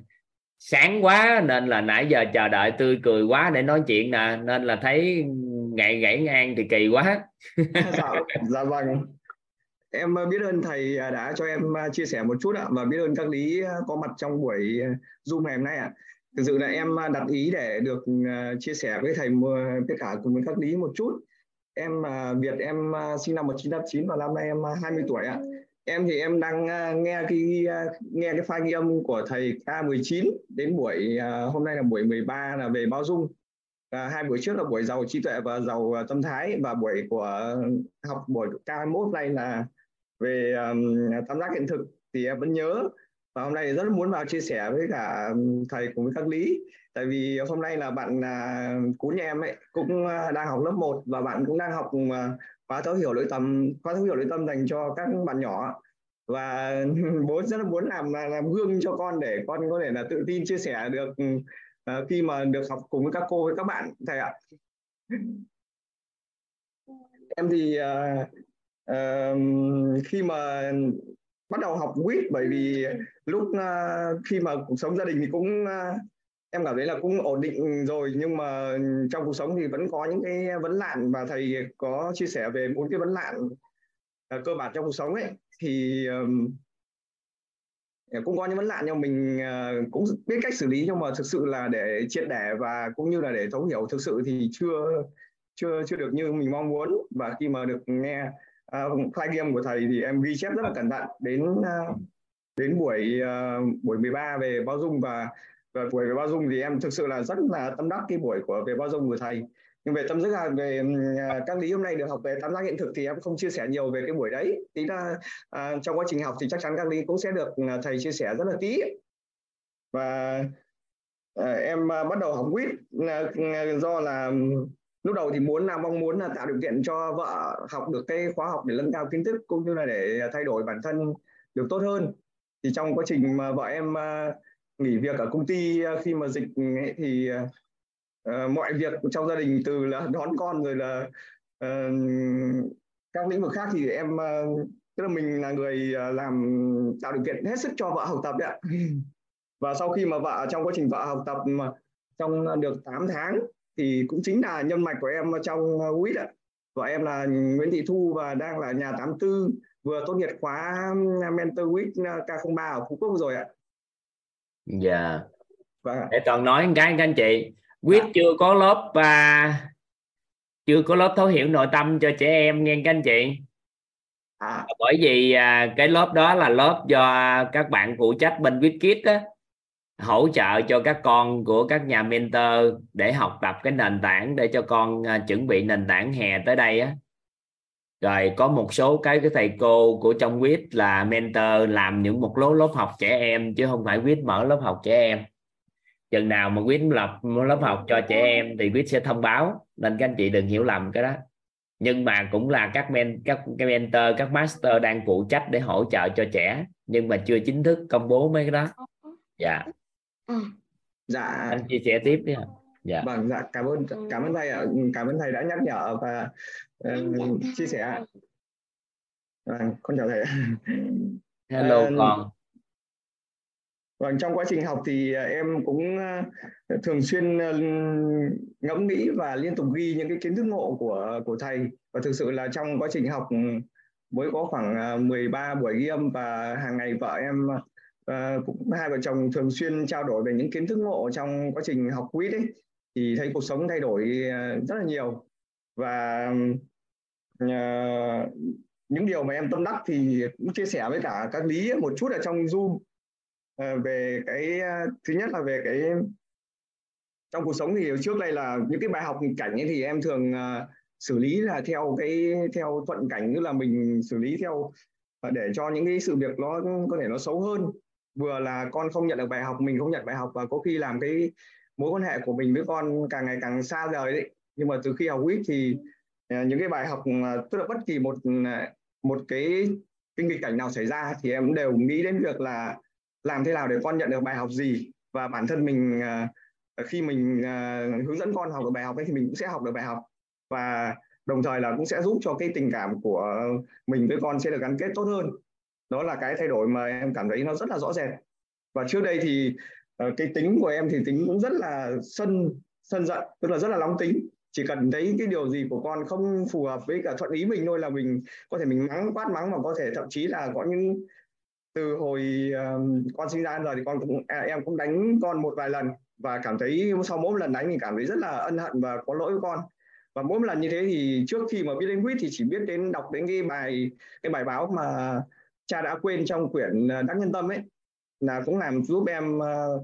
sáng quá nên là nãy giờ chờ đợi tươi cười quá để nói chuyện nè nên là thấy ngại gãy ngang thì kỳ quá. [laughs] dạ, dạ vâng em ờ, biết ơn thầy à, đã cho em ờ, chia sẻ một chút ạ và biết ơn các lý ờ, có mặt trong buổi zoom ngày hôm nay ạ. Thực sự là em đặt ý để được chia sẻ với thầy với cả cùng với các lý một chút. Em Việt em sinh năm 1989 và năm nay em 20 tuổi ạ. Em thì em đang nghe cái nghe cái file ghi âm của thầy K19 đến buổi hôm nay là buổi 13 là về bao dung à, hai buổi trước là buổi giàu trí tuệ và giàu tâm thái và buổi của học buổi K21 này là về um, tam giác hiện thực thì em vẫn nhớ. Và hôm nay rất muốn vào chia sẻ với cả thầy cùng với các lý. Tại vì hôm nay là bạn à, uh, cún nhà em ấy cũng à, đang học lớp 1 và bạn cũng đang học uh, khóa thấu hiểu lỗi tâm khóa thấu hiểu lỗi tâm dành cho các bạn nhỏ. Và [laughs] bố rất là muốn làm làm gương cho con để con có thể là tự tin chia sẻ được uh, khi mà được học cùng với các cô với các bạn thầy ạ. Em thì uh, uh, khi mà bắt đầu học quýt bởi vì lúc uh, khi mà cuộc sống gia đình thì cũng uh, em cảm thấy là cũng ổn định rồi nhưng mà trong cuộc sống thì vẫn có những cái vấn nạn và thầy có chia sẻ về bốn cái vấn nạn uh, à, cơ bản trong cuộc sống ấy. Thì um, cũng có những vấn nạn nhưng mình uh, cũng biết cách xử lý nhưng mà thực sự là để triệt để và cũng như là để thấu hiểu thực sự thì chưa chưa chưa được như mình mong muốn. Và khi mà được nghe uh, file game của thầy thì em ghi chép rất là cẩn thận đến uh, đến buổi uh, buổi 13 về bao dung và và buổi về bao dung thì em thực sự là rất là tâm đắc cái buổi của về bao dung của thầy. Nhưng về tâm thức là về các lý hôm nay được học về tam giác hiện thực thì em không chia sẻ nhiều về cái buổi đấy. Tí là à, trong quá trình học thì chắc chắn các lý cũng sẽ được thầy chia sẻ rất là kỹ. Và à, em à, bắt đầu học quýt à, do là lúc đầu thì muốn là mong muốn là tạo điều kiện cho vợ học được cái khóa học để nâng cao kiến thức cũng như là để thay đổi bản thân được tốt hơn. Thì trong quá trình mà vợ em à, nghỉ việc ở công ty à, khi mà dịch ấy, thì uh, mọi việc trong gia đình từ là [laughs] đón con rồi là uh, các lĩnh vực khác thì em uh, tức là mình là người uh, làm tạo điều kiện hết sức cho vợ học tập đấy ạ. [laughs] Và sau khi mà vợ trong quá trình vợ học tập mà trong được 8 tháng thì cũng chính là nhân mạch của em trong WIT ạ. Vợ em là Nguyễn Thị Thu và đang là nhà 84 vừa tốt nghiệp khóa mentor WIT K03 ở Phú Quốc rồi ạ. Dạ. Vâng. Để toàn nói một cái các anh chị. WIT dạ. chưa có lớp và chưa có lớp thấu hiểu nội tâm cho trẻ em nghe các anh chị. À. Bởi vì à, cái lớp đó là lớp do các bạn phụ trách bên WIT á hỗ trợ cho các con của các nhà mentor để học tập cái nền tảng để cho con uh, chuẩn bị nền tảng hè tới đây á. Rồi có một số cái cái thầy cô của trong quýt là mentor làm những một lớp lớp học trẻ em chứ không phải quýt mở lớp học trẻ em. Chừng nào mà quýt lập lớp học cho trẻ em thì quýt sẽ thông báo. Nên các anh chị đừng hiểu lầm cái đó. Nhưng mà cũng là các men các cái mentor các master đang phụ trách để hỗ trợ cho trẻ nhưng mà chưa chính thức công bố mấy cái đó. Dạ. yeah. Ừ. dạ. Anh chia sẻ tiếp đi ạ. Dạ. Vâng dạ cảm ơn cảm ơn thầy ạ. Cảm ơn thầy đã nhắc nhở và uh, chia sẻ vâng con chào thầy [laughs] hello uh, con. Vâng, trong quá trình học thì em cũng thường xuyên ngẫm nghĩ và liên tục ghi những cái kiến thức ngộ của của thầy. Và thực sự là trong quá trình học mới có khoảng 13 buổi ghi âm và hàng ngày vợ em uh, cũng hai vợ chồng thường xuyên trao đổi về những kiến thức ngộ trong quá trình học quýt ấy thì thấy cuộc sống thay đổi ờ, rất là nhiều. Và uh, những điều mà em tâm đắc thì cũng chia sẻ với cả các lý một chút ở trong zoom. Uh, về cái uh, thứ nhất là về cái trong cuộc sống thì trước đây là những cái bài học cảnh ấy thì em thường uh, xử lý là theo cái theo thuận cảnh như là mình xử lý theo để cho những cái sự việc nó có thể nó xấu hơn vừa là con không nhận được bài học, mình không nhận bài học và có khi làm cái mối quan hệ của mình với con càng ngày càng xa rời đấy nhưng mà từ khi học quýt thì à, những cái bài học tức là bất kỳ một à, một cái cái nghịch cảnh nào xảy ra thì em đều nghĩ đến việc là làm thế nào để con nhận được bài học gì. Và bản thân mình à, khi mình hướng dẫn con học được bài học ấy thì mình cũng sẽ học được bài học. Và đồng thời là cũng sẽ giúp cho cái tình cảm của mình với con sẽ được gắn kết tốt hơn đó là cái thay đổi mà em cảm thấy nó rất là rõ rệt. Và trước đây thì ờ, cái tính của em thì tính cũng rất là sân sân giận tức là rất là nóng tính. Chỉ cần thấy cái điều gì của con không phù hợp với cả thuận ý mình thôi là mình có thể mình mắng quát mắng mà có thể thậm chí là có những từ hồi um, con sinh ra giờ thì con cũng à, em cũng đánh con một vài lần. Và cảm thấy sau mỗi lần đánh thì cảm thấy rất là ân hận và có lỗi với con. Và mỗi lần như thế thì trước khi mà biết đến quýt thì chỉ biết đến đọc đến cái bài cái bài báo mà cha đã quên trong quyển ờ, đắc nhân tâm ấy là cũng làm giúp em uh,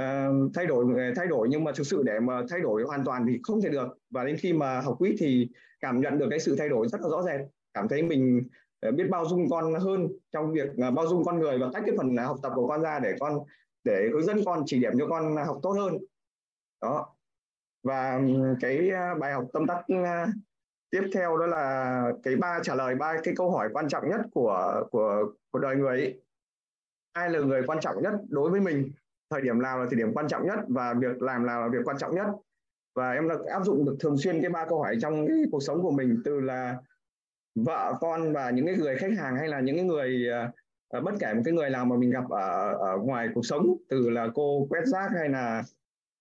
uh, thay đổi thay đổi nhưng mà thực sự để mà thay đổi hoàn toàn thì không thể được. Và đến khi mà học quýt thì cảm nhận được cái sự thay đổi rất là rõ rệt cảm thấy mình biết bao dung con hơn trong việc bao dung con người và tách cái phần học tập của con ra để con để hướng dẫn con chỉ điểm cho con học tốt hơn. Đó. Và cái bài học tâm đắc tiếp theo đó là cái ba trả lời ba cái câu hỏi quan trọng nhất của của của đời người ấy. ai là người quan trọng nhất đối với mình thời điểm nào là thời điểm quan trọng nhất và việc làm nào là việc quan trọng nhất và em đã áp dụng được thường xuyên cái ba câu hỏi trong cái cuộc sống của mình, từ là vợ, con và những cái người khách hàng hay là những cái người ờ, ờ, bất kể một cái người nào mà mình gặp ở ở ngoài cuộc sống, từ là cô quét rác hay là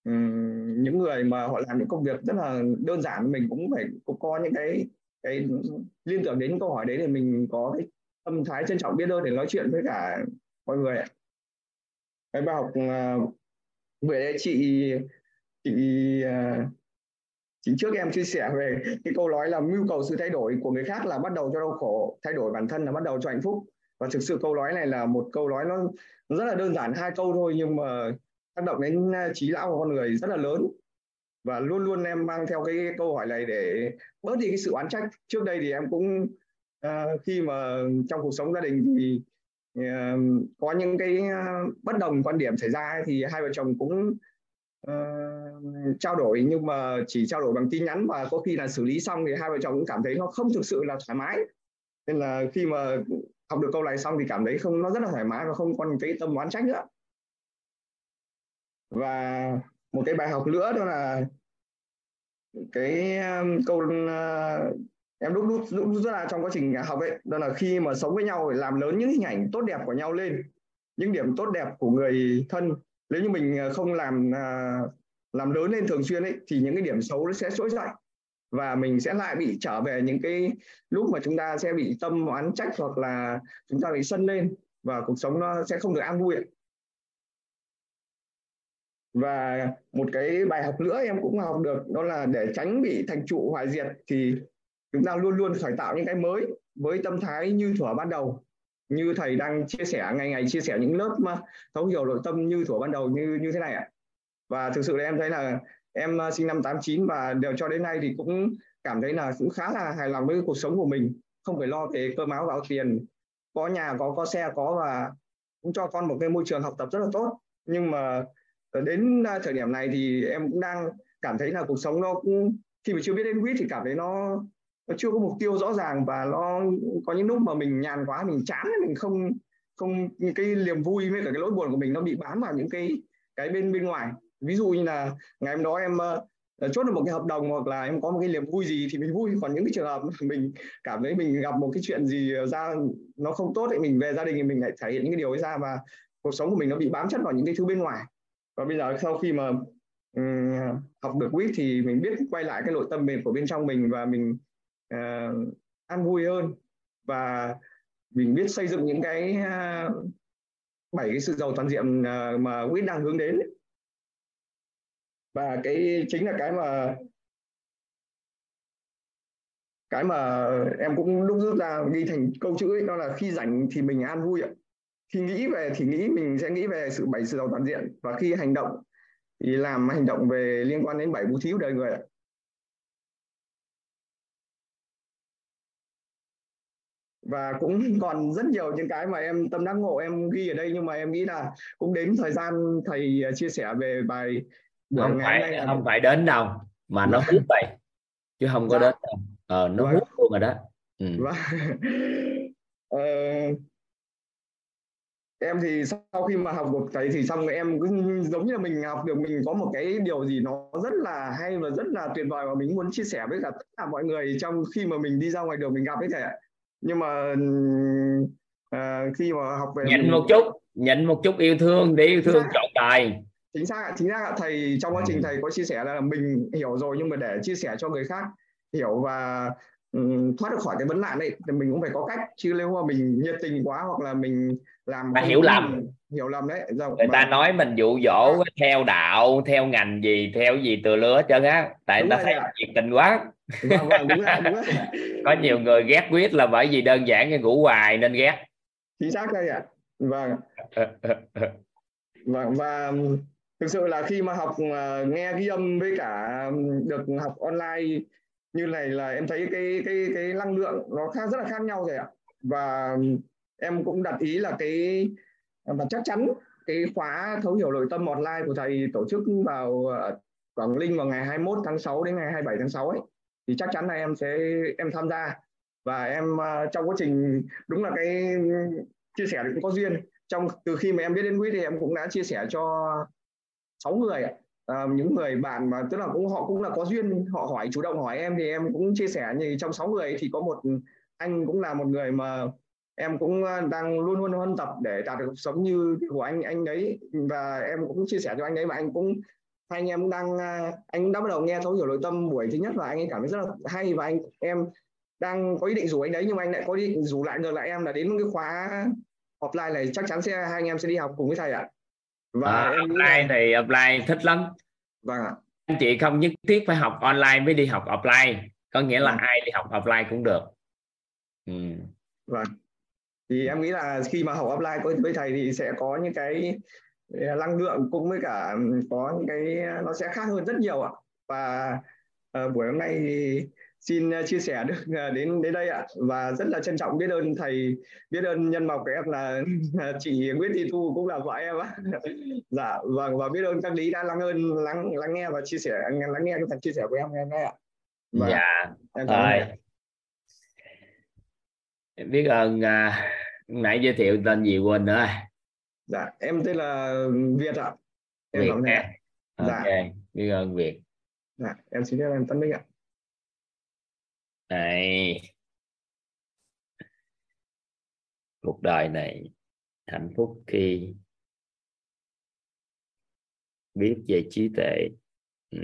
um, những người mà họ làm những công việc rất là đơn giản mình cũng phải cũng có những cái cái liên tưởng đến câu hỏi đấy để mình có cái tâm thái trân trọng biết ơn để nói chuyện với cả mọi người ạ. Cái bài học à, uh, vừa chị chị à, uh, chính trước em chia sẻ về cái câu nói là mưu cầu sự thay đổi của người khác là bắt đầu cho đau khổ thay đổi bản thân là bắt đầu cho hạnh phúc. Và thực sự câu nói này là một câu nói nó rất là đơn giản hai câu thôi nhưng mà tác động đến ờ, trí não của con người rất là lớn. Và luôn luôn em mang theo cái câu hỏi này để bớt đi cái sự oán trách. Trước đây thì em cũng uh, khi mà trong cuộc sống gia đình thì uh, có những cái bất đồng quan điểm xảy ra thì hai vợ chồng cũng uh, trao đổi. Nhưng mà chỉ trao đổi bằng tin nhắn và có khi là xử lý xong thì hai vợ chồng cũng cảm thấy nó không thực sự là thoải mái. Nên là khi mà học được câu này xong thì cảm thấy không nó rất là thoải mái và không còn cái tâm oán trách nữa và một cái bài học nữa đó là cái um, câu uh, em đúc đúc đúc rất là trong quá trình học ấy đó là khi mà sống với nhau phải làm lớn những hình ảnh tốt đẹp của nhau lên những điểm tốt đẹp của người thân. Nếu như mình uh, không làm uh, làm lớn lên thường xuyên ấy thì những cái điểm xấu nó sẽ trỗi dậy. Và mình sẽ lại bị trở về những cái lúc mà chúng ta sẽ bị tâm oán trách hoặc là chúng ta bị sân lên và cuộc sống nó sẽ không được an vui ấy và một cái bài học nữa em cũng học được, đó là để tránh bị thành trụ hoại diệt thì chúng ta luôn luôn phải tạo những cái mới với tâm thái như thuở ban đầu. Như thầy đang chia sẻ, ngày ngày chia sẻ những lớp mà thấu hiểu nội tâm như thuở ban đầu như như thế này ạ. Và thực sự là em thấy là em ờ, sinh năm 89 và đều cho đến nay thì cũng cảm thấy là cũng khá là hài lòng với cuộc sống của mình. Không phải lo về cơm áo gạo tiền, có nhà có có xe có và cũng cho con một cái môi trường học tập rất là tốt. Nhưng mà Ờ, đến à, thời điểm này thì em cũng đang cảm thấy là cuộc sống nó cũng khi mà chưa biết đến quýt thì cảm thấy nó nó chưa có mục tiêu rõ ràng và nó có những lúc mà mình nhàn quá mình chán mình không không cái niềm vui với cả cái nỗi buồn của mình nó bị bám vào những cái cái bên bên ngoài. Ví dụ như là ngày hôm đó em uh, chốt được một cái hợp đồng hoặc là em có một cái niềm vui gì thì mình vui. Còn những cái trường hợp mình cảm thấy mình gặp một cái chuyện gì ra nó không tốt thì mình về gia đình thì mình lại thể hiện những cái điều ấy ra và cuộc sống của mình nó bị bám chất vào những cái thứ bên ngoài và bây giờ sau khi mà um, học được quýt thì mình biết quay lại cái nội tâm mình của bên trong mình và mình uh, an vui hơn. Và mình biết xây dựng những cái bảy uh, cái sự giàu toàn diện uh, mà quýt đang hướng đến và cái chính là cái mà cái mà em cũng đúc rút ra ghi thành câu chữ ấy, đó là khi rảnh thì mình an vui ạ khi nghĩ về thì nghĩ mình sẽ nghĩ về sự bảy sự giàu toàn diện và khi hành động thì làm hành động về liên quan đến bảy bố thí của đời người và cũng còn rất nhiều những cái mà em tâm đắc ngộ em ghi ở đây nhưng mà em nghĩ là cũng đến thời gian thầy chia sẻ về bài buổi không ngày phải không phải đến đâu mà nó hút vậy chứ không có dạ. đến đâu ờ, nó vâng. hút luôn rồi đó ừ. Vâng. [laughs] ờ, em thì sau khi mà học được thầy thì xong em cứ giống như là mình học được mình có một cái điều gì nó rất là hay và rất là tuyệt vời và mình muốn chia sẻ với cả tất cả mọi người trong khi mà mình đi ra ngoài đường mình gặp ấy thầy ạ. Nhưng mà uh, khi mà học về nhận mình... một chút nhận một chút yêu thương để yêu thương trọn đời. Chính xác chính xác thầy trong quá trình ừ. thầy có chia sẻ là mình hiểu rồi nhưng mà để chia sẻ cho người khác hiểu và thoát được khỏi cái vấn nạn này thì mình cũng phải có cách. Chứ nếu mà mình nhiệt tình quá hoặc là mình làm mà hiểu lầm. hiểu lầm đấy. Rồi, người mà... ta nói mình dụ dỗ à. theo đạo theo ngành gì theo gì từ lứa hết trơn á. Tại đúng ta thấy nhiệt tình quá. Vâng, vâng, đúng rồi, đúng rồi. [laughs] có nhiều người ghét quyết là bởi vì đơn giản cái ngủ hoài nên ghét. Chính xác đây ạ. À. vâng. Vâng và thực sự là khi mà học uh, nghe ghi âm với cả được học online như này là em thấy cái cái cái năng lượng nó khác rất là khác nhau rồi ạ. Và em cũng đặt ý là cái, và chắc chắn cái khóa thấu hiểu nội tâm online của thầy tổ chức vào ờ, Quảng Ninh vào ngày 21 tháng 6 đến ngày 27 tháng 6 ấy, thì chắc chắn là em sẽ, em tham gia. Và em ờ, trong quá trình, đúng là cái chia sẻ cũng có duyên. Trong, từ khi mà em biết đến quỹ thì em cũng đã chia sẻ cho sáu người ạ. Ờ, những người bạn mà, tức là cũng họ cũng là có duyên, họ hỏi, chủ động hỏi em thì em cũng chia sẻ như trong sáu người thì có một anh cũng là một người mà em cũng ờ, đang luôn luôn huân tập để đạt được cuộc sống như của anh anh ấy. Và em cũng chia sẻ cho anh ấy và anh cũng, hai anh em cũng đang ờ, anh cũng đã bắt đầu nghe thấu hiểu nội tâm buổi thứ nhất và anh ấy cảm thấy rất là hay và anh, em đang có ý định rủ anh đấy nhưng mà anh lại có ý định rủ lại ngược lại em là đến cái khóa offline này, chắc chắn sẽ hai anh em sẽ đi học cùng với thầy ạ và à, em offline thì offline thích lắm. Vâng ạ. Anh chị không nhất thiết phải học online mới đi học offline có nghĩa là vâng. ai đi học offline cũng được. Ừ. vâng. Thì em nghĩ là khi mà học offline với thầy thì sẽ có những cái năng lượng cũng với cả có những cái nó sẽ khác hơn rất nhiều ạ. Và uh, buổi hôm nay thì xin ờ, chia sẻ được ờ, đến đến đây ạ. Và rất là trân trọng biết ơn thầy biết ơn nhân mộc của em [laughs] là chị Nguyễn Thị Thu cũng là vợ em á [laughs] dạ vâng và biết ơn các lý đã lắng ơn lắng lắng nghe và chia sẻ lắng nghe cái phần chia sẻ của em ngày hôm nay ạ. Và dạ em rồi. biết ơn uh, nãy giới thiệu tên gì quên nữa dạ em tên là Việt ạ. Em Việt nha dạ. ok biết ơn Việt. Dạ em xin phép em Tân Minh ạ này cuộc đời này hạnh phúc khi biết về trí tuệ ừ.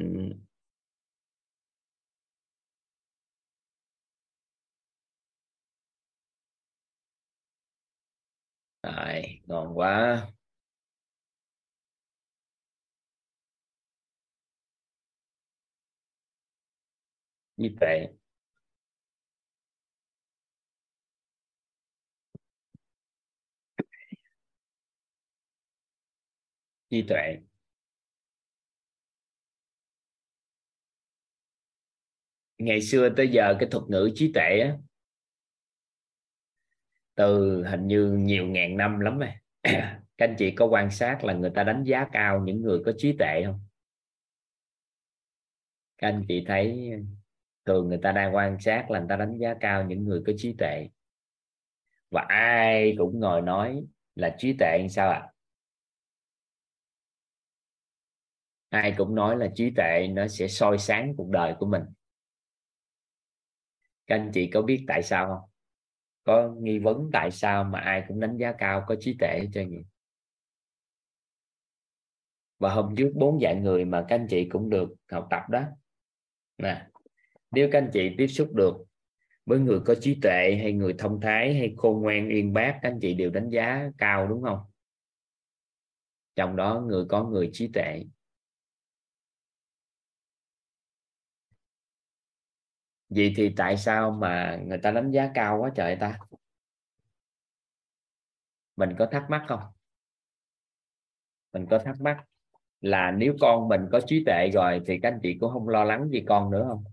Rồi, ngon quá. Như vậy trí tuệ. Ngày xưa tới giờ cái thuật ngữ trí tuệ á, từ hình như nhiều ngàn năm lắm rồi [clears throat] các anh chị có quan sát là người ta đánh giá cao những người có trí tuệ không? Các anh chị thấy thường người ta đang quan sát là người ta đánh giá cao những người có trí tuệ. Và ai cũng ngồi nói là trí tuệ sao ạ? à? Ai cũng nói là trí tuệ nó sẽ soi sáng cuộc đời của mình. Các anh chị có biết tại sao không? Có nghi vấn tại sao mà ai cũng đánh giá cao có trí tuệ cho gì và hôm trước bốn dạng người mà các anh chị cũng được học tập đó. Nè, nếu các anh chị tiếp xúc được với người có trí tuệ hay người thông thái hay khôn ngoan uyên bác, các anh chị đều đánh giá cao, đúng không? Trong đó người có người trí tuệ. Vậy thì tại sao mà người ta đánh giá cao quá trời ta? Mình có thắc mắc không? Mình có thắc mắc là nếu con mình có trí tuệ rồi thì các anh chị cũng không lo lắng gì con nữa không?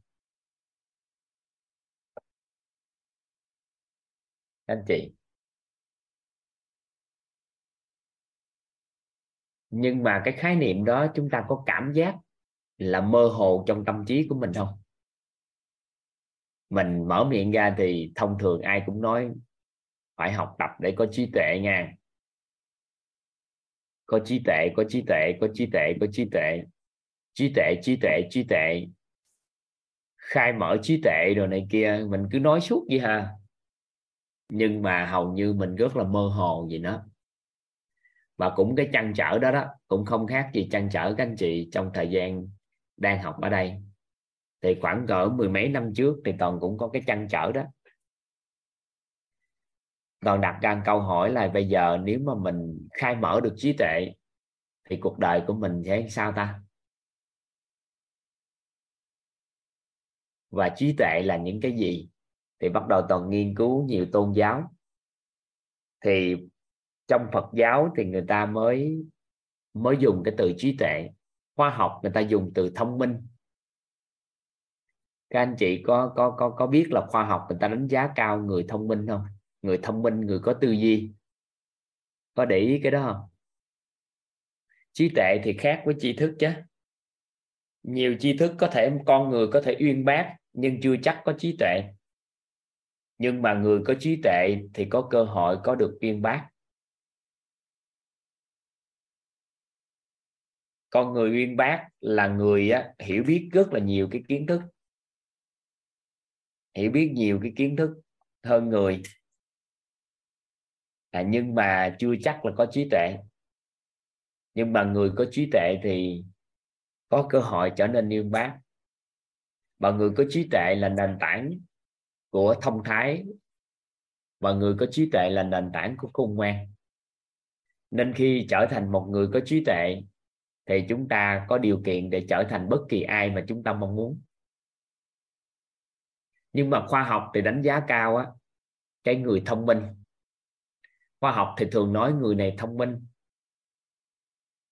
Các anh chị. Nhưng mà cái khái niệm đó chúng ta có cảm giác là mơ hồ trong tâm trí của mình không? Mình mở miệng ra thì thông thường ai cũng nói phải học tập để có trí tuệ nha. Có trí tuệ, có trí tuệ, có trí tuệ, có trí tuệ. Trí tuệ trí tuệ trí tuệ. Khai mở trí tuệ rồi này kia, mình cứ nói suốt vậy ha. Nhưng mà hầu như mình rất là mơ hồ gì đó. Và cũng cái chăn trở đó đó, cũng không khác gì chăn trở các anh chị trong thời gian đang học ở đây thì khoảng cỡ mười mấy năm trước thì toàn cũng có cái chăn trở đó. Toàn đặt ra câu hỏi là bây giờ nếu mà mình khai mở được trí tuệ thì cuộc đời của mình sẽ sao ta? Và trí tuệ là những cái gì? Thì bắt đầu toàn nghiên cứu nhiều tôn giáo. Thì trong Phật giáo thì người ta mới mới dùng cái từ trí tuệ. Khoa học người ta dùng từ thông minh các anh chị có có có có biết là khoa học người ta đánh giá cao người thông minh không? Người thông minh người có tư duy. Có để ý cái đó không? Trí tuệ thì khác với tri thức chứ. Nhiều tri thức có thể con người có thể uyên bác nhưng chưa chắc có trí tuệ. Nhưng mà người có trí tuệ thì có cơ hội có được uyên bác. Con người uyên bác là người á, hiểu biết rất là nhiều cái kiến thức hiểu biết nhiều cái kiến thức hơn người. À, nhưng mà chưa chắc là có trí tuệ. Nhưng mà người có trí tuệ thì có cơ hội trở nên uyên bác. Và người có trí tuệ là nền tảng của thông thái. Và người có trí tuệ là nền tảng của khôn ngoan. Nên khi trở thành một người có trí tuệ thì chúng ta có điều kiện để trở thành bất kỳ ai mà chúng ta mong muốn nhưng mà khoa học thì đánh giá cao á, cái người thông minh. Khoa học thì thường nói người này thông minh.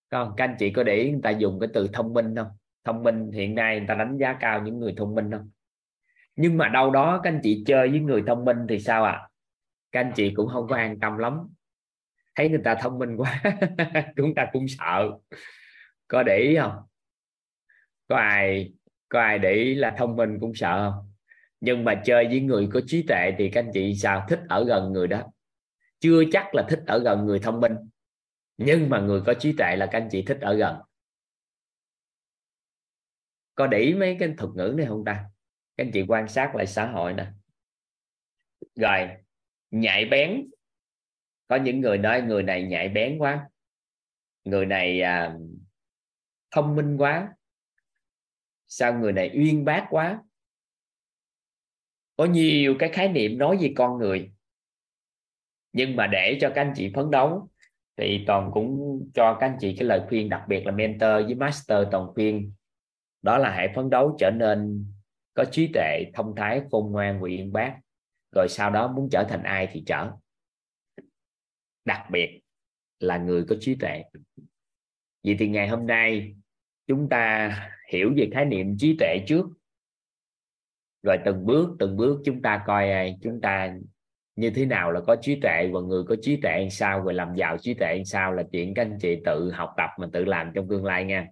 Còn các anh chị có để ý người ta dùng cái từ thông minh không? Thông minh hiện nay người ta đánh giá cao những người thông minh không? Nhưng mà đâu đó các anh chị chơi với người thông minh thì sao ạ? À? các anh chị cũng không có an tâm lắm. Thấy người ta thông minh quá, [laughs] chúng ta cũng sợ. Có để ý không? Có ai có ai để ý là thông minh cũng sợ không? Nhưng mà chơi với người có trí tuệ thì các anh chị sao? Thích ở gần người đó. Chưa chắc là thích ở gần người thông minh. Nhưng mà người có trí tuệ là các anh chị thích ở gần. Có để ý mấy cái thuật ngữ này không ta? Các anh chị quan sát lại xã hội nè. Rồi nhạy bén. Có những người nói người này nhạy bén quá. Người này à, thông minh quá. Sao người này uyên bác quá? Có nhiều cái khái niệm nói về con người. Nhưng mà để cho các anh chị phấn đấu, thì toàn cũng cho các anh chị cái lời khuyên, đặc biệt là mentor với master toàn khuyên, đó là hãy phấn đấu trở nên có trí tuệ, thông thái, khôn ngoan và bác. Rồi sau đó muốn trở thành ai thì trở. Đặc biệt là người có trí tuệ. Vậy thì ngày hôm nay chúng ta hiểu về khái niệm trí tuệ trước rồi từng bước từng bước chúng ta coi à, chúng ta như thế nào là có trí tuệ và người có trí tuệ làm sao rồi làm giàu trí tuệ làm sao là chuyện các anh chị tự học tập mà tự làm trong tương lai nha.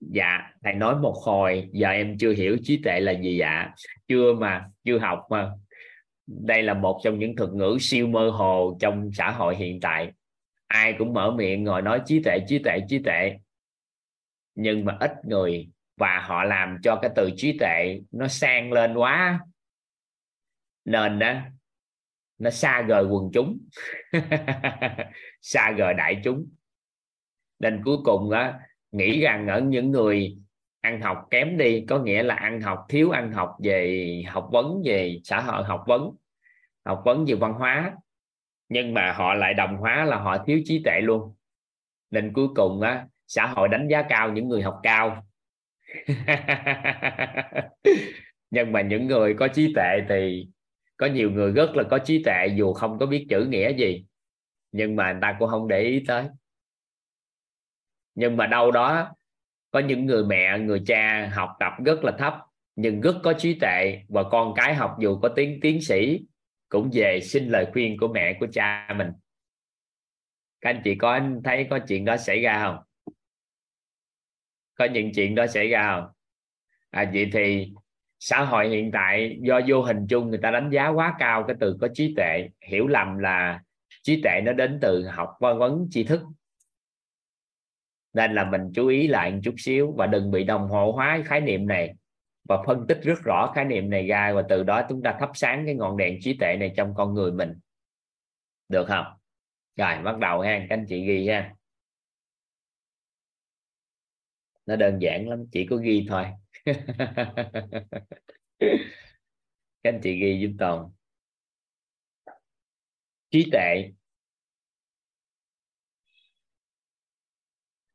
Dạ thầy nói một hồi, giờ em chưa hiểu trí tuệ là gì dạ chưa mà, chưa học mà. Đây là một trong những thuật ngữ siêu mơ hồ trong xã hội hiện tại. Ai cũng mở miệng ngồi nói trí tuệ trí tuệ trí tuệ nhưng mà ít người và họ làm cho cái từ trí tuệ nó sang lên quá. Nên đó nó xa rời quần chúng. [laughs] Xa rời đại chúng. Nên cuối cùng đó nghĩ rằng ở những người ăn học kém đi, có nghĩa là ăn học thiếu ăn học về học vấn, về xã hội học vấn học vấn về văn hóa. Nhưng mà họ lại đồng hóa là họ thiếu trí tuệ luôn. Nên cuối cùng á xã hội đánh giá cao những người học cao. [laughs] Nhưng mà những người có trí tuệ thì có nhiều người rất là có trí tuệ, dù không có biết chữ nghĩa gì. Nhưng mà người ta cũng không để ý tới. Nhưng mà đâu đó, có những người mẹ, người cha học tập rất là thấp, nhưng rất có trí tuệ. Và con cái học dù có tiếng, tiến sĩ, cũng về xin lời khuyên của mẹ, của cha mình. Các anh chị có thấy có chuyện đó xảy ra không? Có những chuyện đó xảy ra không? À, vậy thì xã hội hiện tại do vô hình chung người ta đánh giá quá cao cái từ có trí tuệ hiểu lầm là trí tuệ nó đến từ học văn vấn tri thức. Nên là mình chú ý lại một chút xíu và đừng bị đồng hồ hóa khái niệm này và phân tích rất rõ khái niệm này ra và từ đó chúng ta thắp sáng cái ngọn đèn trí tuệ này trong con người mình. Được không? Rồi bắt đầu ha các anh chị ghi ha. Nó đơn giản lắm, chỉ có ghi thôi. [laughs] Các anh chị ghi giúp toàn trí tệ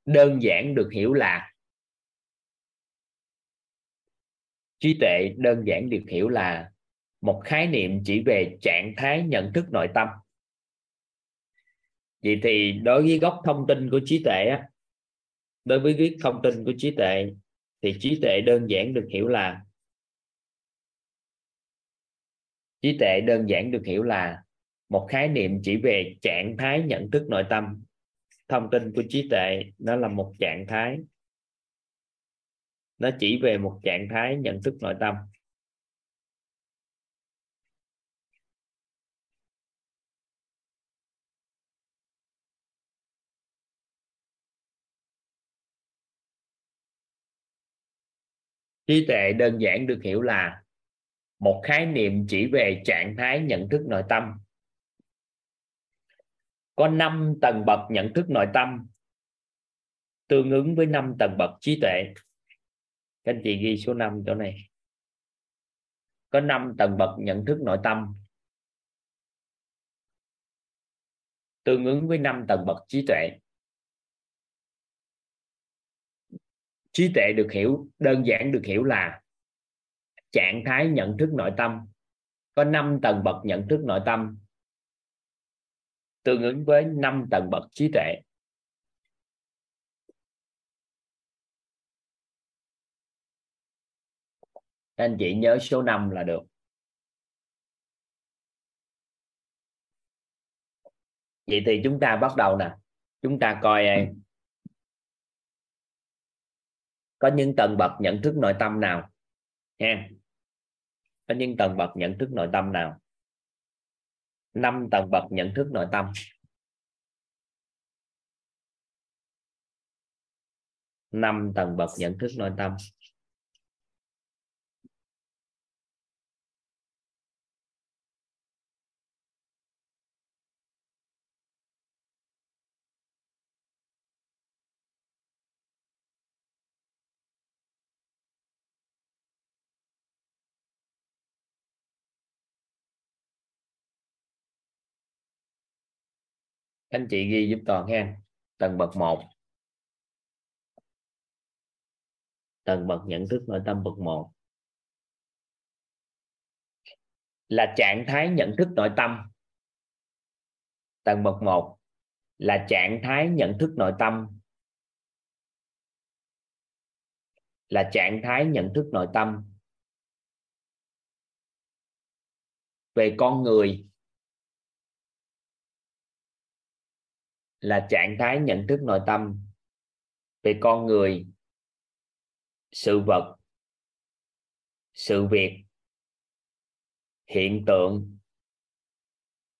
đơn giản được hiểu là trí tệ đơn giản được hiểu là một khái niệm chỉ về trạng thái nhận thức nội tâm. Vậy thì đối với gốc thông tin của trí tuệ á đối với viết thông tin của trí tuệ, thì trí tuệ đơn giản được hiểu là, trí tuệ đơn giản được hiểu là một khái niệm chỉ về trạng thái nhận thức nội tâm. Thông tin của trí tuệ, nó là một trạng thái. Nó chỉ về một trạng thái nhận thức nội tâm. Trí tuệ đơn giản được hiểu là một khái niệm chỉ về trạng thái nhận thức nội tâm. Có 5 tầng bậc nhận thức nội tâm tương ứng với 5 tầng bậc trí tuệ. Các anh chị ghi số 5 chỗ này. Có 5 tầng bậc nhận thức nội tâm tương ứng với 5 tầng bậc trí tuệ. Trí tuệ được hiểu, đơn giản được hiểu là trạng thái nhận thức nội tâm. Có 5 tầng bậc nhận thức nội tâm tương ứng với 5 tầng bậc trí tuệ. Anh chị nhớ số 5 là được. Vậy thì chúng ta bắt đầu nè. Chúng ta coi à, có những tầng bậc nhận thức nội tâm nào? Ha có những tầng bậc nhận thức nội tâm nào? Năm tầng bậc nhận thức nội tâm. Năm tầng bậc nhận thức nội tâm. Anh chị ghi giúp toàn ha. Tầng bậc 1 tầng bậc nhận thức nội tâm bậc 1 là trạng thái nhận thức nội tâm. Tầng bậc 1 là trạng thái nhận thức nội tâm. Là trạng thái nhận thức nội tâm. Về con người. Là trạng thái nhận thức nội tâm về con người, sự vật, sự việc, hiện tượng,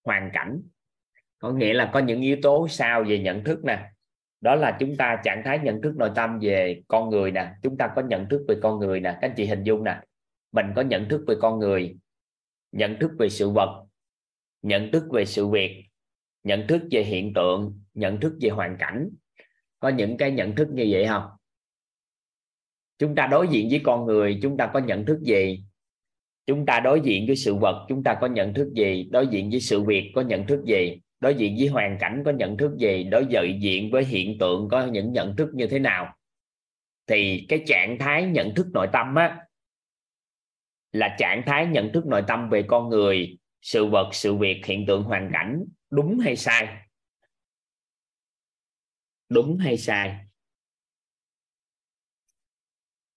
hoàn cảnh. Có nghĩa là có những yếu tố sao về nhận thức nè. Đó là chúng ta, trạng thái nhận thức nội tâm về con người nè. Chúng ta có nhận thức về con người nè. Các anh chị hình dung nè. Mình có nhận thức về con người, nhận thức về sự vật, nhận thức về sự việc, nhận thức về hiện tượng nhận thức về hoàn cảnh. Có những cái nhận thức như vậy không? Chúng ta đối diện với con người, chúng ta có nhận thức gì? Chúng ta đối diện với sự vật, chúng ta có nhận thức gì? Đối diện với sự việc có nhận thức gì? Đối diện với hoàn cảnh có nhận thức gì? Đối diện với hiện tượng có những nhận thức như thế nào? Thì cái trạng thái nhận thức nội tâm á, là trạng thái nhận thức nội tâm về con người, sự vật, sự việc, hiện tượng, hoàn cảnh đúng hay sai? Đúng hay sai?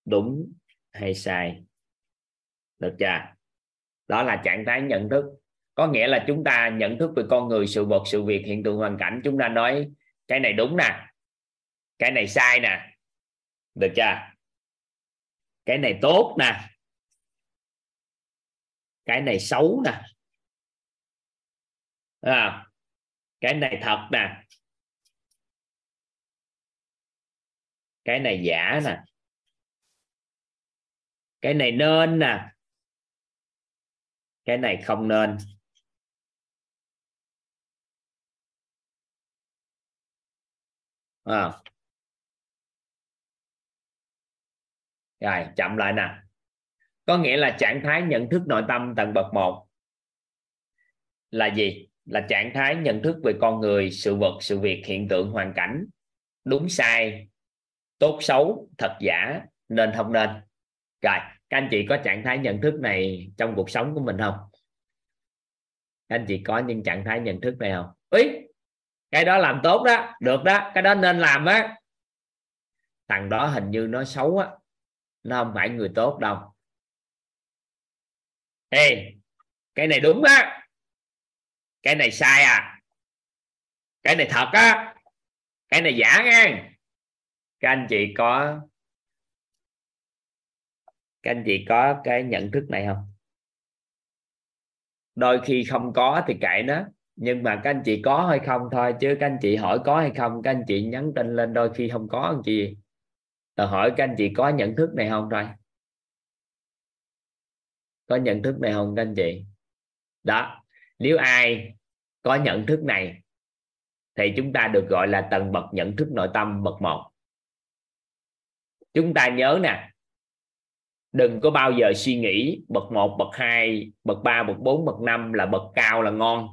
Đúng hay sai? Được chưa? Đó là trạng thái nhận thức. Có nghĩa là chúng ta nhận thức về con người sự vật sự việc hiện tượng hoàn cảnh. Chúng ta nói cái này đúng nè. Cái này sai nè. Được chưa? Cái này tốt nè. Cái này xấu nè. À, cái này thật nè. cái này giả nè. Cái này nên nè. Cái này không nên. À. rồi, chậm lại nè. Có nghĩa là trạng thái nhận thức nội tâm tầng bậc 1 là gì? Là trạng thái nhận thức về con người, sự vật, sự việc, hiện tượng, hoàn cảnh. Đúng sai tốt xấu, thật giả, nên không nên. Rồi, các anh chị có trạng thái nhận thức này trong cuộc sống của mình không? Các anh chị có những trạng thái nhận thức này không? Ý, cái đó làm tốt đó, được đó, cái đó nên làm á. Thằng đó hình như nó xấu á, nó không phải người tốt đâu. Ê, cái này đúng á. Cái này sai à. Cái này thật á. Cái này giả ngang các anh chị có, các anh chị có cái nhận thức này không? Đôi khi không có thì kệ nó, nhưng mà các anh chị có hay không thôi, chứ các anh chị hỏi có hay không, các anh chị nhắn tin lên đôi khi không có anh chị Rồi hỏi các anh chị có nhận thức này không thôi? Có nhận thức này không các anh chị? Đó, nếu ai có nhận thức này, thì chúng ta được gọi là tầng bậc nhận thức nội tâm bậc một chúng ta nhớ nè đừng có bao giờ suy nghĩ bậc 1, bậc 2, bậc 3, bậc 4, bậc 5 là bậc cao là ngon.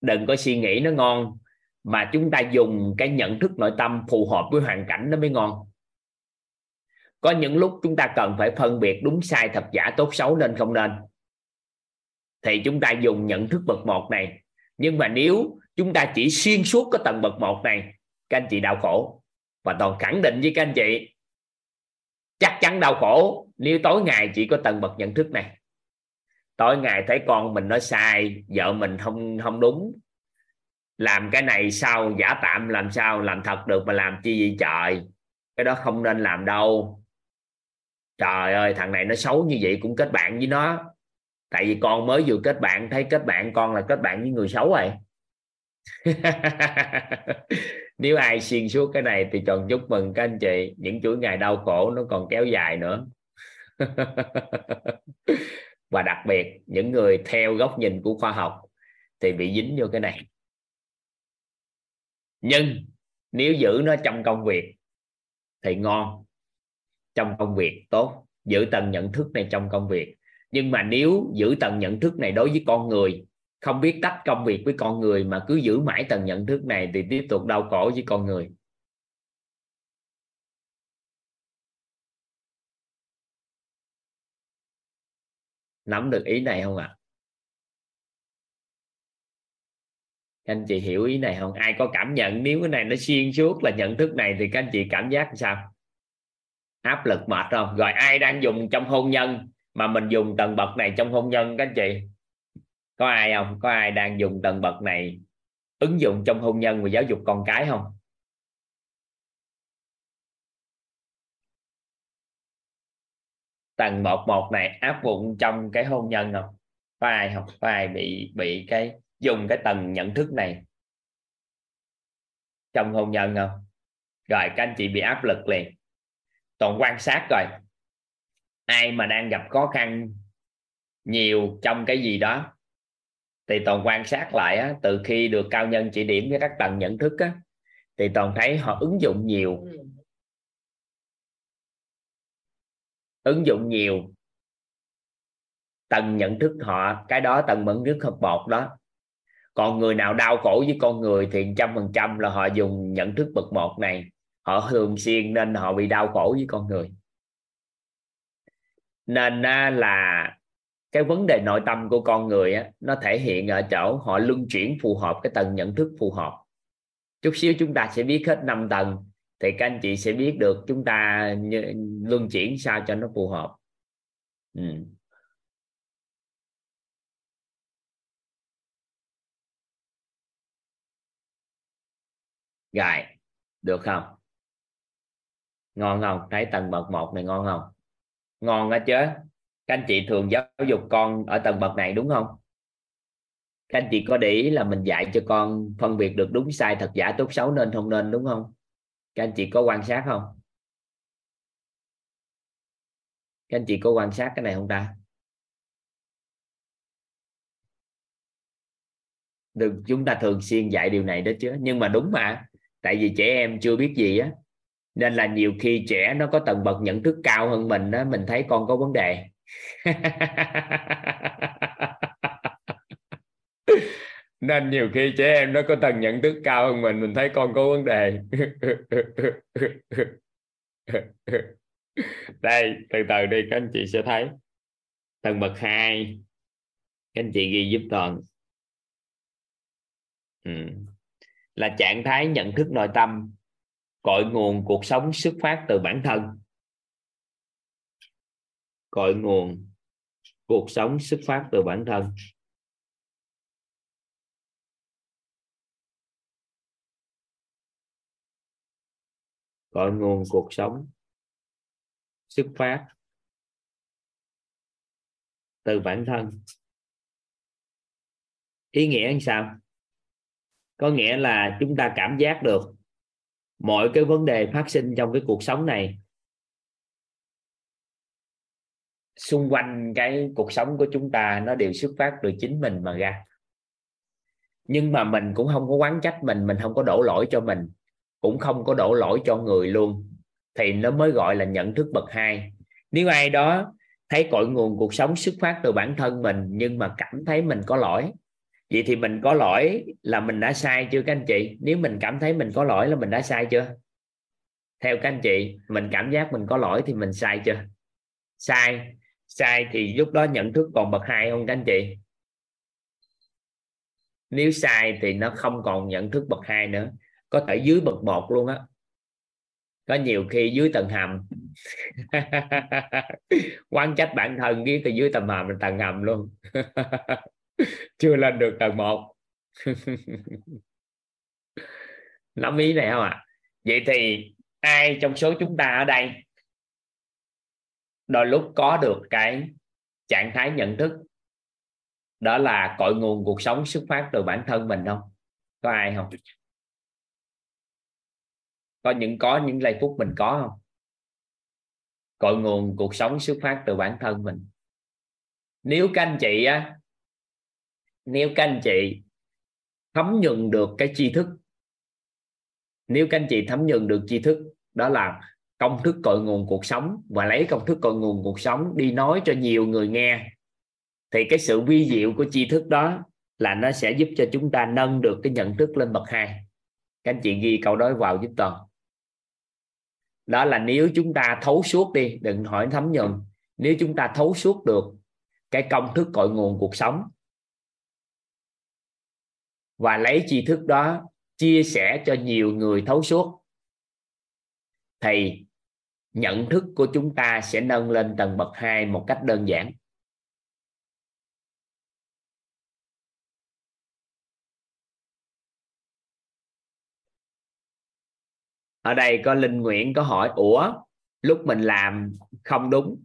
Đừng có suy nghĩ nó ngon mà chúng ta dùng cái nhận thức nội tâm phù hợp với hoàn cảnh nó mới ngon. Có những lúc chúng ta cần phải phân biệt đúng sai thật giả tốt xấu nên không nên. Thì chúng ta dùng nhận thức bậc một này. Nhưng mà nếu chúng ta chỉ xuyên suốt cái tầng bậc một này các anh chị đau khổ và toàn khẳng định với các anh chị, chắc chắn đau khổ nếu tối ngày chỉ có tầng bậc nhận thức này. Tối ngày thấy con mình nó sai, vợ mình không không đúng. Làm cái này sao, giả tạm làm sao, làm thật được mà làm chi gì trời? Cái đó không nên làm đâu. Trời ơi, thằng này nó xấu như vậy cũng kết bạn với nó. Tại vì con mới vừa kết bạn, thấy kết bạn con là kết bạn với người xấu rồi. [laughs] nếu ai xuyên suốt cái này thì còn chúc mừng các anh chị. Những chuỗi ngày đau khổ nó còn kéo dài nữa. [laughs] Và đặc biệt, những người theo góc nhìn của khoa học thì bị dính vô cái này. Nhưng nếu giữ nó trong công việc thì ngon, trong công việc tốt, giữ tầng nhận thức này trong công việc. Nhưng mà nếu giữ tầng nhận thức này đối với con người không biết tách công việc với con người mà cứ giữ mãi tầng nhận thức này thì tiếp tục đau khổ với con người. Nắm được ý này không ạ? À? anh chị hiểu ý này không? Ai có cảm nhận? Nếu cái này nó xuyên suốt là nhận thức này thì các anh chị cảm giác sao? Áp lực mệt không? Rồi ai đang dùng trong hôn nhân mà mình dùng tầng bậc này trong hôn nhân các anh chị? Có ai không? Có ai đang dùng tầng bậc này ứng dụng trong hôn nhân và giáo dục con cái không? Tầng một một này, áp dụng trong cái hôn nhân không? Có ai không? Có ai bị bị cái, dùng cái tầng nhận thức này trong hôn nhân không? Rồi, các anh chị bị áp lực liền. Toàn quan sát rồi ai mà đang gặp khó khăn nhiều trong cái gì đó thì toàn quan sát lại á, từ khi được cao nhân chỉ điểm với các tầng nhận thức á, thì toàn thấy họ ứng dụng nhiều. Ứng dụng nhiều tầng nhận thức họ cái đó tầng mẫn nước hợp bột đó. Còn người nào đau khổ với con người thì trăm phần trăm là họ dùng nhận thức bậc một này. Họ thường xuyên nên họ bị đau khổ với con người. Nên là cái vấn đề nội tâm của con người á, nó thể hiện ở chỗ họ luân chuyển phù hợp cái tầng nhận thức phù hợp. Chút xíu chúng ta sẽ biết hết 5 tầng thì các anh chị sẽ biết được chúng ta luân chuyển sao cho nó phù hợp. Ừ. rồi được không? Ngon không? Thấy tầng bậc một này ngon không? Ngon á chứ? Các anh chị thường giáo dục con ở tầng bậc này đúng không? Các anh chị có để ý là mình dạy cho con phân biệt được đúng sai thật giả, tốt xấu nên không nên đúng không? Các anh chị có quan sát không? Các anh chị có quan sát cái này không ta? Được, chúng ta thường xuyên dạy điều này đó chứ. Nhưng mà đúng mà, tại vì trẻ em chưa biết gì á. Nên là nhiều khi trẻ nó có tầng bậc nhận thức cao hơn mình đó mình thấy con có vấn đề nên nhiều khi trẻ em nó có tầng nhận thức cao hơn mình mình thấy con có vấn đề. Đây, từ từ đi, các anh chị sẽ thấy. Tầng bậc 2 các anh chị ghi giúp toàn. Ừ. là trạng thái nhận thức nội tâm, cội nguồn cuộc sống xuất phát từ bản thân cội nguồn cuộc sống xuất phát từ bản thân. Cội nguồn cuộc sống xuất phát từ bản thân. Ý nghĩa như sao? Có nghĩa là chúng ta cảm giác được mọi cái vấn đề phát sinh trong cái cuộc sống này xung quanh cái cuộc sống của chúng ta nó đều xuất phát từ chính mình mà ra. Nhưng mà mình cũng không có quán trách mình mình không có đổ lỗi cho mình, cũng không có đổ lỗi cho người luôn. Thì nó mới gọi là nhận thức bậc hai. Nếu ai đó thấy cội nguồn cuộc sống xuất phát từ bản thân mình, nhưng mà cảm thấy mình có lỗi, vậy thì mình có lỗi là mình đã sai chưa các anh chị? Nếu mình cảm thấy mình có lỗi là mình đã sai chưa? Theo các anh chị, mình cảm giác mình có lỗi thì mình sai chưa? Sai sai thì lúc đó nhận thức còn bậc hai không các anh chị? Nếu sai thì nó không còn nhận thức bậc hai nữa. Có thể dưới bậc một luôn á. Có nhiều khi dưới tầng hầm. [laughs] Quan trách bản thân biết từ dưới tầng hầm là tầng hầm luôn. [laughs] Chưa lên được tầng một. [laughs] Nắm ý này không ạ? À? vậy thì ai trong số chúng ta ở đây đôi lúc có được cái trạng thái nhận thức, đó là cội nguồn cuộc sống xuất phát từ bản thân mình không? Có ai không? Có những có những giây phút mình có không? Cội nguồn cuộc sống xuất phát từ bản thân mình. Nếu các anh chị á, nếu các anh chị thấm nhuần được cái tri thức, nếu các anh chị thấm nhuần được tri thức, đó là công thức cội nguồn cuộc sống và lấy công thức cội nguồn cuộc sống đi nói cho nhiều người nghe, thì cái sự vi diệu của tri thức đó là nó sẽ giúp cho chúng ta nâng được cái nhận thức lên bậc hai. Các anh chị ghi câu đó vào giúp toàn đó là nếu chúng ta thấu suốt đi, đừng hỏi thấm nhuận nếu chúng ta thấu suốt được cái công thức cội nguồn cuộc sống và lấy tri thức đó chia sẻ cho nhiều người thấu suốt, thì nhận thức của chúng ta sẽ nâng lên tầng bậc 2 một cách đơn giản. Ở đây có linh nguyễn có hỏi, ủa, lúc mình làm không đúng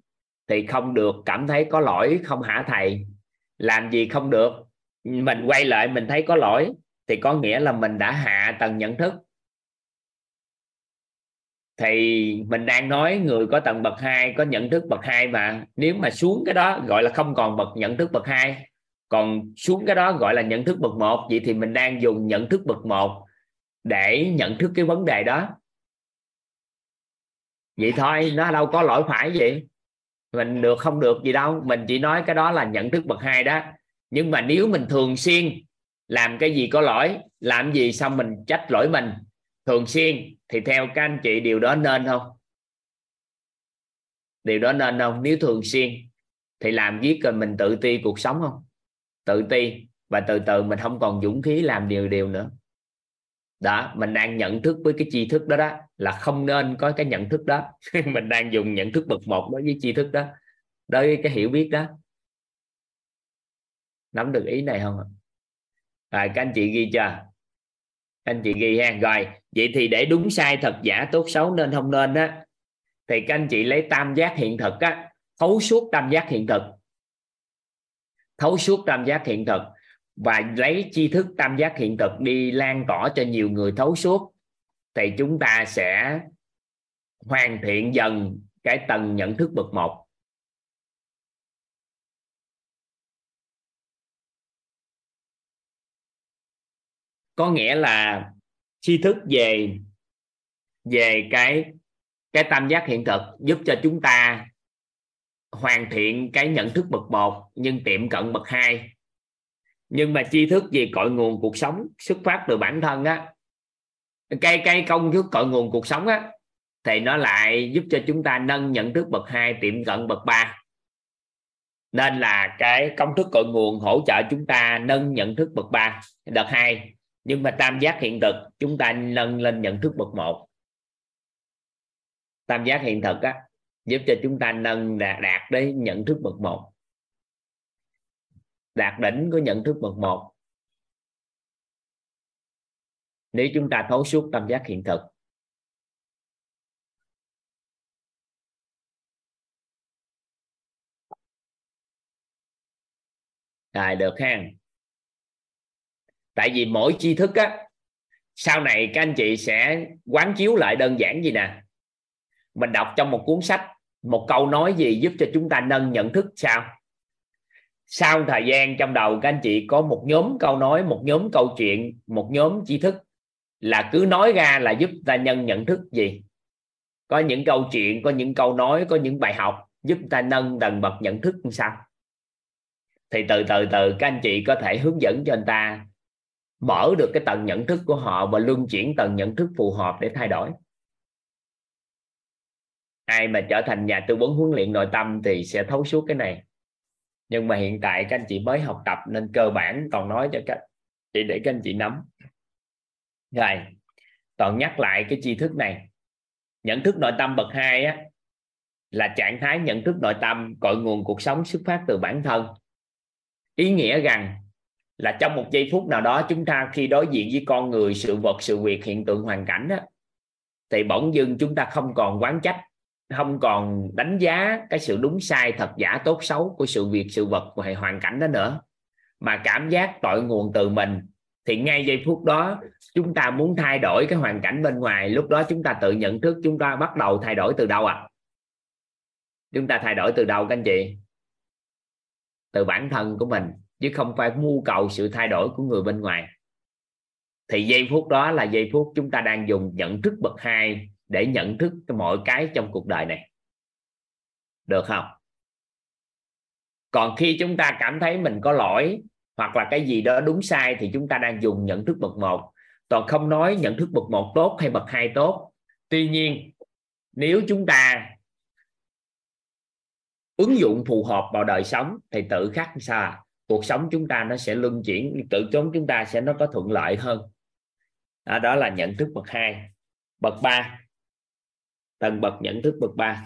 thì không được, cảm thấy có lỗi không hả thầy? Làm gì không được? Mình quay lại mình thấy có lỗi thì có nghĩa là mình đã hạ tầng nhận thức thì mình đang nói người có tầng bậc 2 có nhận thức bậc 2 mà. Nếu mà xuống cái đó gọi là không còn bậc nhận thức bậc 2 còn xuống cái đó gọi là nhận thức bậc 1 vậy thì mình đang dùng nhận thức bậc 1 để nhận thức cái vấn đề đó. Vậy thôi, nó đâu có lỗi phải vậy mình được, không được gì đâu. Mình chỉ nói cái đó là nhận thức bậc hai đó. Nhưng mà nếu mình thường xuyên làm cái gì có lỗi, làm gì xong mình trách lỗi mình thường xuyên, thì theo các anh chị, điều đó nên không? Điều đó nên không? Nếu thường xuyên, thì làm giết rồi mình tự ti cuộc sống không? Tự ti, và từ từ mình không còn dũng khí làm điều điều nữa. Đó, mình đang nhận thức với cái tri thức đó đó, là không nên có cái nhận thức đó. [laughs] Mình đang dùng nhận thức bậc một đối với tri thức đó, đối với cái hiểu biết đó. Nắm được ý này không à các anh chị ghi chưa? Anh chị ghi ha. Rồi, vậy thì để đúng sai thật giả tốt xấu nên không nên á, thì các anh chị lấy tam giác hiện thực á, thấu suốt tam giác hiện thực. Thấu suốt tam giác hiện thực và lấy tri thức tam giác hiện thực đi lan tỏa cho nhiều người thấu suốt, thì chúng ta sẽ hoàn thiện dần cái tầng nhận thức bậc một. Có nghĩa là tri thức về về cái cái tam giác hiện thực giúp cho chúng ta hoàn thiện cái nhận thức bậc một nhưng tiệm cận bậc hai. Nhưng mà tri thức về cội nguồn cuộc sống, xuất phát từ bản thân á, cái cái công thức cội nguồn cuộc sống á, thì nó lại giúp cho chúng ta nâng nhận thức bậc hai, tiệm cận bậc ba. Nên là cái công thức cội nguồn hỗ trợ chúng ta nâng nhận thức bậc ba. Đợt hai nhưng mà tam giác hiện thực chúng ta nâng lên nhận thức bậc một. Tam giác hiện thực á giúp cho chúng ta nâng đạt, đạt đến nhận thức bậc một. Đạt đỉnh của nhận thức bậc một. Nếu chúng ta thấu suốt tam giác hiện thực rồi được ha? Tại vì mỗi tri thức á, sau này các anh chị sẽ quán chiếu lại đơn giản gì nè? Mình đọc trong một cuốn sách, một câu nói gì giúp cho chúng ta nâng nhận thức sao? Sau thời gian trong đầu các anh chị có một nhóm câu nói, một nhóm câu chuyện, một nhóm tri thức là cứ nói ra là giúp ta nhân nhận thức gì? Có những câu chuyện, có những câu nói, có những bài học giúp ta nâng tầng bậc nhận thức như sao? Thì từ từ từ, các anh chị có thể hướng dẫn cho anh ta mở được cái tầng nhận thức của họ và luân chuyển tầng nhận thức phù hợp để thay đổi. Ai mà trở thành nhà tư vấn huấn luyện nội tâm thì sẽ thấu suốt cái này. Nhưng mà hiện tại các anh chị mới học tập nên cơ bản còn nói cho các chị để các anh chị nắm. Rồi, toàn nhắc lại cái tri thức này. Nhận thức nội tâm bậc hai á, là trạng thái nhận thức nội tâm, cội nguồn cuộc sống xuất phát từ bản thân. Ý nghĩa rằng là trong một giây phút nào đó chúng ta khi đối diện với con người, sự vật, sự việc, hiện tượng, hoàn cảnh đó thì bỗng dưng chúng ta không còn quán trách, không còn đánh giá cái sự đúng sai, thật giả, tốt xấu của sự việc, sự vật và hoàn cảnh đó nữa. Mà cảm giác tội nguồn từ mình, thì ngay giây phút đó chúng ta muốn thay đổi cái hoàn cảnh bên ngoài, lúc đó chúng ta tự nhận thức chúng ta bắt đầu thay đổi từ đâu ạ? À? chúng ta thay đổi từ đâu các anh chị? Từ bản thân của mình chứ không phải mưu cầu sự thay đổi của người bên ngoài. Thì giây phút đó là giây phút chúng ta đang dùng nhận thức bậc hai để nhận thức mọi cái trong cuộc đời này. Được không? Còn khi chúng ta cảm thấy mình có lỗi hoặc là cái gì đó đúng sai thì chúng ta đang dùng nhận thức bậc một. Toàn không nói nhận thức bậc một tốt hay bậc hai tốt. Tuy nhiên, nếu chúng ta ứng dụng phù hợp vào đời sống thì tự khắc sao à? Cuộc sống chúng ta nó sẽ luân chuyển tự chống chúng ta sẽ nó có thuận lợi hơn. Đó, đó là nhận thức bậc hai. Bậc ba. Tầng bậc nhận thức bậc ba.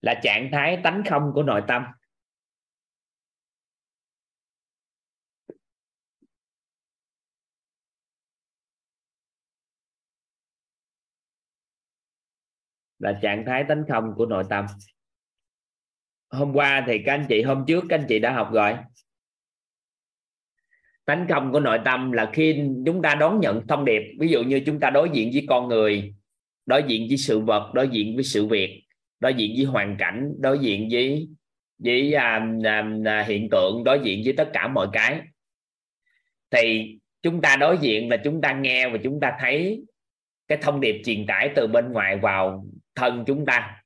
Là trạng thái tánh không của nội tâm. Là trạng thái tánh không của nội tâm hôm qua thì các anh chị hôm trước các anh chị đã học rồi. Tánh không của nội tâm là khi chúng ta đón nhận thông điệp ví dụ như chúng ta đối diện với con người đối diện với sự vật đối diện với sự việc đối diện với hoàn cảnh đối diện với với à, à, à hiện tượng đối diện với tất cả mọi cái thì chúng ta đối diện là chúng ta nghe và chúng ta thấy cái thông điệp truyền tải từ bên ngoài vào thân chúng ta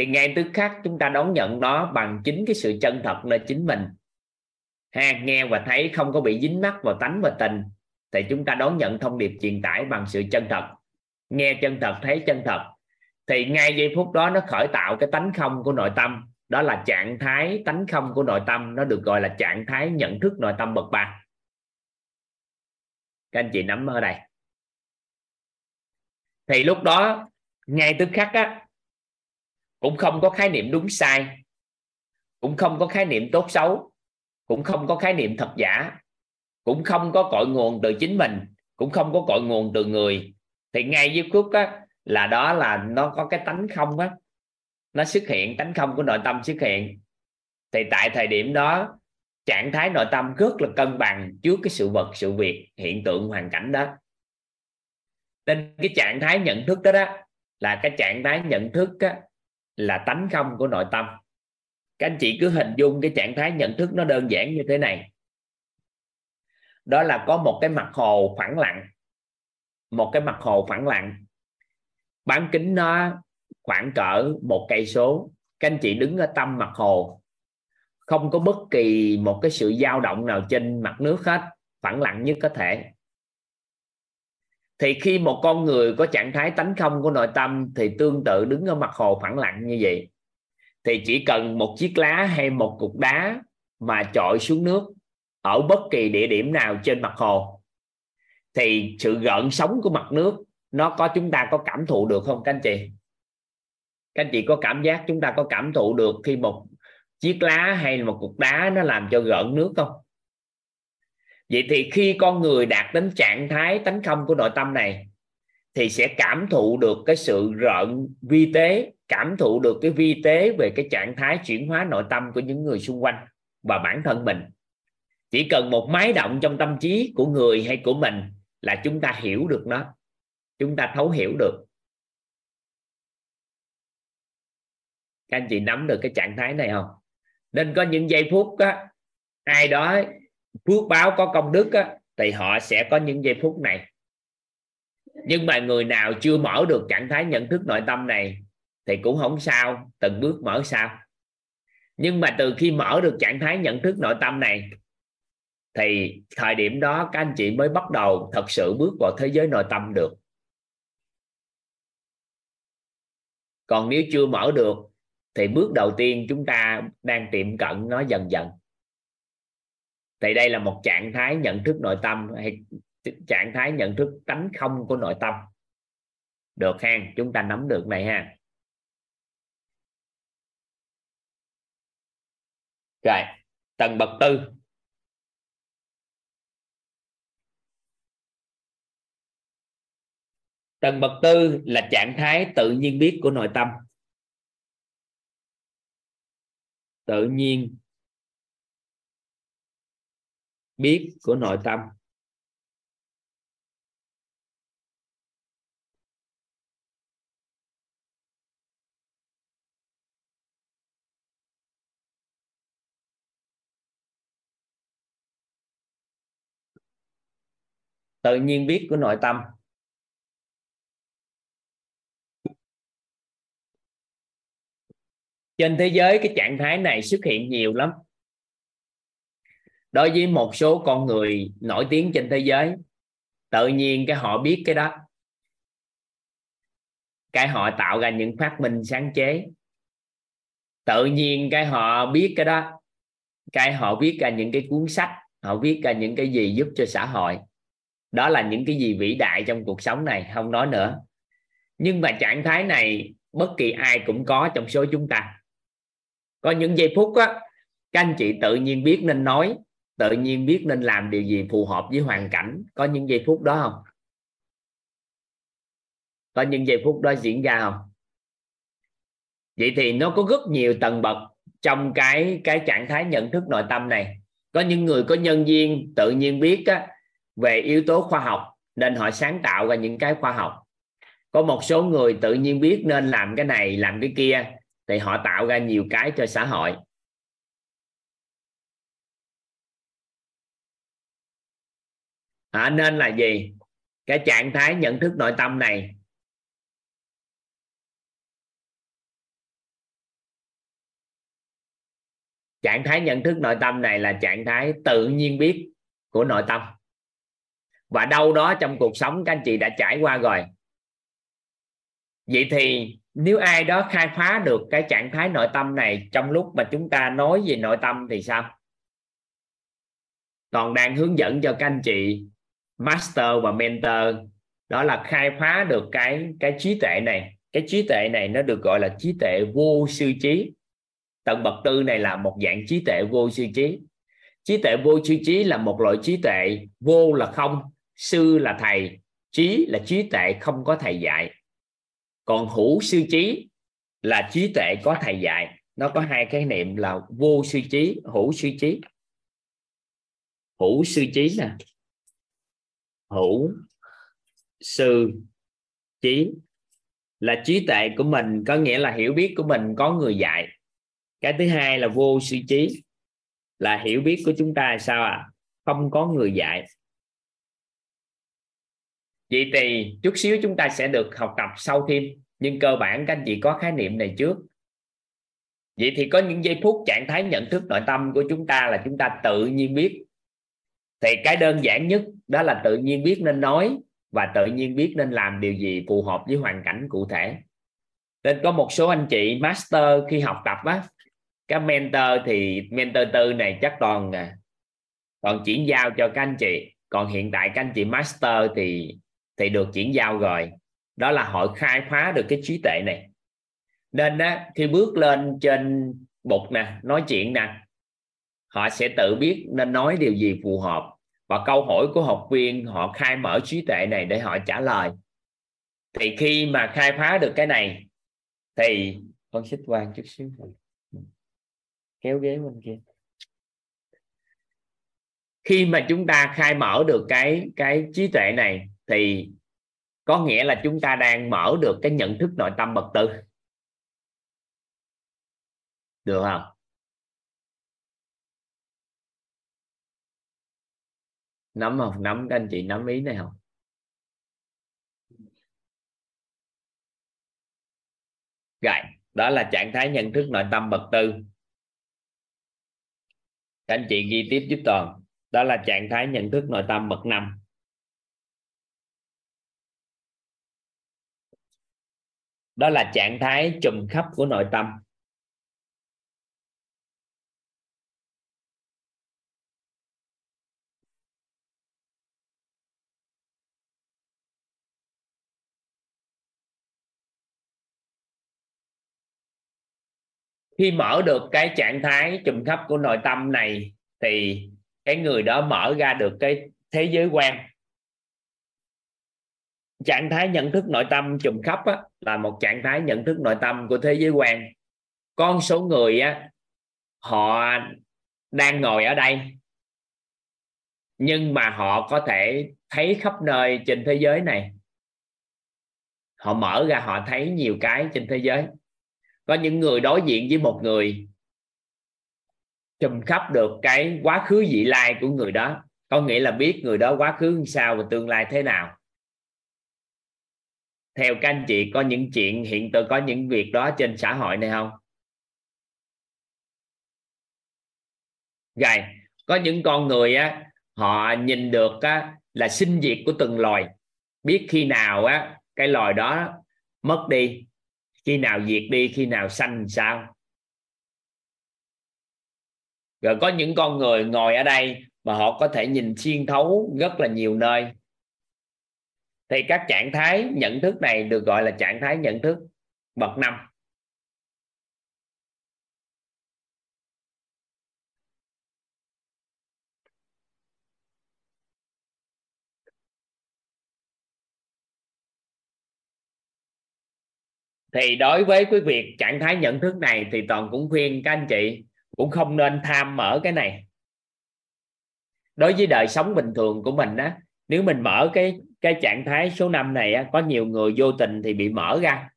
thì ngay tức khắc chúng ta đón nhận đó bằng chính cái sự chân thật nơi chính mình. Ha, nghe và thấy không có bị dính mắc vào tánh và tình, thì chúng ta đón nhận thông điệp truyền tải bằng sự chân thật. Nghe chân thật, thấy chân thật. Thì ngay giây phút đó nó khởi tạo cái tánh không của nội tâm. Đó là trạng thái, tánh không của nội tâm. Nó được gọi là trạng thái nhận thức nội tâm bậc ba. Các anh chị nắm ở đây. Thì lúc đó, ngay tức khắc á cũng không có khái niệm đúng sai. Cũng không có khái niệm tốt xấu. Cũng không có khái niệm thật giả. Cũng không có cội nguồn từ chính mình. Cũng không có cội nguồn từ người. Thì ngay dưới phút á là đó là nó có cái tánh không á. Nó xuất hiện tánh không của nội tâm xuất hiện. Thì tại thời điểm đó trạng thái nội tâm rất là cân bằng trước cái sự vật sự việc hiện tượng hoàn cảnh đó. Nên cái trạng thái nhận thức đó đó là cái trạng thái nhận thức á, là tánh không của nội tâm. Các anh chị cứ hình dung cái trạng thái nhận thức nó đơn giản như thế này. Đó là có một cái mặt hồ phẳng lặng. Một cái mặt hồ phẳng lặng. Bán kính nó khoảng cỡ một cây số. Các anh chị đứng ở tâm mặt hồ. Không có bất kỳ một cái sự dao động nào trên mặt nước hết. Phẳng lặng nhất có thể thì khi một con người có trạng thái tánh không của nội tâm thì tương tự đứng ở mặt hồ phẳng lặng như vậy. Thì chỉ cần một chiếc lá hay một cục đá mà chọi xuống nước ở bất kỳ địa điểm nào trên mặt hồ, thì sự gợn sóng của mặt nước nó có chúng ta có cảm thụ được không các anh chị? Các anh chị có cảm giác chúng ta có cảm thụ được khi một chiếc lá hay một cục đá nó làm cho gợn nước không? Vậy thì khi con người đạt đến trạng thái tánh không của nội tâm này thì sẽ cảm thụ được cái sự rợn vi tế cảm thụ được cái vi tế về cái trạng thái chuyển hóa nội tâm của những người xung quanh và bản thân mình. Chỉ cần một máy động trong tâm trí của người hay của mình là chúng ta hiểu được nó chúng ta thấu hiểu được. Các anh chị nắm được cái trạng thái này không? Nên có những giây phút á, ai đó phước báo có công đức á, thì họ sẽ có những giây phút này. Nhưng mà người nào chưa mở được trạng thái nhận thức nội tâm này thì cũng không sao từng bước mở sao. Nhưng mà từ khi mở được trạng thái nhận thức nội tâm này thì thời điểm đó các anh chị mới bắt đầu thật sự bước vào thế giới nội tâm được. Còn nếu chưa mở được thì bước đầu tiên chúng ta đang tiệm cận nó dần dần thì đây là một trạng thái nhận thức nội tâm hay trạng thái nhận thức tánh không của nội tâm. Được ha chúng ta nắm được này ha. Rồi, tầng bậc tư. Tầng bậc tư là trạng thái tự nhiên biết của nội tâm. Tự nhiên biết của nội tâm. Tự nhiên biết của nội tâm. Trên thế giới, cái trạng thái này xuất hiện nhiều lắm đối với một số con người nổi tiếng trên thế giới, tự nhiên cái họ biết cái đó. Cái họ tạo ra những phát minh sáng chế. Tự nhiên cái họ biết cái đó. Cái họ viết ra những cái cuốn sách. Họ viết ra những cái gì giúp cho xã hội. Đó là những cái gì vĩ đại trong cuộc sống này, không nói nữa. Nhưng mà trạng thái này, bất kỳ ai cũng có trong số chúng ta. Có những giây phút á, các anh chị tự nhiên biết nên nói tự nhiên biết nên làm điều gì phù hợp với hoàn cảnh. Có những giây phút đó không? Có những giây phút đó diễn ra không? Vậy thì nó có rất nhiều tầng bậc trong cái cái trạng thái nhận thức nội tâm này. Có những người có nhân duyên tự nhiên biết á, về yếu tố khoa học nên họ sáng tạo ra những cái khoa học. Có một số người tự nhiên biết nên làm cái này làm cái kia thì họ tạo ra nhiều cái cho xã hội. À, nên là gì? Cái trạng thái nhận thức nội tâm này. Trạng thái nhận thức nội tâm này là trạng thái tự nhiên biết của nội tâm. Và đâu đó trong cuộc sống các anh chị đã trải qua rồi. Vậy thì nếu ai đó khai phá được cái trạng thái nội tâm này trong lúc mà chúng ta nói về nội tâm thì sao? Còn đang hướng dẫn cho các anh chị master và mentor. Đó là khai phá được cái cái trí tuệ này. Cái trí tuệ này nó được gọi là trí tuệ vô sư trí. Tầng bậc tư này là một dạng trí tuệ vô sư trí. Trí tuệ vô sư trí là một loại trí tuệ vô là không, sư là thầy, trí là trí tuệ không có thầy dạy. Còn hữu sư trí là trí tuệ có thầy dạy. Nó có hai cái niệm là vô sư trí, hữu sư trí. Hữu sư trí nè hữu. Sư, trí là trí tuệ của mình, có nghĩa là hiểu biết của mình, có người dạy. Cái thứ hai là vô sư trí, là hiểu biết của chúng ta là sao à không có người dạy. Vậy thì chút xíu chúng ta sẽ được học tập sâu thêm, nhưng cơ bản các anh chị có khái niệm này trước. Vậy thì có những giây phút trạng thái nhận thức nội tâm của chúng ta là chúng ta tự nhiên biết thì cái đơn giản nhất đó là tự nhiên biết nên nói và tự nhiên biết nên làm điều gì phù hợp với hoàn cảnh cụ thể. Nên có một số anh chị master khi học tập á các mentor thì mentor tư này chắc toàn à, còn chuyển giao cho các anh chị. Còn hiện tại các anh chị master thì thì được chuyển giao rồi. Đó là họ khai phá được cái trí tuệ này. Nên á, khi bước lên trên bục nè nói chuyện nè họ sẽ tự biết nên nói điều gì phù hợp. Và câu hỏi của học viên, họ khai mở trí tuệ này để họ trả lời. Thì khi mà khai phá được cái này, thì con xích quan chút xíu kéo ghế bên kia. Khi mà chúng ta khai mở được cái cái trí tuệ này, thì có nghĩa là chúng ta đang mở được cái nhận thức nội tâm bậc tư được không? Nắm không? Nắm các anh chị nắm ý này không? Rồi, đó là trạng thái nhận thức nội tâm bậc tư. Các anh chị ghi tiếp giúp toàn. Đó là trạng thái nhận thức nội tâm bậc năm. Đó là trạng thái trùm khắp của nội tâm. Khi mở được cái trạng thái trùm khắp của nội tâm này thì cái người đó mở ra được cái thế giới quan trạng thái nhận thức nội tâm trùm khắp á, là một trạng thái nhận thức nội tâm của thế giới quan con số người á họ đang ngồi ở đây nhưng mà họ có thể thấy khắp nơi trên thế giới này. Họ mở ra họ thấy nhiều cái trên thế giới có những người đối diện với một người trùm khắp được cái quá khứ vị lai của người đó. Có nghĩa là biết người đó quá khứ sao và tương lai thế nào. Theo các anh chị có những chuyện hiện tượng có những việc đó trên xã hội này không? Rồi có những con người á họ nhìn được á, là sinh diệt của từng loài. Biết khi nào á cái loài đó mất đi khi nào diệt đi, khi nào sanh sao? Rồi có những con người ngồi ở đây mà họ có thể nhìn xuyên thấu rất là nhiều nơi. Thì các trạng thái nhận thức này được gọi là trạng thái nhận thức bậc năm. Thì đối với cái việc trạng thái nhận thức này thì toàn cũng khuyên các anh chị cũng không nên tham mở cái này. Đối với đời sống bình thường của mình á nếu mình mở cái cái trạng thái số 5 này á, có nhiều người vô tình thì bị mở ra.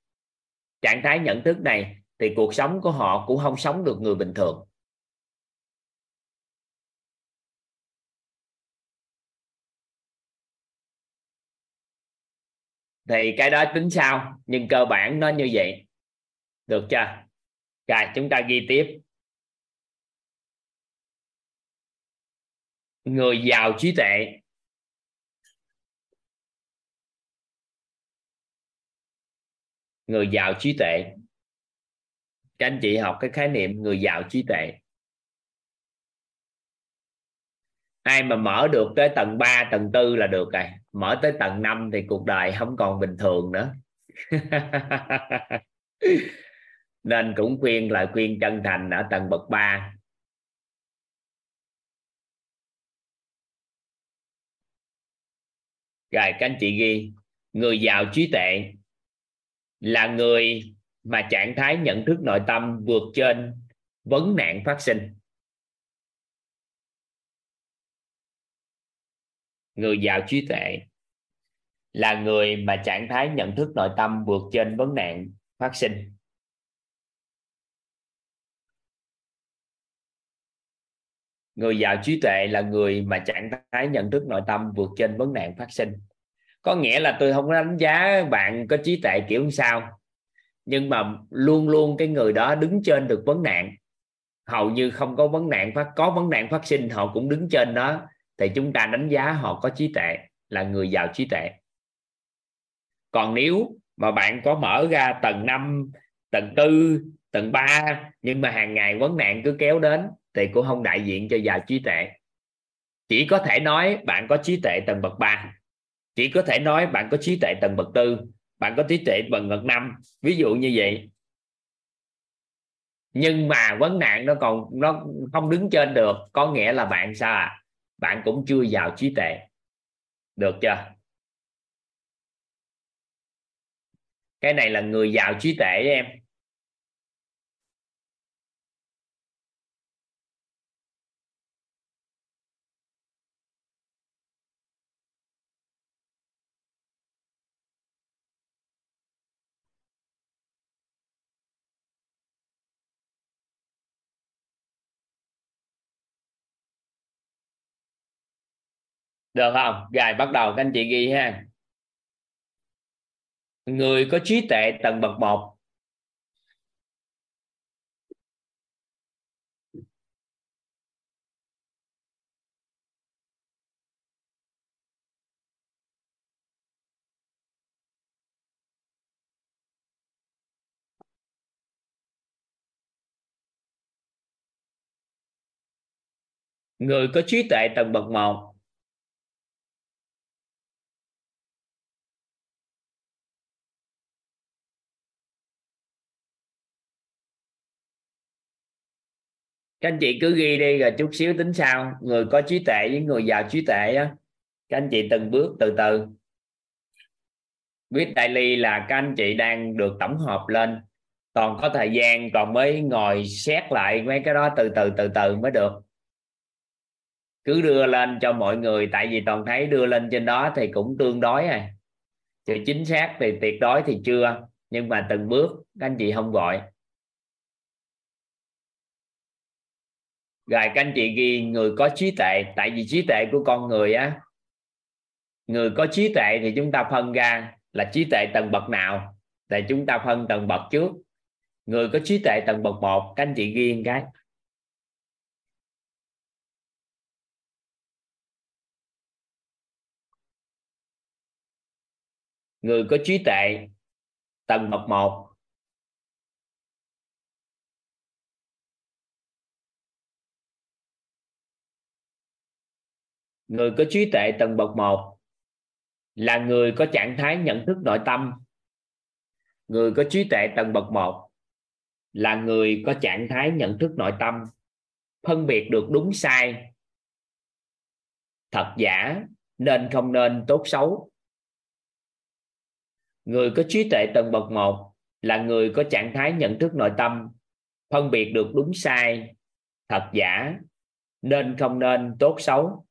Trạng thái nhận thức này thì cuộc sống của họ cũng không sống được người bình thường. Thì cái đó tính sao nhưng cơ bản nó như vậy. Được chưa? Rồi chúng ta ghi tiếp. Người giàu trí tuệ. Người giàu trí tuệ. Các anh chị học cái khái niệm người giàu trí tuệ. Ai mà mở được tới tầng 3, tầng 4 là được rồi mở tới tầng 5 thì cuộc đời không còn bình thường nữa. [laughs] Nên cũng khuyên lại khuyên chân thành ở tầng bậc 3 rồi, các anh chị ghi, người giàu trí tuệ là người mà trạng thái nhận thức nội tâm vượt trên vấn nạn phát sinh. Người giàu trí tuệ là người mà trạng thái nhận thức nội tâm vượt trên vấn nạn phát sinh. Người giàu trí tuệ là người mà trạng thái nhận thức nội tâm vượt trên vấn nạn phát sinh. Có nghĩa là tôi không đánh giá bạn có trí tuệ kiểu sao, nhưng mà luôn luôn cái người đó đứng trên được vấn nạn. Hầu như không có vấn nạn phát, có vấn nạn phát sinh, họ cũng đứng trên đó thì chúng ta đánh giá họ có trí tuệ, là người giàu trí tuệ. Còn nếu mà bạn có mở ra tầng 5 tầng tư, tầng 3 nhưng mà hàng ngày vấn nạn cứ kéo đến, thì cũng không đại diện cho giàu trí tuệ. Chỉ có thể nói bạn có trí tuệ tầng bậc 3 chỉ có thể nói bạn có trí tuệ tầng bậc tư. Bạn có trí tuệ tầng bậc năm, ví dụ như vậy. Nhưng mà vấn nạn nó còn, nó không đứng trên được, có nghĩa là bạn sao à? Bạn cũng chưa giàu trí tuệ. Được chưa? Cái này là người giàu trí tuệ em. Được không? Rồi, bắt đầu, các anh chị ghi ha. Người có trí tuệ tầng bậc một. Người có trí tuệ tầng bậc một. Các anh chị cứ ghi đi rồi chút xíu tính sau. Người có trí tuệ với người giàu trí tuệ á. Các anh chị từng bước từ từ. Viết đại ly là các anh chị đang được tổng hợp lên. Còn có thời gian còn mới ngồi xét lại mấy cái đó từ từ từ từ mới được. Cứ đưa lên cho mọi người, tại vì toàn thấy đưa lên trên đó thì cũng tương đối à. Sự chính xác thì tuyệt đối thì chưa, nhưng mà từng bước các anh chị không gọi. Rồi, các anh chị ghi người có trí tuệ, tại vì trí tuệ của con người á, người có trí tuệ thì chúng ta phân ra là trí tuệ tầng bậc nào, thì chúng ta phân tầng bậc trước. Người có trí tuệ tầng bậc một, các anh chị ghi một cái. Người có trí tuệ tầng bậc một người có trí tuệ tầng bậc một là người có trạng thái nhận thức nội tâm. Người có trí tuệ tầng bậc một là người có trạng thái nhận thức nội tâm. Phân biệt được đúng sai, thật giả, nên không nên tốt xấu. Người có trí tuệ tầng bậc một là người có trạng thái nhận thức nội tâm. Phân biệt được đúng sai, thật giả, nên không nên tốt xấu.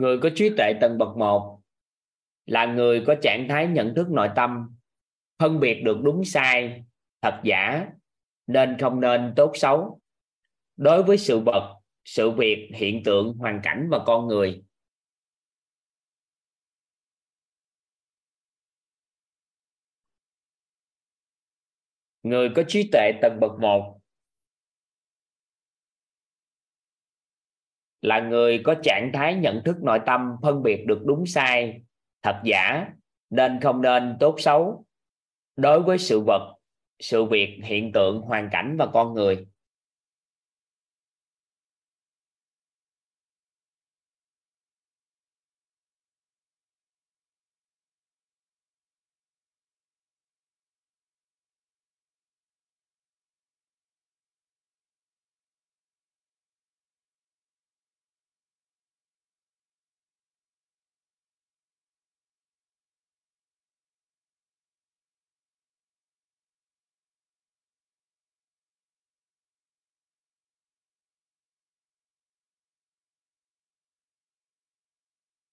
Người có trí tuệ tầng bậc một là người có trạng thái nhận thức nội tâm, phân biệt được đúng sai, thật giả, nên không nên tốt xấu. Đối với sự vật, sự việc, hiện tượng, hoàn cảnh và con người. Người có trí tuệ tầng bậc một là người có trạng thái nhận thức nội tâm, phân biệt được đúng sai, thật giả, nên không nên tốt xấu. Đối với sự vật, sự việc, hiện tượng, hoàn cảnh và con người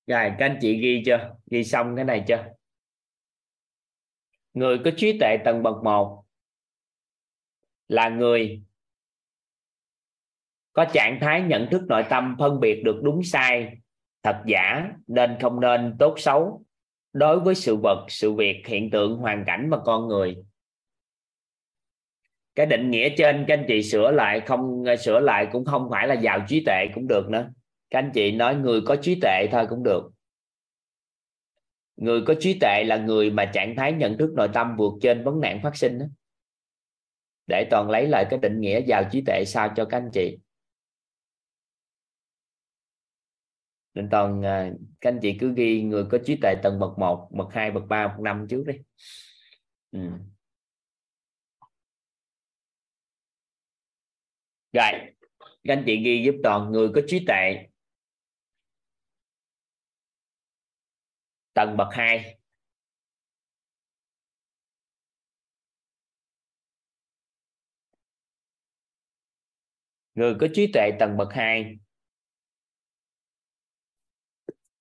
rồi, các anh chị ghi chưa? Ghi xong cái này chưa? Người có trí tuệ tầng bậc một là người có trạng thái nhận thức nội tâm phân biệt được đúng sai, thật giả, nên không nên tốt xấu đối với sự vật, sự việc, hiện tượng, hoàn cảnh và con người. Cái định nghĩa trên, các anh chị sửa lại, không, sửa lại cũng không phải là giàu trí tuệ cũng được nữa các anh chị nói người có trí tuệ thôi cũng được người có trí tuệ là người mà trạng thái nhận thức nội tâm vượt trên vấn nạn phát sinh đó. để toàn lấy lại cái định nghĩa giàu trí tuệ sao cho các anh chị nên toàn à, các anh chị cứ ghi người có trí tuệ tầng bậc 1, bậc 2, bậc 3, bậc 5 trước đi ừ. rồi các anh chị ghi giúp toàn người có trí tuệ tầng bậc 2 người có trí tuệ tầng bậc 2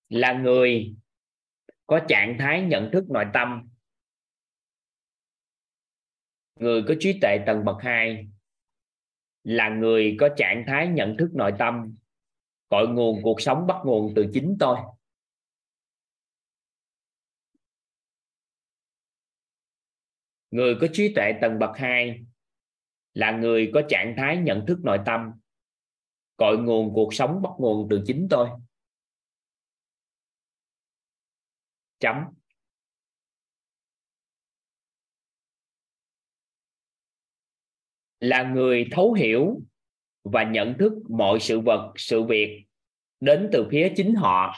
là người có trạng thái nhận thức nội tâm. Người có trí tuệ tầng bậc 2 là người có trạng thái nhận thức nội tâm. Cội nguồn cuộc sống bắt nguồn từ chính tôi. Người có trí tuệ tầng bậc 2 là người có trạng thái nhận thức nội tâm. Cội nguồn cuộc sống bắt nguồn từ chính tôi. Chấm. Là người thấu hiểu và nhận thức mọi sự vật, sự việc đến từ phía chính họ.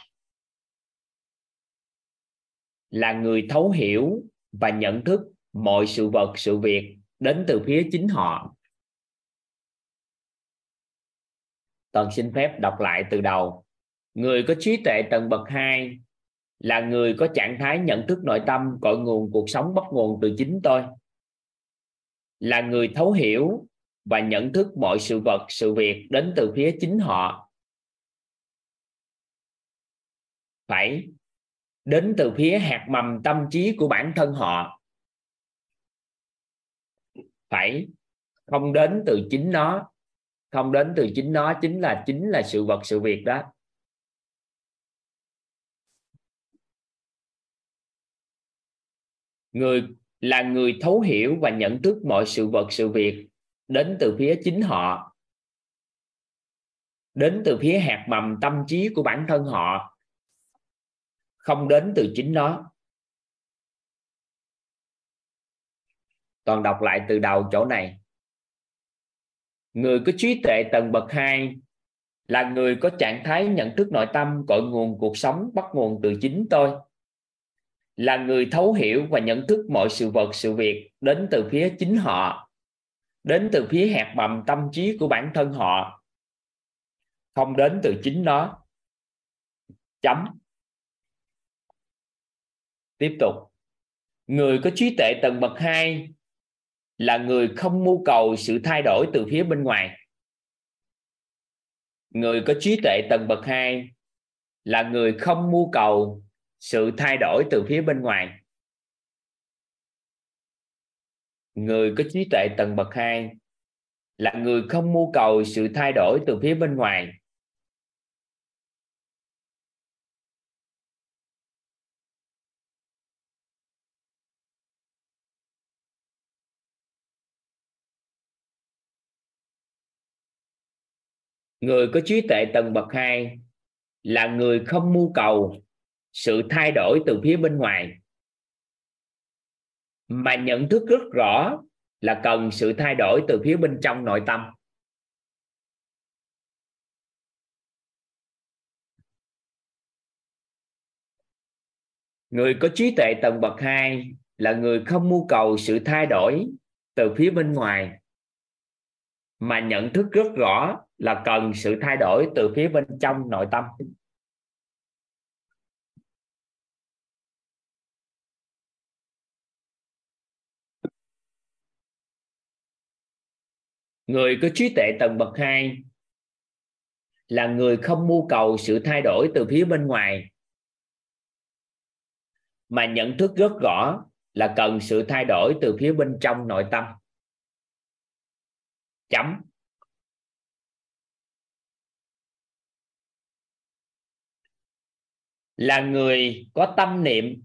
Là người thấu hiểu và nhận thức mọi sự vật, sự việc đến từ phía chính họ. Toàn xin phép đọc lại từ đầu. Người có trí tuệ tầng bậc 2 là người có trạng thái nhận thức nội tâm, cội nguồn cuộc sống bắt nguồn từ chính tôi. Là người thấu hiểu và nhận thức mọi sự vật, sự việc đến từ phía chính họ. Phải đến từ phía hạt mầm tâm trí của bản thân họ phải không đến từ chính nó. Không đến từ chính nó chính là chính là sự vật, sự việc đó. Người là người thấu hiểu và nhận thức mọi sự vật, sự việc đến từ phía chính họ, đến từ phía hạt mầm tâm trí của bản thân họ, không đến từ chính nó. Toàn đọc lại từ đầu chỗ này. Người có trí tuệ tầng bậc 2 là người có trạng thái nhận thức nội tâm, cội nguồn cuộc sống, bắt nguồn từ chính tôi. Là người thấu hiểu và nhận thức mọi sự vật, sự việc đến từ phía chính họ, đến từ phía hạt mầm tâm trí của bản thân họ, không đến từ chính nó. Chấm. Tiếp tục. Người có trí tuệ tầng bậc 2 là người không mưu cầu sự thay đổi từ phía bên ngoài. Người có trí tuệ tầng bậc 2 là người không mưu cầu sự thay đổi từ phía bên ngoài. Người có trí tuệ tầng bậc 2 là người không mưu cầu sự thay đổi từ phía bên ngoài. Người có trí tuệ tầng bậc 2 là người không mưu cầu sự thay đổi từ phía bên ngoài. Mà nhận thức rất rõ là cần sự thay đổi từ phía bên trong nội tâm. Người có trí tuệ tầng bậc 2 là người không mưu cầu sự thay đổi từ phía bên ngoài. Mà nhận thức rất rõ là cần sự thay đổi từ phía bên trong nội tâm. Người có trí tuệ tầng bậc 2 là người không mưu cầu sự thay đổi từ phía bên ngoài, mà nhận thức rất rõ là cần sự thay đổi từ phía bên trong nội tâm. Chấm. Là người có tâm niệm,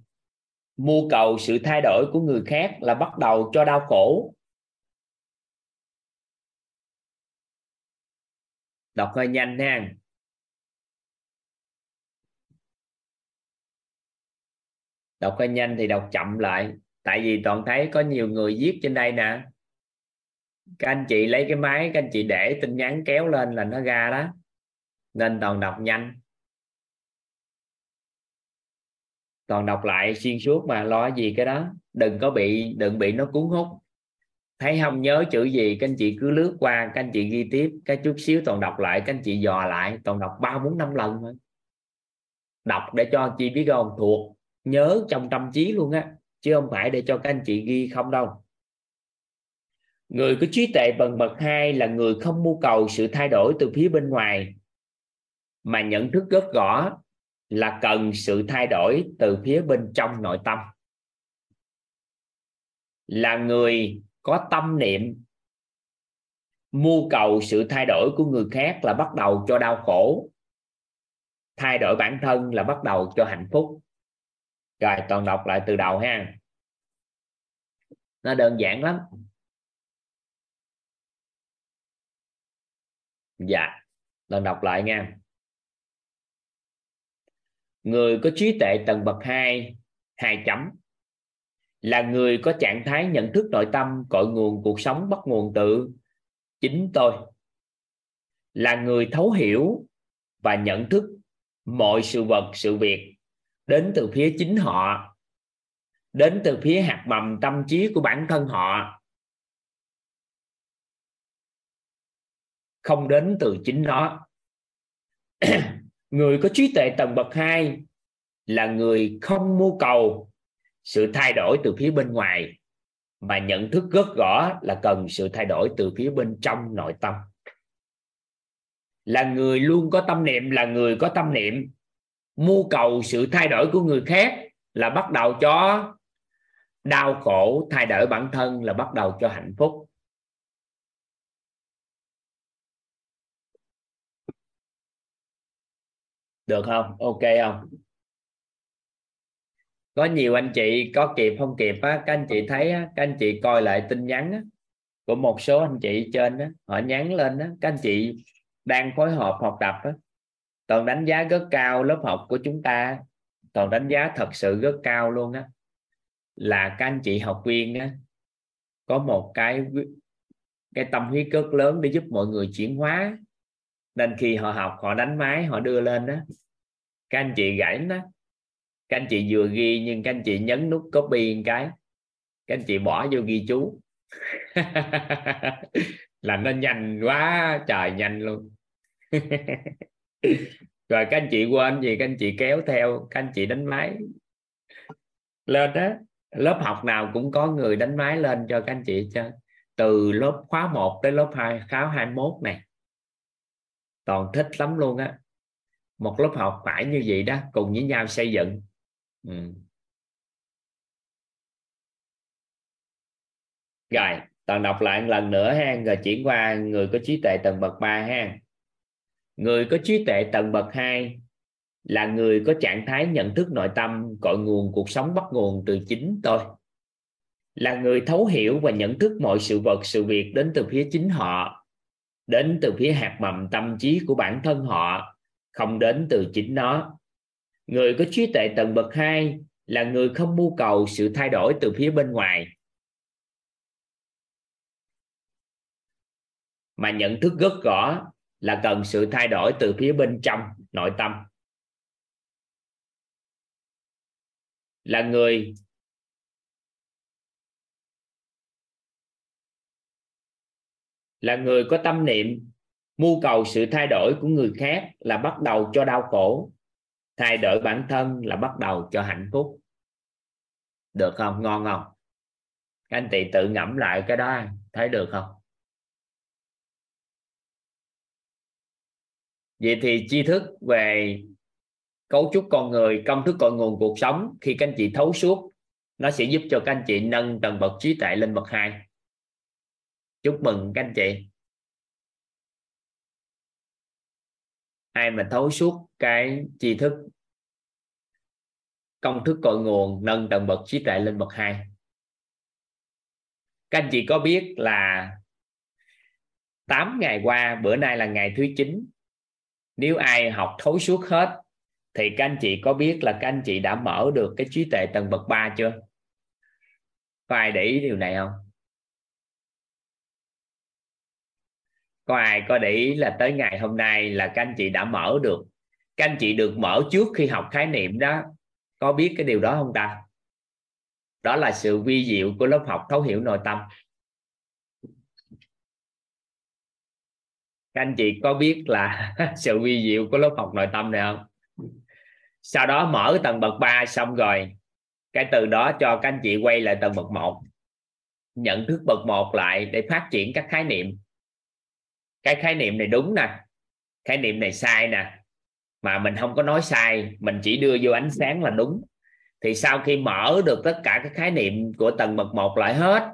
mưu cầu sự thay đổi của người khác là bắt đầu cho đau khổ. Đọc hơi nhanh ha. Đọc hơi nhanh thì đọc chậm lại. Tại vì toàn thấy có nhiều người viết trên đây nè. Các anh chị lấy cái máy, các anh chị để tin nhắn kéo lên là nó ra đó. Nên toàn đọc nhanh. Còn đọc lại xuyên suốt mà lo gì cái đó. Đừng có bị, đừng bị nó cuốn hút. Thấy không, nhớ chữ gì, các anh chị cứ lướt qua, các anh chị ghi tiếp. Cái chút xíu toàn đọc lại, các anh chị dò lại, toàn đọc ba, bốn, năm lần thôi. Đọc để cho chị biết không? Thuộc, nhớ trong tâm trí luôn á, chứ không phải để cho các anh chị ghi không đâu. Người có trí tuệ bần bậc hai là người không mưu cầu sự thay đổi từ phía bên ngoài, mà nhận thức rất rõ là cần sự thay đổi từ phía bên trong nội tâm. Là người có tâm niệm, mưu cầu sự thay đổi của người khác là bắt đầu cho đau khổ, thay đổi bản thân là bắt đầu cho hạnh phúc. Rồi, toàn đọc lại từ đầu ha. Nó đơn giản lắm. Dạ toàn đọc lại nha người có trí tuệ tầng bậc 2 hai chấm. Là người có trạng thái nhận thức nội tâm, cội nguồn cuộc sống bắt nguồn tự chính tôi. Là người thấu hiểu và nhận thức mọi sự vật, sự việc đến từ phía chính họ, đến từ phía hạt mầm tâm trí của bản thân họ. Không đến từ chính nó. [clears throat] người có trí tuệ tầng bậc 2 là người không mưu cầu sự thay đổi từ phía bên ngoài, mà nhận thức rất rõ là cần sự thay đổi từ phía bên trong nội tâm. Là người luôn có tâm niệm, là người có tâm niệm, mưu cầu sự thay đổi của người khác là bắt đầu cho đau khổ, thay đổi bản thân là bắt đầu cho hạnh phúc. Được không? Ok không? Có nhiều anh chị có kịp không kịp á các anh chị thấy á, các anh chị coi lại tin nhắn á, của một số anh chị trên á, họ nhắn lên á, các anh chị đang phối hợp học tập á, toàn đánh giá rất cao lớp học của chúng ta toàn đánh giá thật sự rất cao luôn á là các anh chị học viên á, có một cái cái tâm huyết rất lớn để giúp mọi người chuyển hóa nên khi họ học, họ đánh máy, họ đưa lên đó. Các anh chị gãy đó các anh chị vừa ghi, nhưng các anh chị nhấn nút copy một cái. Các anh chị bỏ vô ghi chú. [laughs] Là nó nhanh quá, trời nhanh luôn. [laughs] Rồi các anh chị quên gì, các anh chị kéo theo, các anh chị đánh máy. Lên đó, lớp học nào cũng có người đánh máy lên cho các anh chị chơi từ lớp khóa 1 tới lớp 2 khóa 21 này toàn thích lắm luôn á. Một lớp học phải như vậy đó, cùng với nhau xây dựng. Ừ. rồi, toàn đọc lại một lần nữa ha, rồi chuyển qua người có trí tuệ tầng bậc 3 ha. Người có trí tuệ tầng bậc 2 là người có trạng thái nhận thức nội tâm, cội nguồn cuộc sống bắt nguồn từ chính tôi. Là người thấu hiểu và nhận thức mọi sự vật, sự việc đến từ phía chính họ đến từ phía hạt mầm tâm trí của bản thân họ, không đến từ chính nó. Người có trí tuệ tầng bậc 2 là người không mưu cầu sự thay đổi từ phía bên ngoài. Mà nhận thức rất rõ là cần sự thay đổi từ phía bên trong nội tâm. Là người là người có tâm niệm, mưu cầu sự thay đổi của người khác là bắt đầu cho đau khổ, thay đổi bản thân là bắt đầu cho hạnh phúc. Được không? Ngon không? Các anh chị tự ngẫm lại cái đó thấy được không? Vậy thì tri thức về cấu trúc con người, công thức cội nguồn cuộc sống khi các anh chị thấu suốt, nó sẽ giúp cho các anh chị nâng tầng bậc trí tuệ lên bậc hai chúc mừng các anh chị. Ai mà thấu suốt cái tri thức, công thức cội nguồn, nâng tầng bậc trí tuệ lên bậc hai. Các anh chị có biết là 8 ngày qua, bữa nay là ngày thứ 9 nếu ai học thấu suốt hết, thì các anh chị có biết là các anh chị đã mở được cái trí tuệ tầng bậc 3 chưa? Có ai để ý điều này không? Có ai có để ý là tới ngày hôm nay là các anh chị đã mở được, các anh chị được mở trước khi học khái niệm đó, có biết cái điều đó không ta? Đó là sự vi diệu của lớp học thấu hiểu nội tâm. Các anh chị có biết là [laughs] sự vi diệu của lớp học nội tâm này không? Sau đó mở tầng bậc 3 xong rồi, cái từ đó cho các anh chị quay lại tầng bậc 1 nhận thức bậc 1 lại để phát triển các khái niệm cái khái niệm này đúng nè. Khái niệm này sai nè. Mà mình không có nói sai, mình chỉ đưa vô ánh sáng là đúng. Thì sau khi mở được tất cả các khái niệm của tầng bậc một lại hết,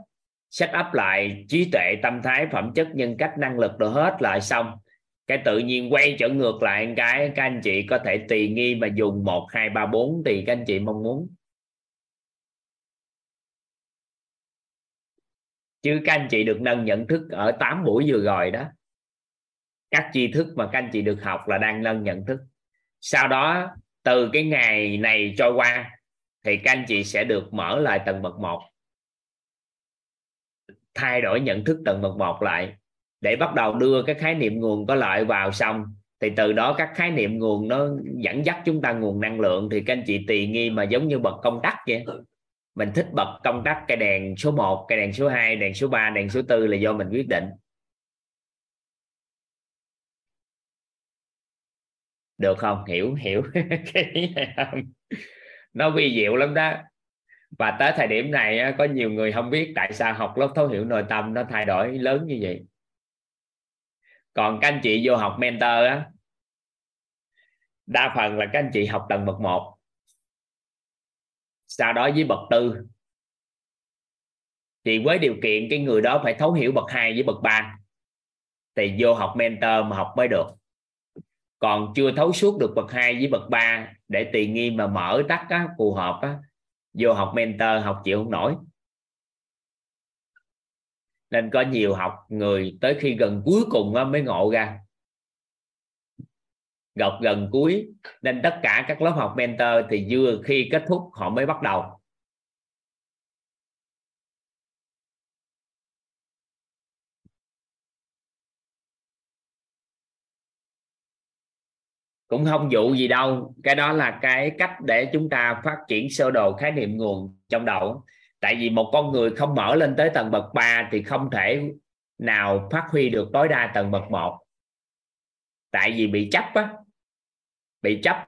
set up lại trí tuệ tâm thái, phẩm chất, nhân cách, năng lực rồi hết lại xong, cái tự nhiên quay trở ngược lại cái, các anh chị có thể tùy nghi mà dùng một, hai, ba, bốn tùy các anh chị mong muốn. Chứ các anh chị được nâng nhận thức ở 8 buổi vừa rồi đó các tri thức mà các anh chị được học là đang nâng nhận thức. Sau đó, từ cái ngày này trôi qua, thì các anh chị sẽ được mở lại tầng bậc một. Thay đổi nhận thức tầng bậc một lại, để bắt đầu đưa cái khái niệm nguồn có lợi vào xong. Thì từ đó các khái niệm nguồn nó dẫn dắt chúng ta nguồn năng lượng. Thì các anh chị tùy nghi mà giống như bật công tắc vậy. Mình thích bật công tắc, cái đèn số 1 cái đèn số 2 đèn số 3 đèn số 4 là do mình quyết định. Được không? Hiểu hiểu [laughs] cái ý này không? Nó vi diệu lắm đó. Và tới thời điểm này có nhiều người không biết tại sao học lớp thấu hiểu nội tâm nó thay đổi lớn như vậy. Còn các anh chị vô học mentor á, đa phần là các anh chị học tầng bậc 1 sau đó với bậc tư. Thì với điều kiện cái người đó phải thấu hiểu bậc 2 với bậc 3 thì vô học mentor mà học mới được còn chưa thấu suốt được bậc 2 với bậc 3 để tùy nghi mà mở tắt á, phù hợp á, vô học mentor học chịu không nổi. Nên có nhiều học người tới khi gần cuối cùng á, mới ngộ ra. Gặp gần cuối nên tất cả các lớp học mentor thì vừa khi kết thúc họ mới bắt đầu. Cũng không dụ gì đâu. Cái đó là cái cách để chúng ta phát triển sơ đồ khái niệm nguồn trong đầu. Tại vì một con người không mở lên tới tầng bậc 3 thì không thể nào phát huy được tối đa tầng bậc 1 tại vì bị chấp á, bị chấp.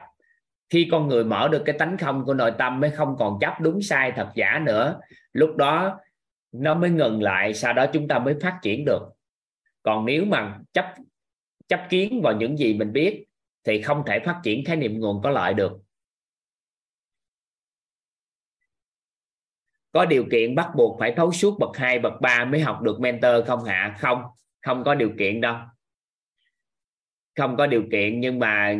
Khi con người mở được cái tánh không của nội tâm mới không còn chấp đúng sai thật giả nữa. Lúc đó nó mới ngừng lại, sau đó chúng ta mới phát triển được. Còn nếu mà chấp chấp kiến vào những gì mình biết thì không thể phát triển khái niệm nguồn có lợi được. Có điều kiện bắt buộc phải thấu suốt bậc 2, bậc 3 mới học được mentor không hạ không không có điều kiện đâu. Không có điều kiện nhưng mà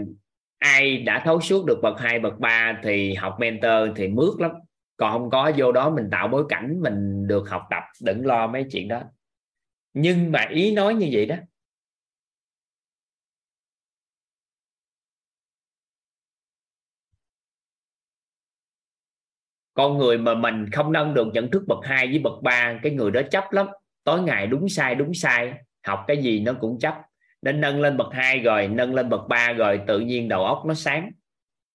ai đã thấu suốt được bậc 2, bậc 3 thì học mentor thì mướt lắm. Còn không có vô đó mình tạo bối cảnh mình được học tập đừng lo mấy chuyện đó. Nhưng mà ý nói như vậy đó con người mà mình không nâng được nhận thức bậc 2 với bậc 3 cái người đó chấp lắm. Tối ngày đúng sai đúng sai. Học cái gì nó cũng chấp. Nên nâng lên bậc 2 rồi, nâng lên bậc 3 rồi, tự nhiên đầu óc nó sáng.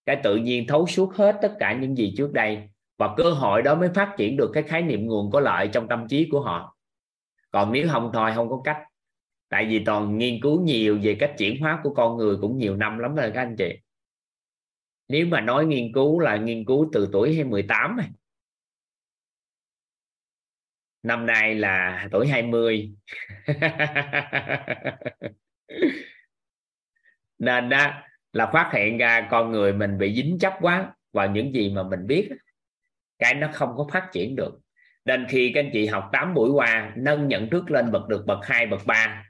Cái tự nhiên thấu suốt hết tất cả những gì trước đây. Và cơ hội đó mới phát triển được cái khái niệm nguồn có lợi trong tâm trí của họ. Còn nếu không thôi, không có cách. Tại vì toàn nghiên cứu nhiều về cách chuyển hóa của con người cũng nhiều năm lắm rồi các anh chị nếu mà nói nghiên cứu là nghiên cứu từ tuổi 18 này. Năm nay là tuổi 20 [laughs] nên đó, là phát hiện ra con người mình bị dính chấp quá vào những gì mà mình biết cái nó không có phát triển được. Nên khi các anh chị học 8 buổi qua, nâng nhận thức lên bậc được bậc 2 bậc 3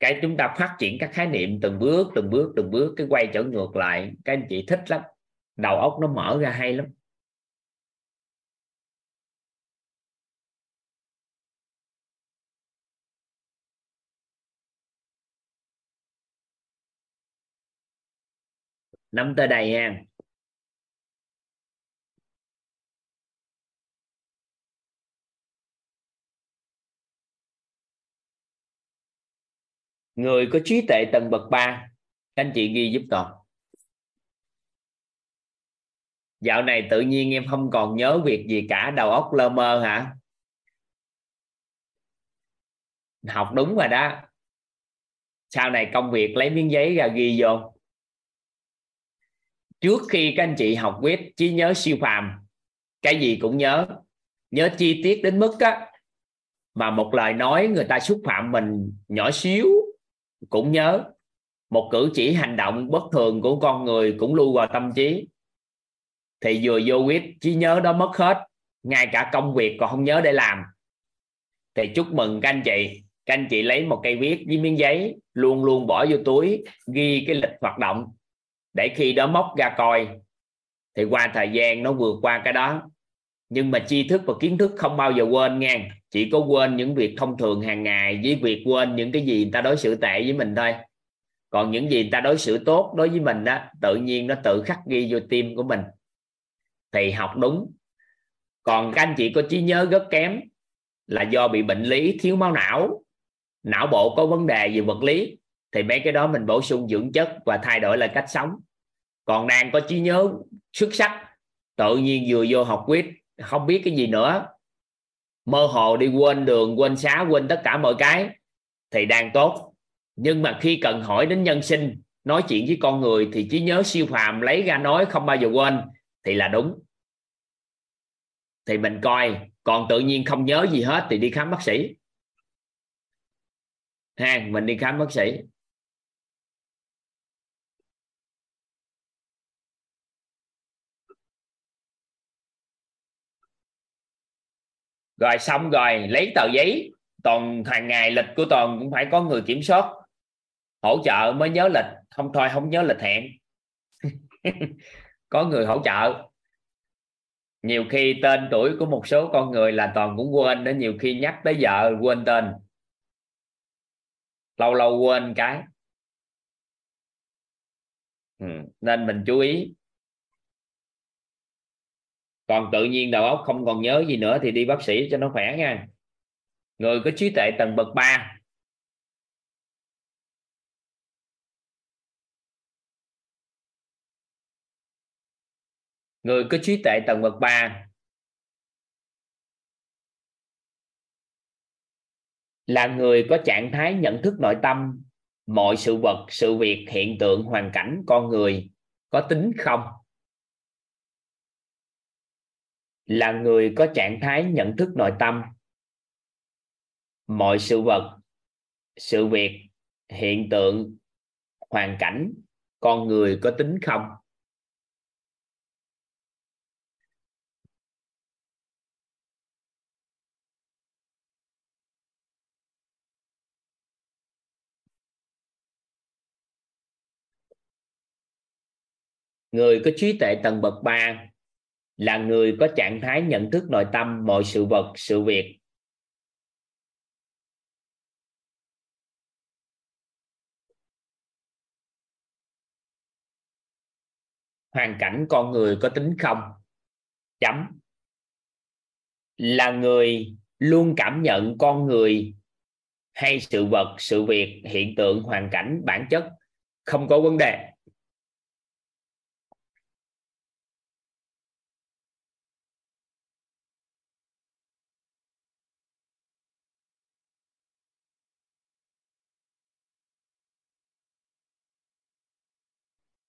cái chúng ta phát triển các khái niệm từng bước từng bước từng bước, cái quay trở ngược lại. Các anh chị thích lắm. Đầu óc nó mở ra hay lắm. Nắm tới đây nha người có trí tuệ tầng bậc 3 các anh chị ghi giúp toàn. Dạo này tự nhiên em không còn nhớ việc gì cả, đầu óc lơ mơ hả? Học đúng rồi đó. Sau này công việc lấy miếng giấy ra ghi vô. Trước khi các anh chị học viết, trí nhớ siêu phàm. Cái gì cũng nhớ. Nhớ chi tiết đến mức á, mà một lời nói người ta xúc phạm mình nhỏ xíu cũng nhớ, một cử chỉ hành động bất thường của con người cũng lưu vào tâm trí. Thì vừa vô quyết, trí nhớ đó mất hết, ngay cả công việc còn không nhớ để làm. Thì chúc mừng các anh chị. Các anh chị lấy một cây viết với miếng giấy, luôn luôn bỏ vô túi, ghi cái lịch hoạt động, để khi đó móc ra coi. Thì qua thời gian nó vượt qua cái đó nhưng mà tri thức và kiến thức không bao giờ quên nha. Chỉ có quên những việc thông thường hàng ngày với việc quên những cái gì người ta đối xử tệ với mình thôi. Còn những gì người ta đối xử tốt đối với mình đó, tự nhiên nó tự khắc ghi vô tim của mình. Thì học đúng. Còn các anh chị có trí nhớ rất kém là do bị bệnh lý thiếu máu não. Não bộ có vấn đề về vật lý, thì mấy cái đó mình bổ sung dưỡng chất và thay đổi lại cách sống. Còn đang có trí nhớ xuất sắc, tự nhiên vừa vô học quyết không biết cái gì nữa. Mơ hồ đi quên đường, quên xá, quên tất cả mọi cái thì đang tốt. Nhưng mà khi cần hỏi đến nhân sinh, nói chuyện với con người thì trí nhớ siêu phàm lấy ra nói không bao giờ quên thì là đúng. Thì mình coi, còn tự nhiên không nhớ gì hết thì đi khám bác sĩ. Ha mình đi khám bác sĩ. Rồi xong rồi, lấy tờ giấy. Toàn hàng ngày, lịch của toàn cũng phải có người kiểm soát. Hỗ trợ mới nhớ lịch. Không thôi, không nhớ lịch hẹn. [laughs] Có người hỗ trợ. Nhiều khi tên tuổi của một số con người là toàn cũng quên đó nhiều khi nhắc tới vợ quên tên. Lâu lâu quên cái. Ừ. nên mình chú ý còn tự nhiên đầu óc không còn nhớ gì nữa thì đi bác sĩ cho nó khỏe nha. Người có trí tuệ tầng bậc 3 người có trí tuệ tầng bậc 3 là người có trạng thái nhận thức nội tâm, mọi sự vật, sự việc, hiện tượng, hoàn cảnh, con người có tính không? Là người có trạng thái nhận thức nội tâm. Mọi sự vật, sự việc, hiện tượng, hoàn cảnh, con người có tính không? Người có trí tuệ tầng bậc 3 là người có trạng thái nhận thức nội tâm, mọi sự vật, sự việc. Hoàn cảnh con người có tính không? Chấm. Là người luôn cảm nhận con người hay sự vật, sự việc, hiện tượng, hoàn cảnh, bản chất không có vấn đề.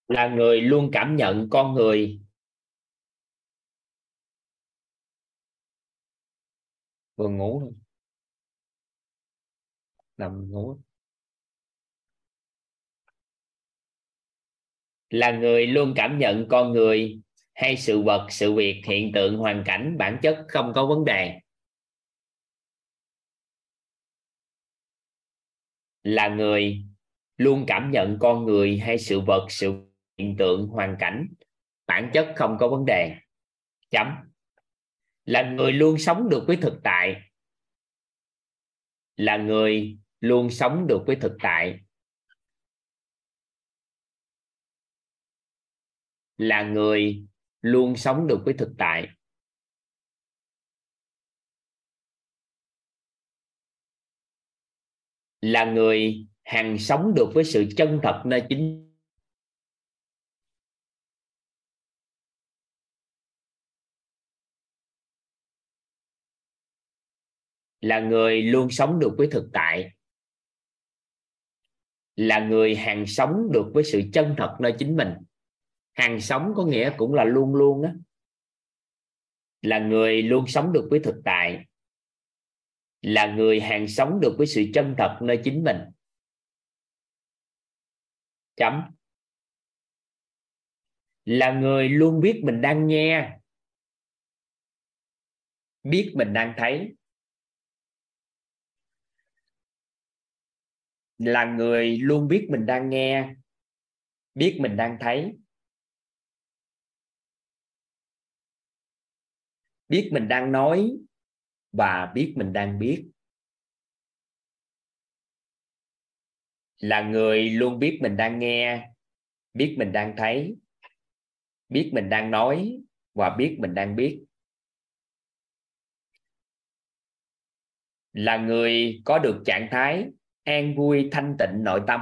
Là người luôn cảm nhận con người. Vừa ngủ thôi. Nằm ngủ. Là người luôn cảm nhận con người hay sự vật, sự việc, hiện tượng, hoàn cảnh, bản chất không có vấn đề. Là người luôn cảm nhận con người hay sự vật, sự hiện tượng hoàn cảnh, bản chất không có vấn đề. Chấm. Là người luôn sống được với thực tại. Là người luôn sống được với thực tại. Là người luôn sống được với thực tại. Là người hàng sống được với sự chân thật nơi chính là người luôn sống được với thực tại, là người hàng sống được với sự chân thật nơi chính mình. Hàng sống có nghĩa cũng là luôn luôn á. Là người luôn sống được với thực tại, là người hàng sống được với sự chân thật nơi chính mình. Chấm. Là người luôn biết mình đang nghe, biết mình đang thấy. Là người luôn biết mình đang nghe, biết mình đang thấy, biết mình đang nói và biết mình đang biết. Là người luôn biết mình đang nghe, biết mình đang thấy, biết mình đang nói và biết mình đang biết. Là người có được trạng thái an vui, thanh tịnh nội tâm.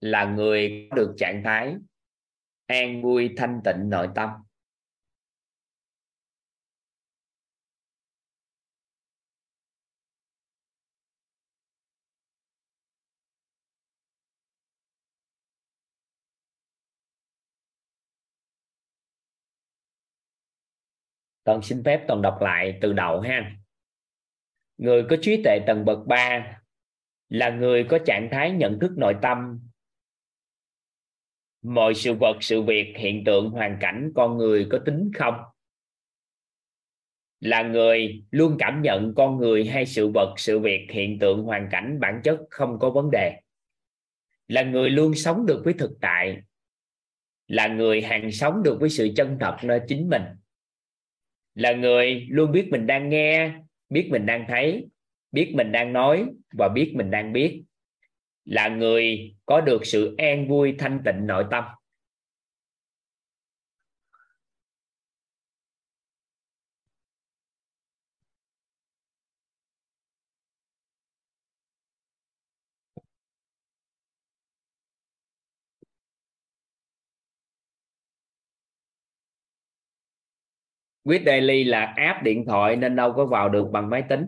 Là người có được trạng thái an vui, thanh tịnh nội tâm. Toàn xin phép toàn đọc lại từ đầu ha. Người có trí tuệ tầng bậc 3 là người có trạng thái nhận thức nội tâm. Mọi sự vật, sự việc, hiện tượng, hoàn cảnh con người có tính không? Là người luôn cảm nhận con người hay sự vật, sự việc, hiện tượng, hoàn cảnh, bản chất không có vấn đề. Là người luôn sống được với thực tại. Là người hàng sống được với sự chân thật nơi chính mình là người luôn biết mình đang nghe, biết mình đang thấy, biết mình đang nói và biết mình đang biết. Là người có được sự an vui thanh tịnh nội tâm. Quyết Daily là app điện thoại nên đâu có vào được bằng máy tính.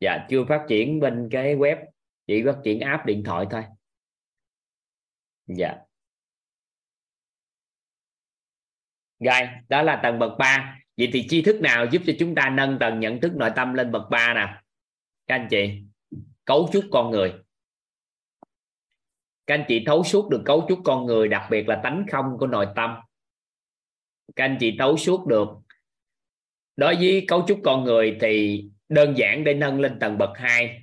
Dạ chưa phát triển bên cái web, chỉ phát triển app điện thoại thôi. Dạ. Rồi, đó là tầng bậc 3 vậy thì tri thức nào giúp cho chúng ta nâng tầng nhận thức nội tâm lên bậc 3 nè các anh chị, cấu trúc con người. Các anh chị thấu suốt được cấu trúc con người, đặc biệt là tánh không của nội tâm các anh chị thấu suốt được. Đối với cấu trúc con người thì đơn giản để nâng lên tầng bậc 2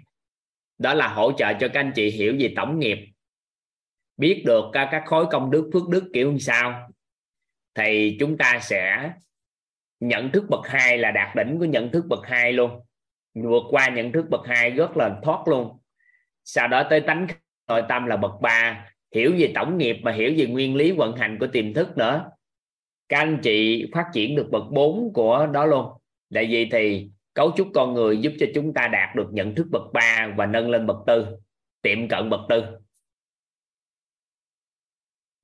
đó là hỗ trợ cho các anh chị hiểu về tổng nghiệp. Biết được các khối công đức, phước đức kiểu như sao. Thì chúng ta sẽ nhận thức bậc hai là đạt đỉnh của nhận thức bậc hai luôn. Vượt qua nhận thức bậc hai rất là thoát luôn. Sau đó tới tánh nội tâm là bậc ba. Hiểu về tổng nghiệp mà hiểu về nguyên lý vận hành của tiềm thức nữa các anh chị phát triển được bậc 4 của đó luôn. Tại vì thì cấu trúc con người giúp cho chúng ta đạt được nhận thức bậc 3 và nâng lên bậc tư tiệm cận bậc tư.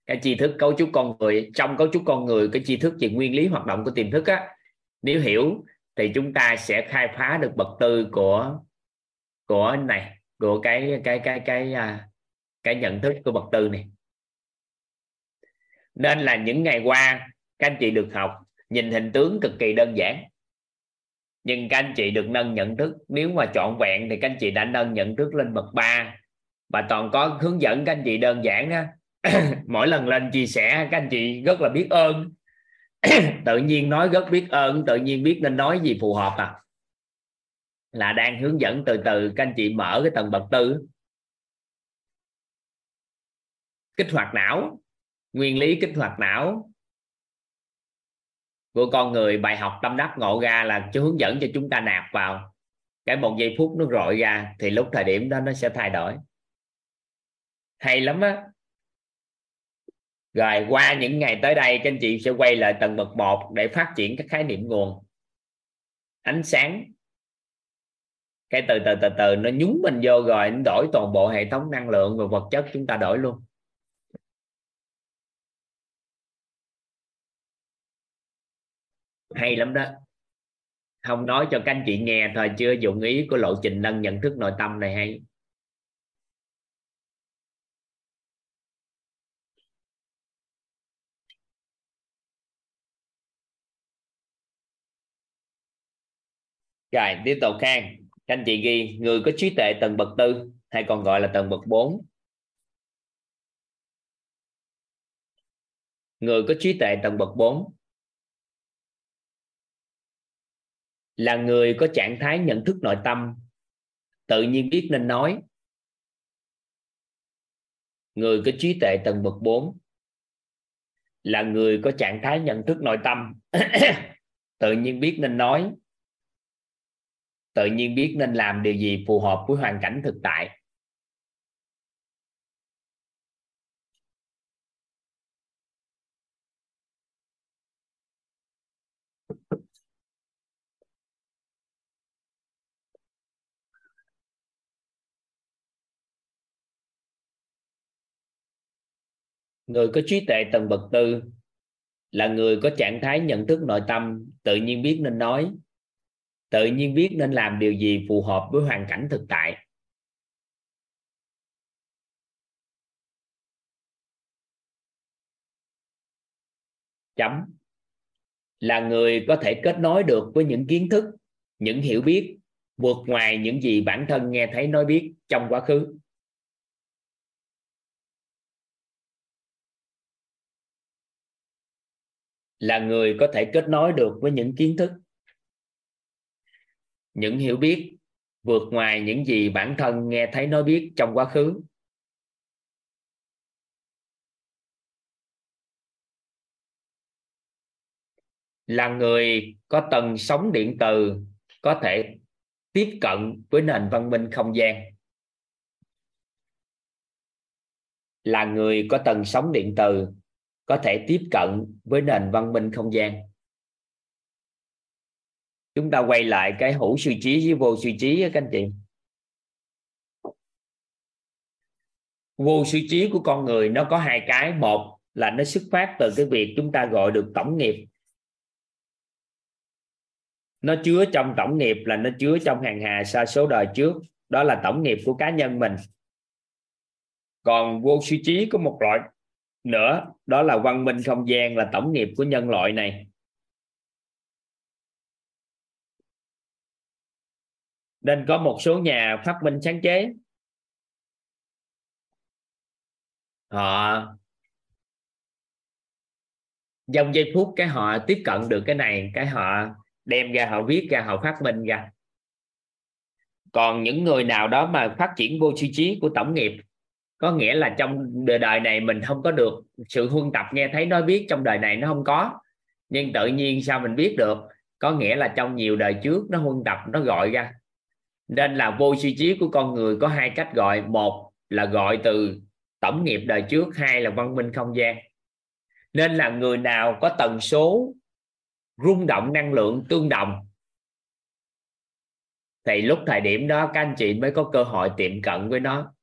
Cái tri thức cấu trúc con người trong cấu trúc con người cái tri thức về nguyên lý hoạt động của tiềm thức á nếu hiểu thì chúng ta sẽ khai phá được bậc tư của của này của cái cái cái cái cái, cái nhận thức của bậc tư này. Nên là những ngày qua các anh chị được học, nhìn hình tướng cực kỳ đơn giản. Nhưng các anh chị được nâng nhận thức. Nếu mà trọn vẹn thì các anh chị đã nâng nhận thức lên bậc 3 và toàn có hướng dẫn các anh chị đơn giản á [clears throat] mỗi lần lên chia sẻ, các anh chị rất là biết ơn. [clears throat] Tự nhiên nói rất biết ơn, tự nhiên biết nên nói gì phù hợp à. Là đang hướng dẫn từ từ, các anh chị mở cái tầng bậc tư. Kích hoạt não. Nguyên lý kích hoạt não của con người, bài học tâm đắc ngộ ra là chú hướng dẫn cho chúng ta nạp vào cái một giây phút nó rọi ra thì lúc thời điểm đó nó sẽ thay đổi. Hay lắm á. Rồi qua những ngày tới đây, các anh chị sẽ quay lại tầng bậc một để phát triển các khái niệm nguồn. Ánh sáng. Cái từ từ từ từ, nó nhúng mình vô rồi, nó đổi toàn bộ hệ thống năng lượng và vật chất chúng ta đổi luôn. Hay lắm đó. Không nói cho các anh chị nghe thôi, chưa dụng ý của lộ trình nâng nhận thức nội tâm này hay. Rồi, tiếp tục khang các anh chị ghi, người có trí tuệ tầng bậc tư, hay còn gọi là tầng bậc 4 người có trí tuệ tầng bậc 4 là người có trạng thái nhận thức nội tâm. Tự nhiên biết nên nói. Người có trí tuệ tầng bậc 4 là người có trạng thái nhận thức nội tâm. [coughs] Tự nhiên biết nên nói. Tự nhiên biết nên làm điều gì phù hợp với hoàn cảnh thực tại. Người có trí tuệ tầng bậc tư là người có trạng thái nhận thức nội tâm, tự nhiên biết nên nói, tự nhiên biết nên làm điều gì phù hợp với hoàn cảnh thực tại. Chấm. Là người có thể kết nối được với những kiến thức, những hiểu biết, vượt ngoài những gì bản thân nghe thấy nói biết trong quá khứ. Là người có thể kết nối được với những kiến thức, những hiểu biết, vượt ngoài những gì bản thân nghe thấy nói biết trong quá khứ. Là người có tần sóng điện từ có thể tiếp cận với nền văn minh không gian. Là người có tần sóng điện từ có thể tiếp cận với nền văn minh không gian. Chúng ta quay lại cái hữu suy trí với vô suy trí các anh chị. Vô suy trí của con người nó có hai cái. Một là nó xuất phát từ cái việc chúng ta gọi được tổng nghiệp. Nó chứa trong tổng nghiệp là nó chứa trong hàng hà sa số đời trước. Đó là tổng nghiệp của cá nhân mình. Còn vô suy trí có một loại nữa. Đó là văn minh không gian là tổng nghiệp của nhân loại này. Nên có một số nhà phát minh sáng chế. Họ trong giây phút cái họ tiếp cận được cái này, cái họ đem ra, họ viết ra, họ phát minh ra. Còn những người nào đó mà phát triển vô suy trí của tổng nghiệp có nghĩa là trong đời đời này mình không có được sự huân tập nghe thấy nói biết trong đời này nó không có. Nhưng tự nhiên sao mình biết được? Có nghĩa là trong nhiều đời trước nó huân tập, nó gọi ra. Nên là vô suy trí của con người có hai cách gọi. Một là gọi từ tổng nghiệp đời trước, hai là văn minh không gian. Nên là người nào có tần số rung động năng lượng tương đồng, thì lúc thời điểm đó các anh chị mới có cơ hội tiệm cận với nó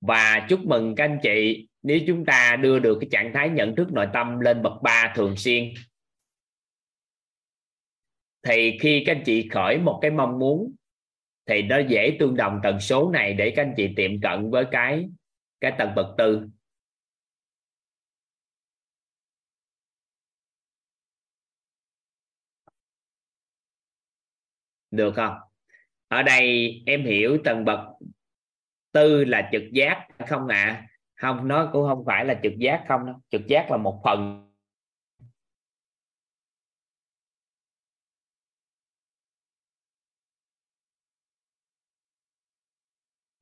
và chúc mừng các anh chị, nếu chúng ta đưa được cái trạng thái nhận thức nội tâm lên bậc 3 thường xuyên, thì khi các anh chị khởi một cái mong muốn, thì nó dễ tương đồng tần số này để các anh chị tiệm cận với cái cái tầng bậc tư. Được không? Ở đây em hiểu tầng bậc tư là trực giác không ạ. À? không, nó cũng không phải là trực giác không đâu. Trực giác là một phần.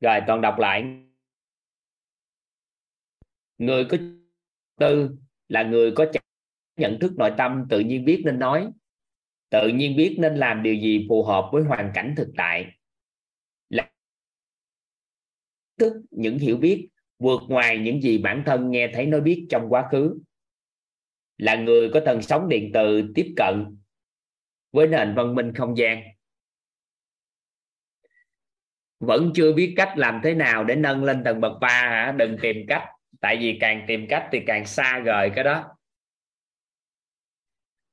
Rồi, toàn đọc lại. Người có tư là người có nhận thức nội tâm, tự nhiên biết nên nói, tự nhiên biết nên làm điều gì phù hợp với hoàn cảnh thực tại là thức những hiểu biết, vượt ngoài những gì bản thân nghe thấy nói biết trong quá khứ. Là người có tần sóng điện từ tiếp cận với nền văn minh không gian. Vẫn chưa biết cách làm thế nào để nâng lên tầng bậc ba hả? Đừng tìm cách. Tại vì càng tìm cách thì càng xa rời cái đó.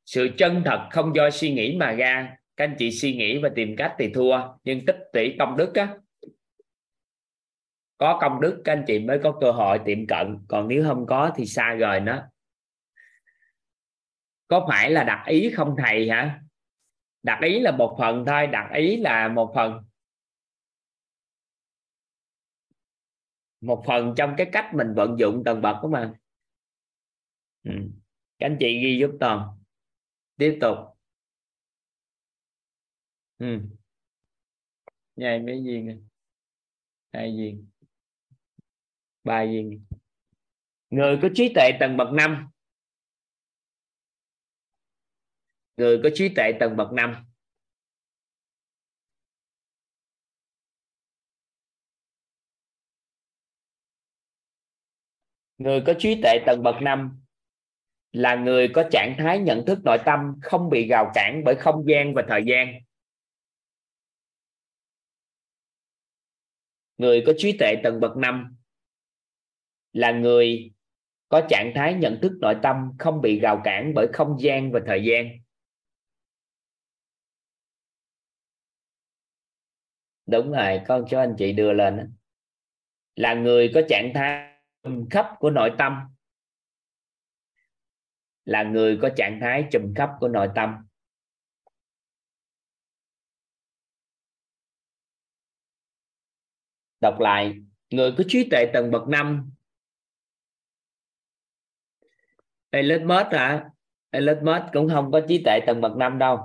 Sự chân thật không do suy nghĩ mà ra. Các anh chị suy nghĩ và tìm cách thì thua. Nhưng tích tỷ công đức á có công đức, các anh chị mới có cơ hội tiệm cận. Còn nếu không có thì xa rồi nó có phải là đặt ý không thầy hả? Đặt ý là một phần thôi, đặt ý là một phần. Một phần trong cái cách mình vận dụng tầng bậc của mình. Ừ. các anh chị ghi giúp toàn tiếp tục. Ừ. nhai mấy viên hai viên ba gì? Người có trí tuệ tầng bậc năm. Người có trí tuệ tầng bậc năm. Người có trí tuệ tầng bậc năm là người có trạng thái nhận thức nội tâm không bị gào cản bởi không gian và thời gian. Người có trí tuệ tầng bậc năm là người có trạng thái nhận thức nội tâm, không bị gào cản bởi không gian và thời gian. Đúng rồi, con cho anh chị đưa lên là người có trạng thái khắp của nội tâm. Là người có trạng thái trùm khắp của nội tâm. Đọc lại, người có trí tuệ tầng bậc năm Elon Musk hả? Elon Musk cũng không có trí tuệ tầng bậc năm đâu.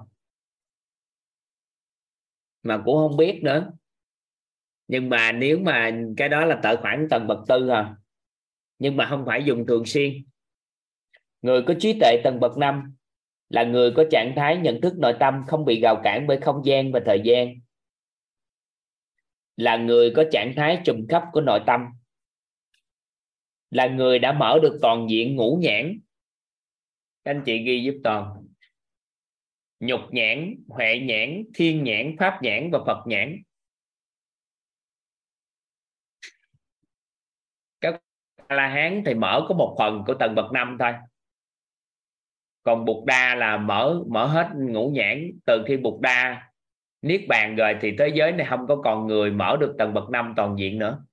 Mà cũng không biết nữa. Nhưng mà nếu mà cái đó là tài khoản tầng bậc tư à. Nhưng mà không phải dùng thường xuyên. Người có trí tuệ tầng bậc năm là người có trạng thái nhận thức nội tâm không bị gào cản bởi không gian và thời gian. Là người có trạng thái trùm khắp của nội tâm. Là người đã mở được toàn diện ngũ nhãn các anh chị ghi giúp toàn. Nhục nhãn, huệ nhãn, thiên nhãn, pháp nhãn và phật nhãn. Các la hán thì mở có một phần của tầng bậc năm thôi. Còn bục đa là mở mở hết ngũ nhãn. Từ khi bục đa niết bàn rồi thì thế giới này không có còn người mở được tầng bậc năm toàn diện nữa.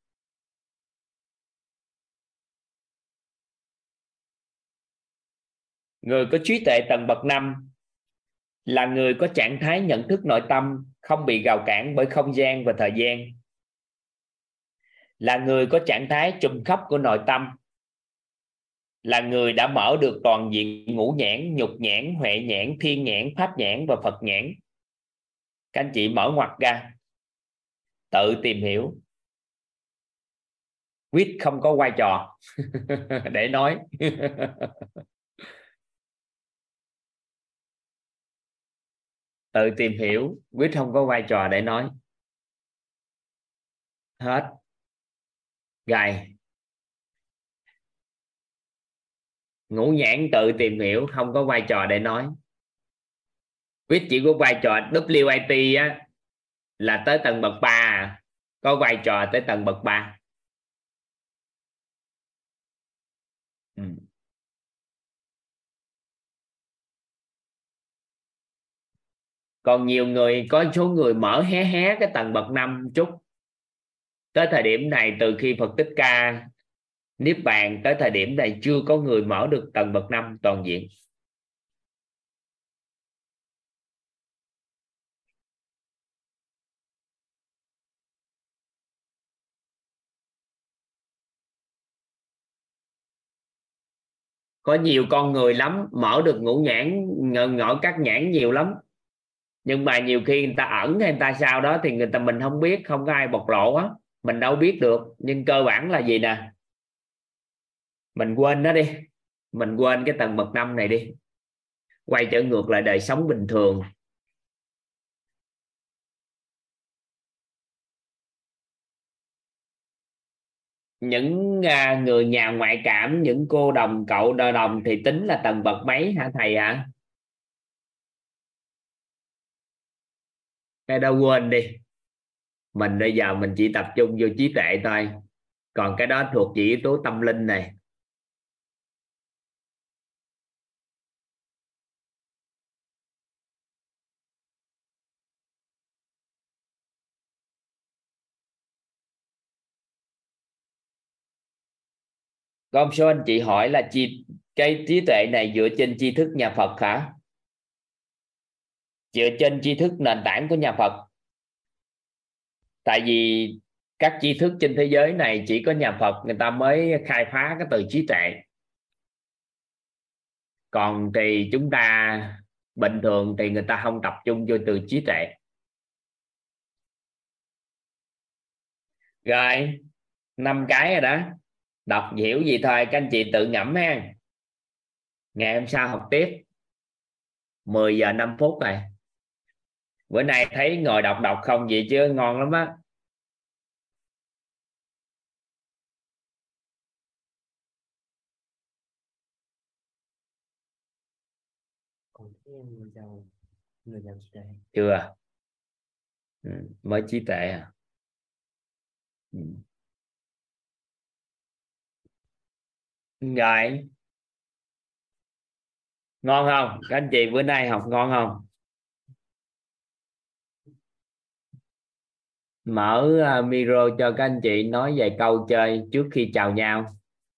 Người có trí tuệ tầng bậc năm là người có trạng thái nhận thức nội tâm, không bị gào cản bởi không gian và thời gian. Là người có trạng thái trùm khắp của nội tâm. Là người đã mở được toàn diện ngũ nhãn, nhục nhãn, huệ nhãn, thiên nhãn, pháp nhãn và phật nhãn. Các anh chị mở ngoặt ra. Tự tìm hiểu. Quýt không có vai trò. [laughs] Để nói. [laughs] tự tìm hiểu, quyết không có vai trò để nói. Hết. Gài. Ngũ nhãn tự tìm hiểu, không có vai trò để nói. Quyết chỉ có vai trò WIT á, là tới tầng bậc 3 à. có vai trò tới tầng bậc 3 còn nhiều người, có số người mở hé hé cái tầng bậc năm chút. Tới thời điểm này, từ khi Phật Tích Ca niết bàn tới thời điểm này, chưa có người mở được tầng bậc năm toàn diện. Có nhiều con người lắm, mở được ngũ nhãn ngõ các nhãn nhiều lắm nhưng mà nhiều khi người ta ẩn hay người ta sao đó thì người ta mình không biết, không có ai bộc lộ á. Mình đâu biết được. Nhưng cơ bản là gì nè? Mình quên nó đi. Mình quên cái tầng bậc năm này đi. Quay trở ngược lại đời sống bình thường. Những à, người nhà ngoại cảm, những cô đồng, cậu đờ đồng thì tính là tầng bậc mấy hả thầy ạ? à? Cái đó quên đi. Mình bây giờ mình chỉ tập trung vô trí tuệ thôi. Còn cái đó thuộc chỉ yếu tố tâm linh này. Có một số anh chị hỏi là chi cái trí tuệ này dựa trên tri thức nhà Phật hả? Dựa trên tri thức nền tảng của nhà Phật. Tại vì các tri thức trên thế giới này chỉ có nhà Phật người ta mới khai phá cái từ trí tuệ. Còn thì chúng ta bình thường thì người ta không tập trung vô từ trí tuệ. Rồi, năm cái rồi đó. Đọc hiểu gì thôi, các anh chị tự ngẫm ha. Ngày hôm sau học tiếp. 10 giờ 5 phút này bữa nay thấy ngồi đọc đọc không gì chứ? Ngon lắm á. Chưa. Ừ, mới trí tuệ à? Ừ. rồi. Ngon không? Các anh chị bữa nay học ngon không mở à, micro cho các anh chị nói vài câu chơi trước khi chào nhau.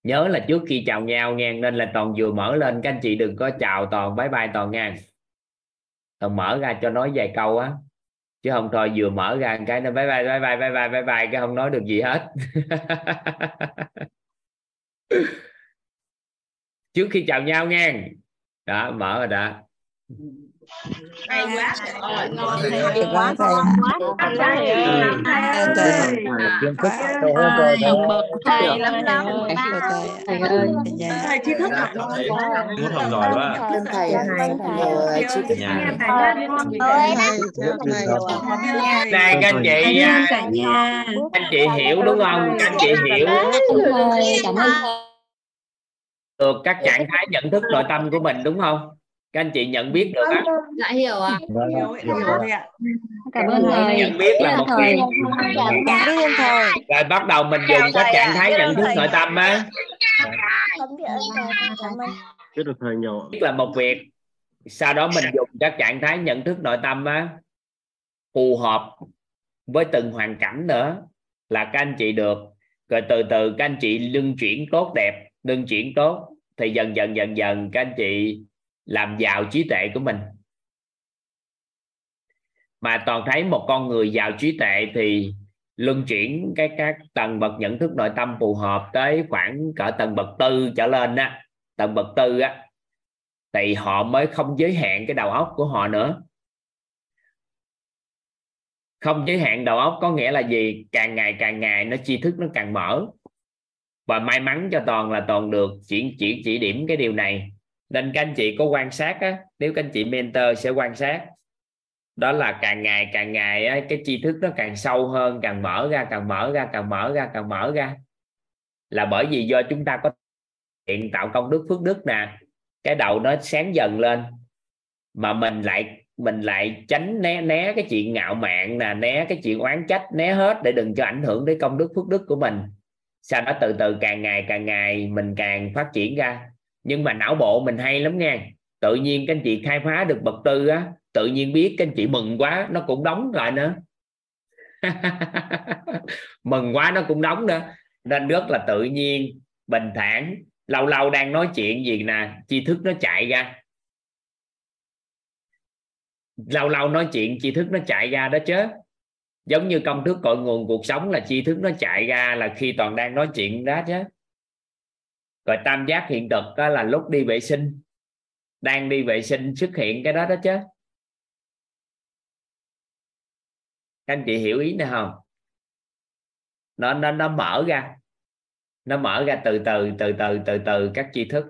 Nhớ là trước khi chào nhau nghe nên là toàn vừa mở lên. Các anh chị đừng có chào toàn, bye bye toàn nha. Toàn mở ra cho nói vài câu á. Chứ không thôi, vừa mở ra cái nó bye bye bye bye bye bye bye bye, cái không nói được gì hết. [laughs] Trước khi chào nhau nghe đó, mở rồi đó hay quá ngon thầy quá thầy học bậc thầy lắm lắm thầy ơi thầy trí thức học muốn học giỏi quá thầy hay thầy trí thức đây các anh chị anh chị hiểu đúng không các anh chị hiểu cảm ơn được các trạng thái nhận thức nội tâm của mình đúng không các anh chị nhận biết được á. dạ hiểu ạ. Vâng, hiểu, hiểu ạ. Cảm ơn thầy. nhận biết là một cảm ơn thầy. rồi bắt đầu mình dùng các trạng thái nhận thức nội tâm á. biết được thầy nhỏ biết là một việc. Sau đó mình dùng các trạng thái nhận thức nội tâm á. Phù hợp với từng hoàn cảnh nữa là các anh chị được. Rồi từ từ các anh chị luân chuyển tốt đẹp luân chuyển tốt. Thì dần dần dần dần các anh chị làm giàu trí tuệ của mình. Mà toàn thấy một con người giàu trí tuệ thì luân chuyển cái các tầng bậc nhận thức nội tâm phù hợp tới khoảng cỡ tầng bậc tư trở lên á. Tầng bậc tư á. Thì họ mới không giới hạn cái đầu óc của họ nữa. Không giới hạn đầu óc có nghĩa là gì? Càng ngày càng ngày nó tri thức nó càng mở. Và may mắn cho toàn là toàn được chỉ chỉ chỉ điểm cái điều này nên các anh chị có quan sát á nếu các anh chị mentor sẽ quan sát. Đó là càng ngày càng ngày á, cái tri thức nó càng sâu hơn càng mở ra càng mở ra càng mở ra càng mở ra. Là bởi vì do chúng ta có hiện tạo công đức phước đức nè cái đầu nó sáng dần lên mà mình lại mình lại tránh né né cái chuyện ngạo mạn nè né cái chuyện oán trách né hết để đừng cho ảnh hưởng đến công đức phước đức của mình. Sau đó từ từ càng ngày càng ngày mình càng phát triển ra nhưng mà não bộ mình hay lắm nha tự nhiên các anh chị khai phá được bậc tư á, tự nhiên biết các anh chị mừng quá, nó cũng đóng lại nữa. [laughs] Mừng quá nó cũng đóng nữa. Nên rất là tự nhiên, bình thản, lâu lâu đang nói chuyện gì nè chi thức nó chạy ra. Lâu lâu nói chuyện chi thức nó chạy ra đó chứ. Giống như công thức cội nguồn cuộc sống là chi thức nó chạy ra là khi toàn đang nói chuyện đó chứ rồi tam giác hiện thực đó là lúc đi vệ sinh. Đang đi vệ sinh xuất hiện cái đó đó chứ. Các anh chị hiểu ý này không? Nó nó nó mở ra. Nó mở ra từ từ từ từ từ từ các tri thức.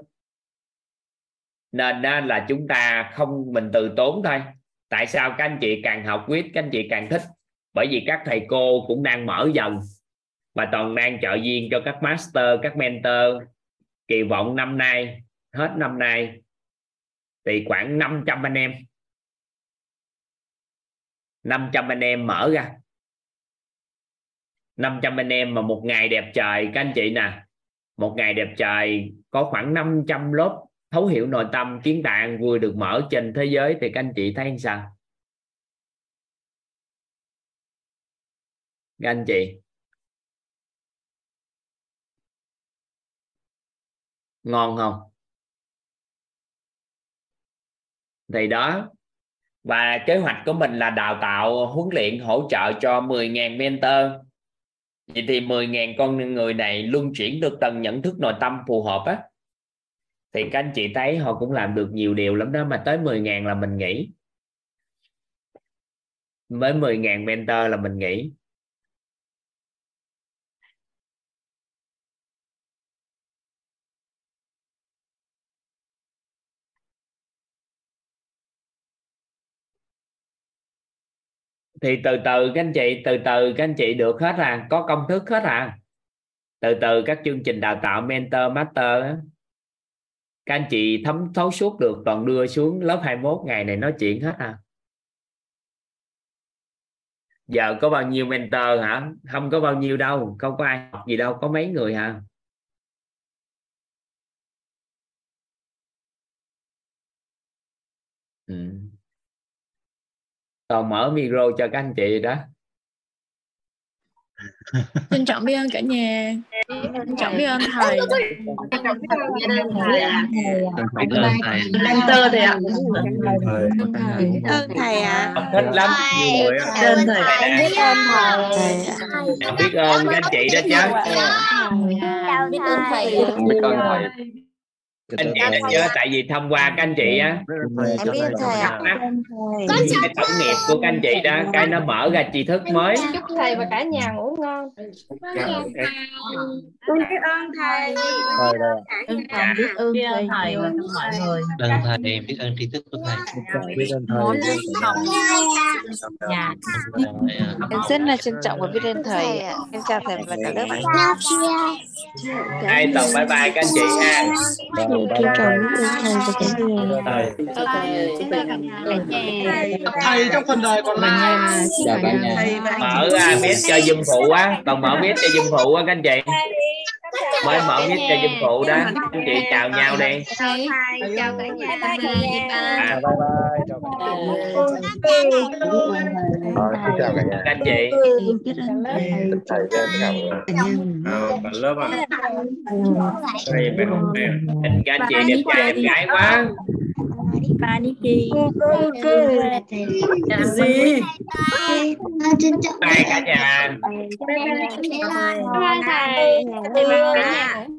Nên đó là chúng ta không mình từ tốn thôi. Tại sao các anh chị càng học quyết các anh chị càng thích? Bởi vì các thầy cô cũng đang mở dần và toàn đang trợ duyên cho các master, các mentor kỳ vọng năm nay, hết năm nay, thì khoảng 500 anh em. 500 anh em mở ra. 500 anh em mà một ngày đẹp trời, các anh chị nè, một ngày đẹp trời, có khoảng 500 lớp thấu hiểu nội tâm, kiến tạng vừa được mở trên thế giới, thì các anh chị thấy sao? Các anh chị. Ngon không? Thì đó. Và kế hoạch của mình là đào tạo huấn luyện hỗ trợ cho 10.000 mentor. Vậy thì 10.000 con người này luân chuyển được tầng nhận thức nội tâm phù hợp á. Thì các anh chị thấy họ cũng làm được nhiều điều lắm đó, mà tới 10.000 là mình nghĩ mới 10.000 mentor là mình nghĩ thì từ từ các anh chị, từ từ các anh chị được hết à có công thức hết à từ từ các chương trình đào tạo mentor, master các anh chị thấm thấu suốt được, còn đưa xuống lớp 21 ngày này nói chuyện hết à. Giờ có bao nhiêu mentor hả? Không có bao nhiêu đâu, không có ai học gì đâu, có mấy người hả ừ còn mở micro cho các anh chị đó. Trân trọng biết ơn cả nhà. Trân trọng biết ơn thầy. Trân trọng biết ơn thầy. Mentor thầy ạ. Biết ơn thầy. Ạ. Thích lắm biết ơn thầy. Biết ơn thầy. Biết ơn các anh chị đó chứ. Biết ơn thầy. Biết ơn thầy anh chị nên nhớ tại vì thông qua các anh chị á. Em biết thầy ạ. Cái tổng nghiệp của các anh chị đó cái nó mở ra tri thức mới. chúc thầy và cả nhà ngủ ngon. Con biết ơn thầy. Thầy biết ơn thầy và mọi người. ơn thầy. Biết ơn tri thức của thầy. Biết ơn thầy. Em rất là trân trọng và biết ơn thầy em chào thầy và cả lớp hai tuần bye bye các anh chị ha trân trọng ơn thầy và cả nhà thầy trong phần đời còn lại. Chào cả nhà mở ra biết cho dung phụ á còn mở biết cho dung phụ á các anh chị mới mở biết cho dung phụ đó anh chị chào nhau đi chào cả nhà à, bye bye chào cả nhà chào cả nhà các anh chị thầy chào cả lớp à thầy mẹ nhìn các anh chị đẹp trai đẹp gái quá chi gì bye cả nhà. Bye bye bye bye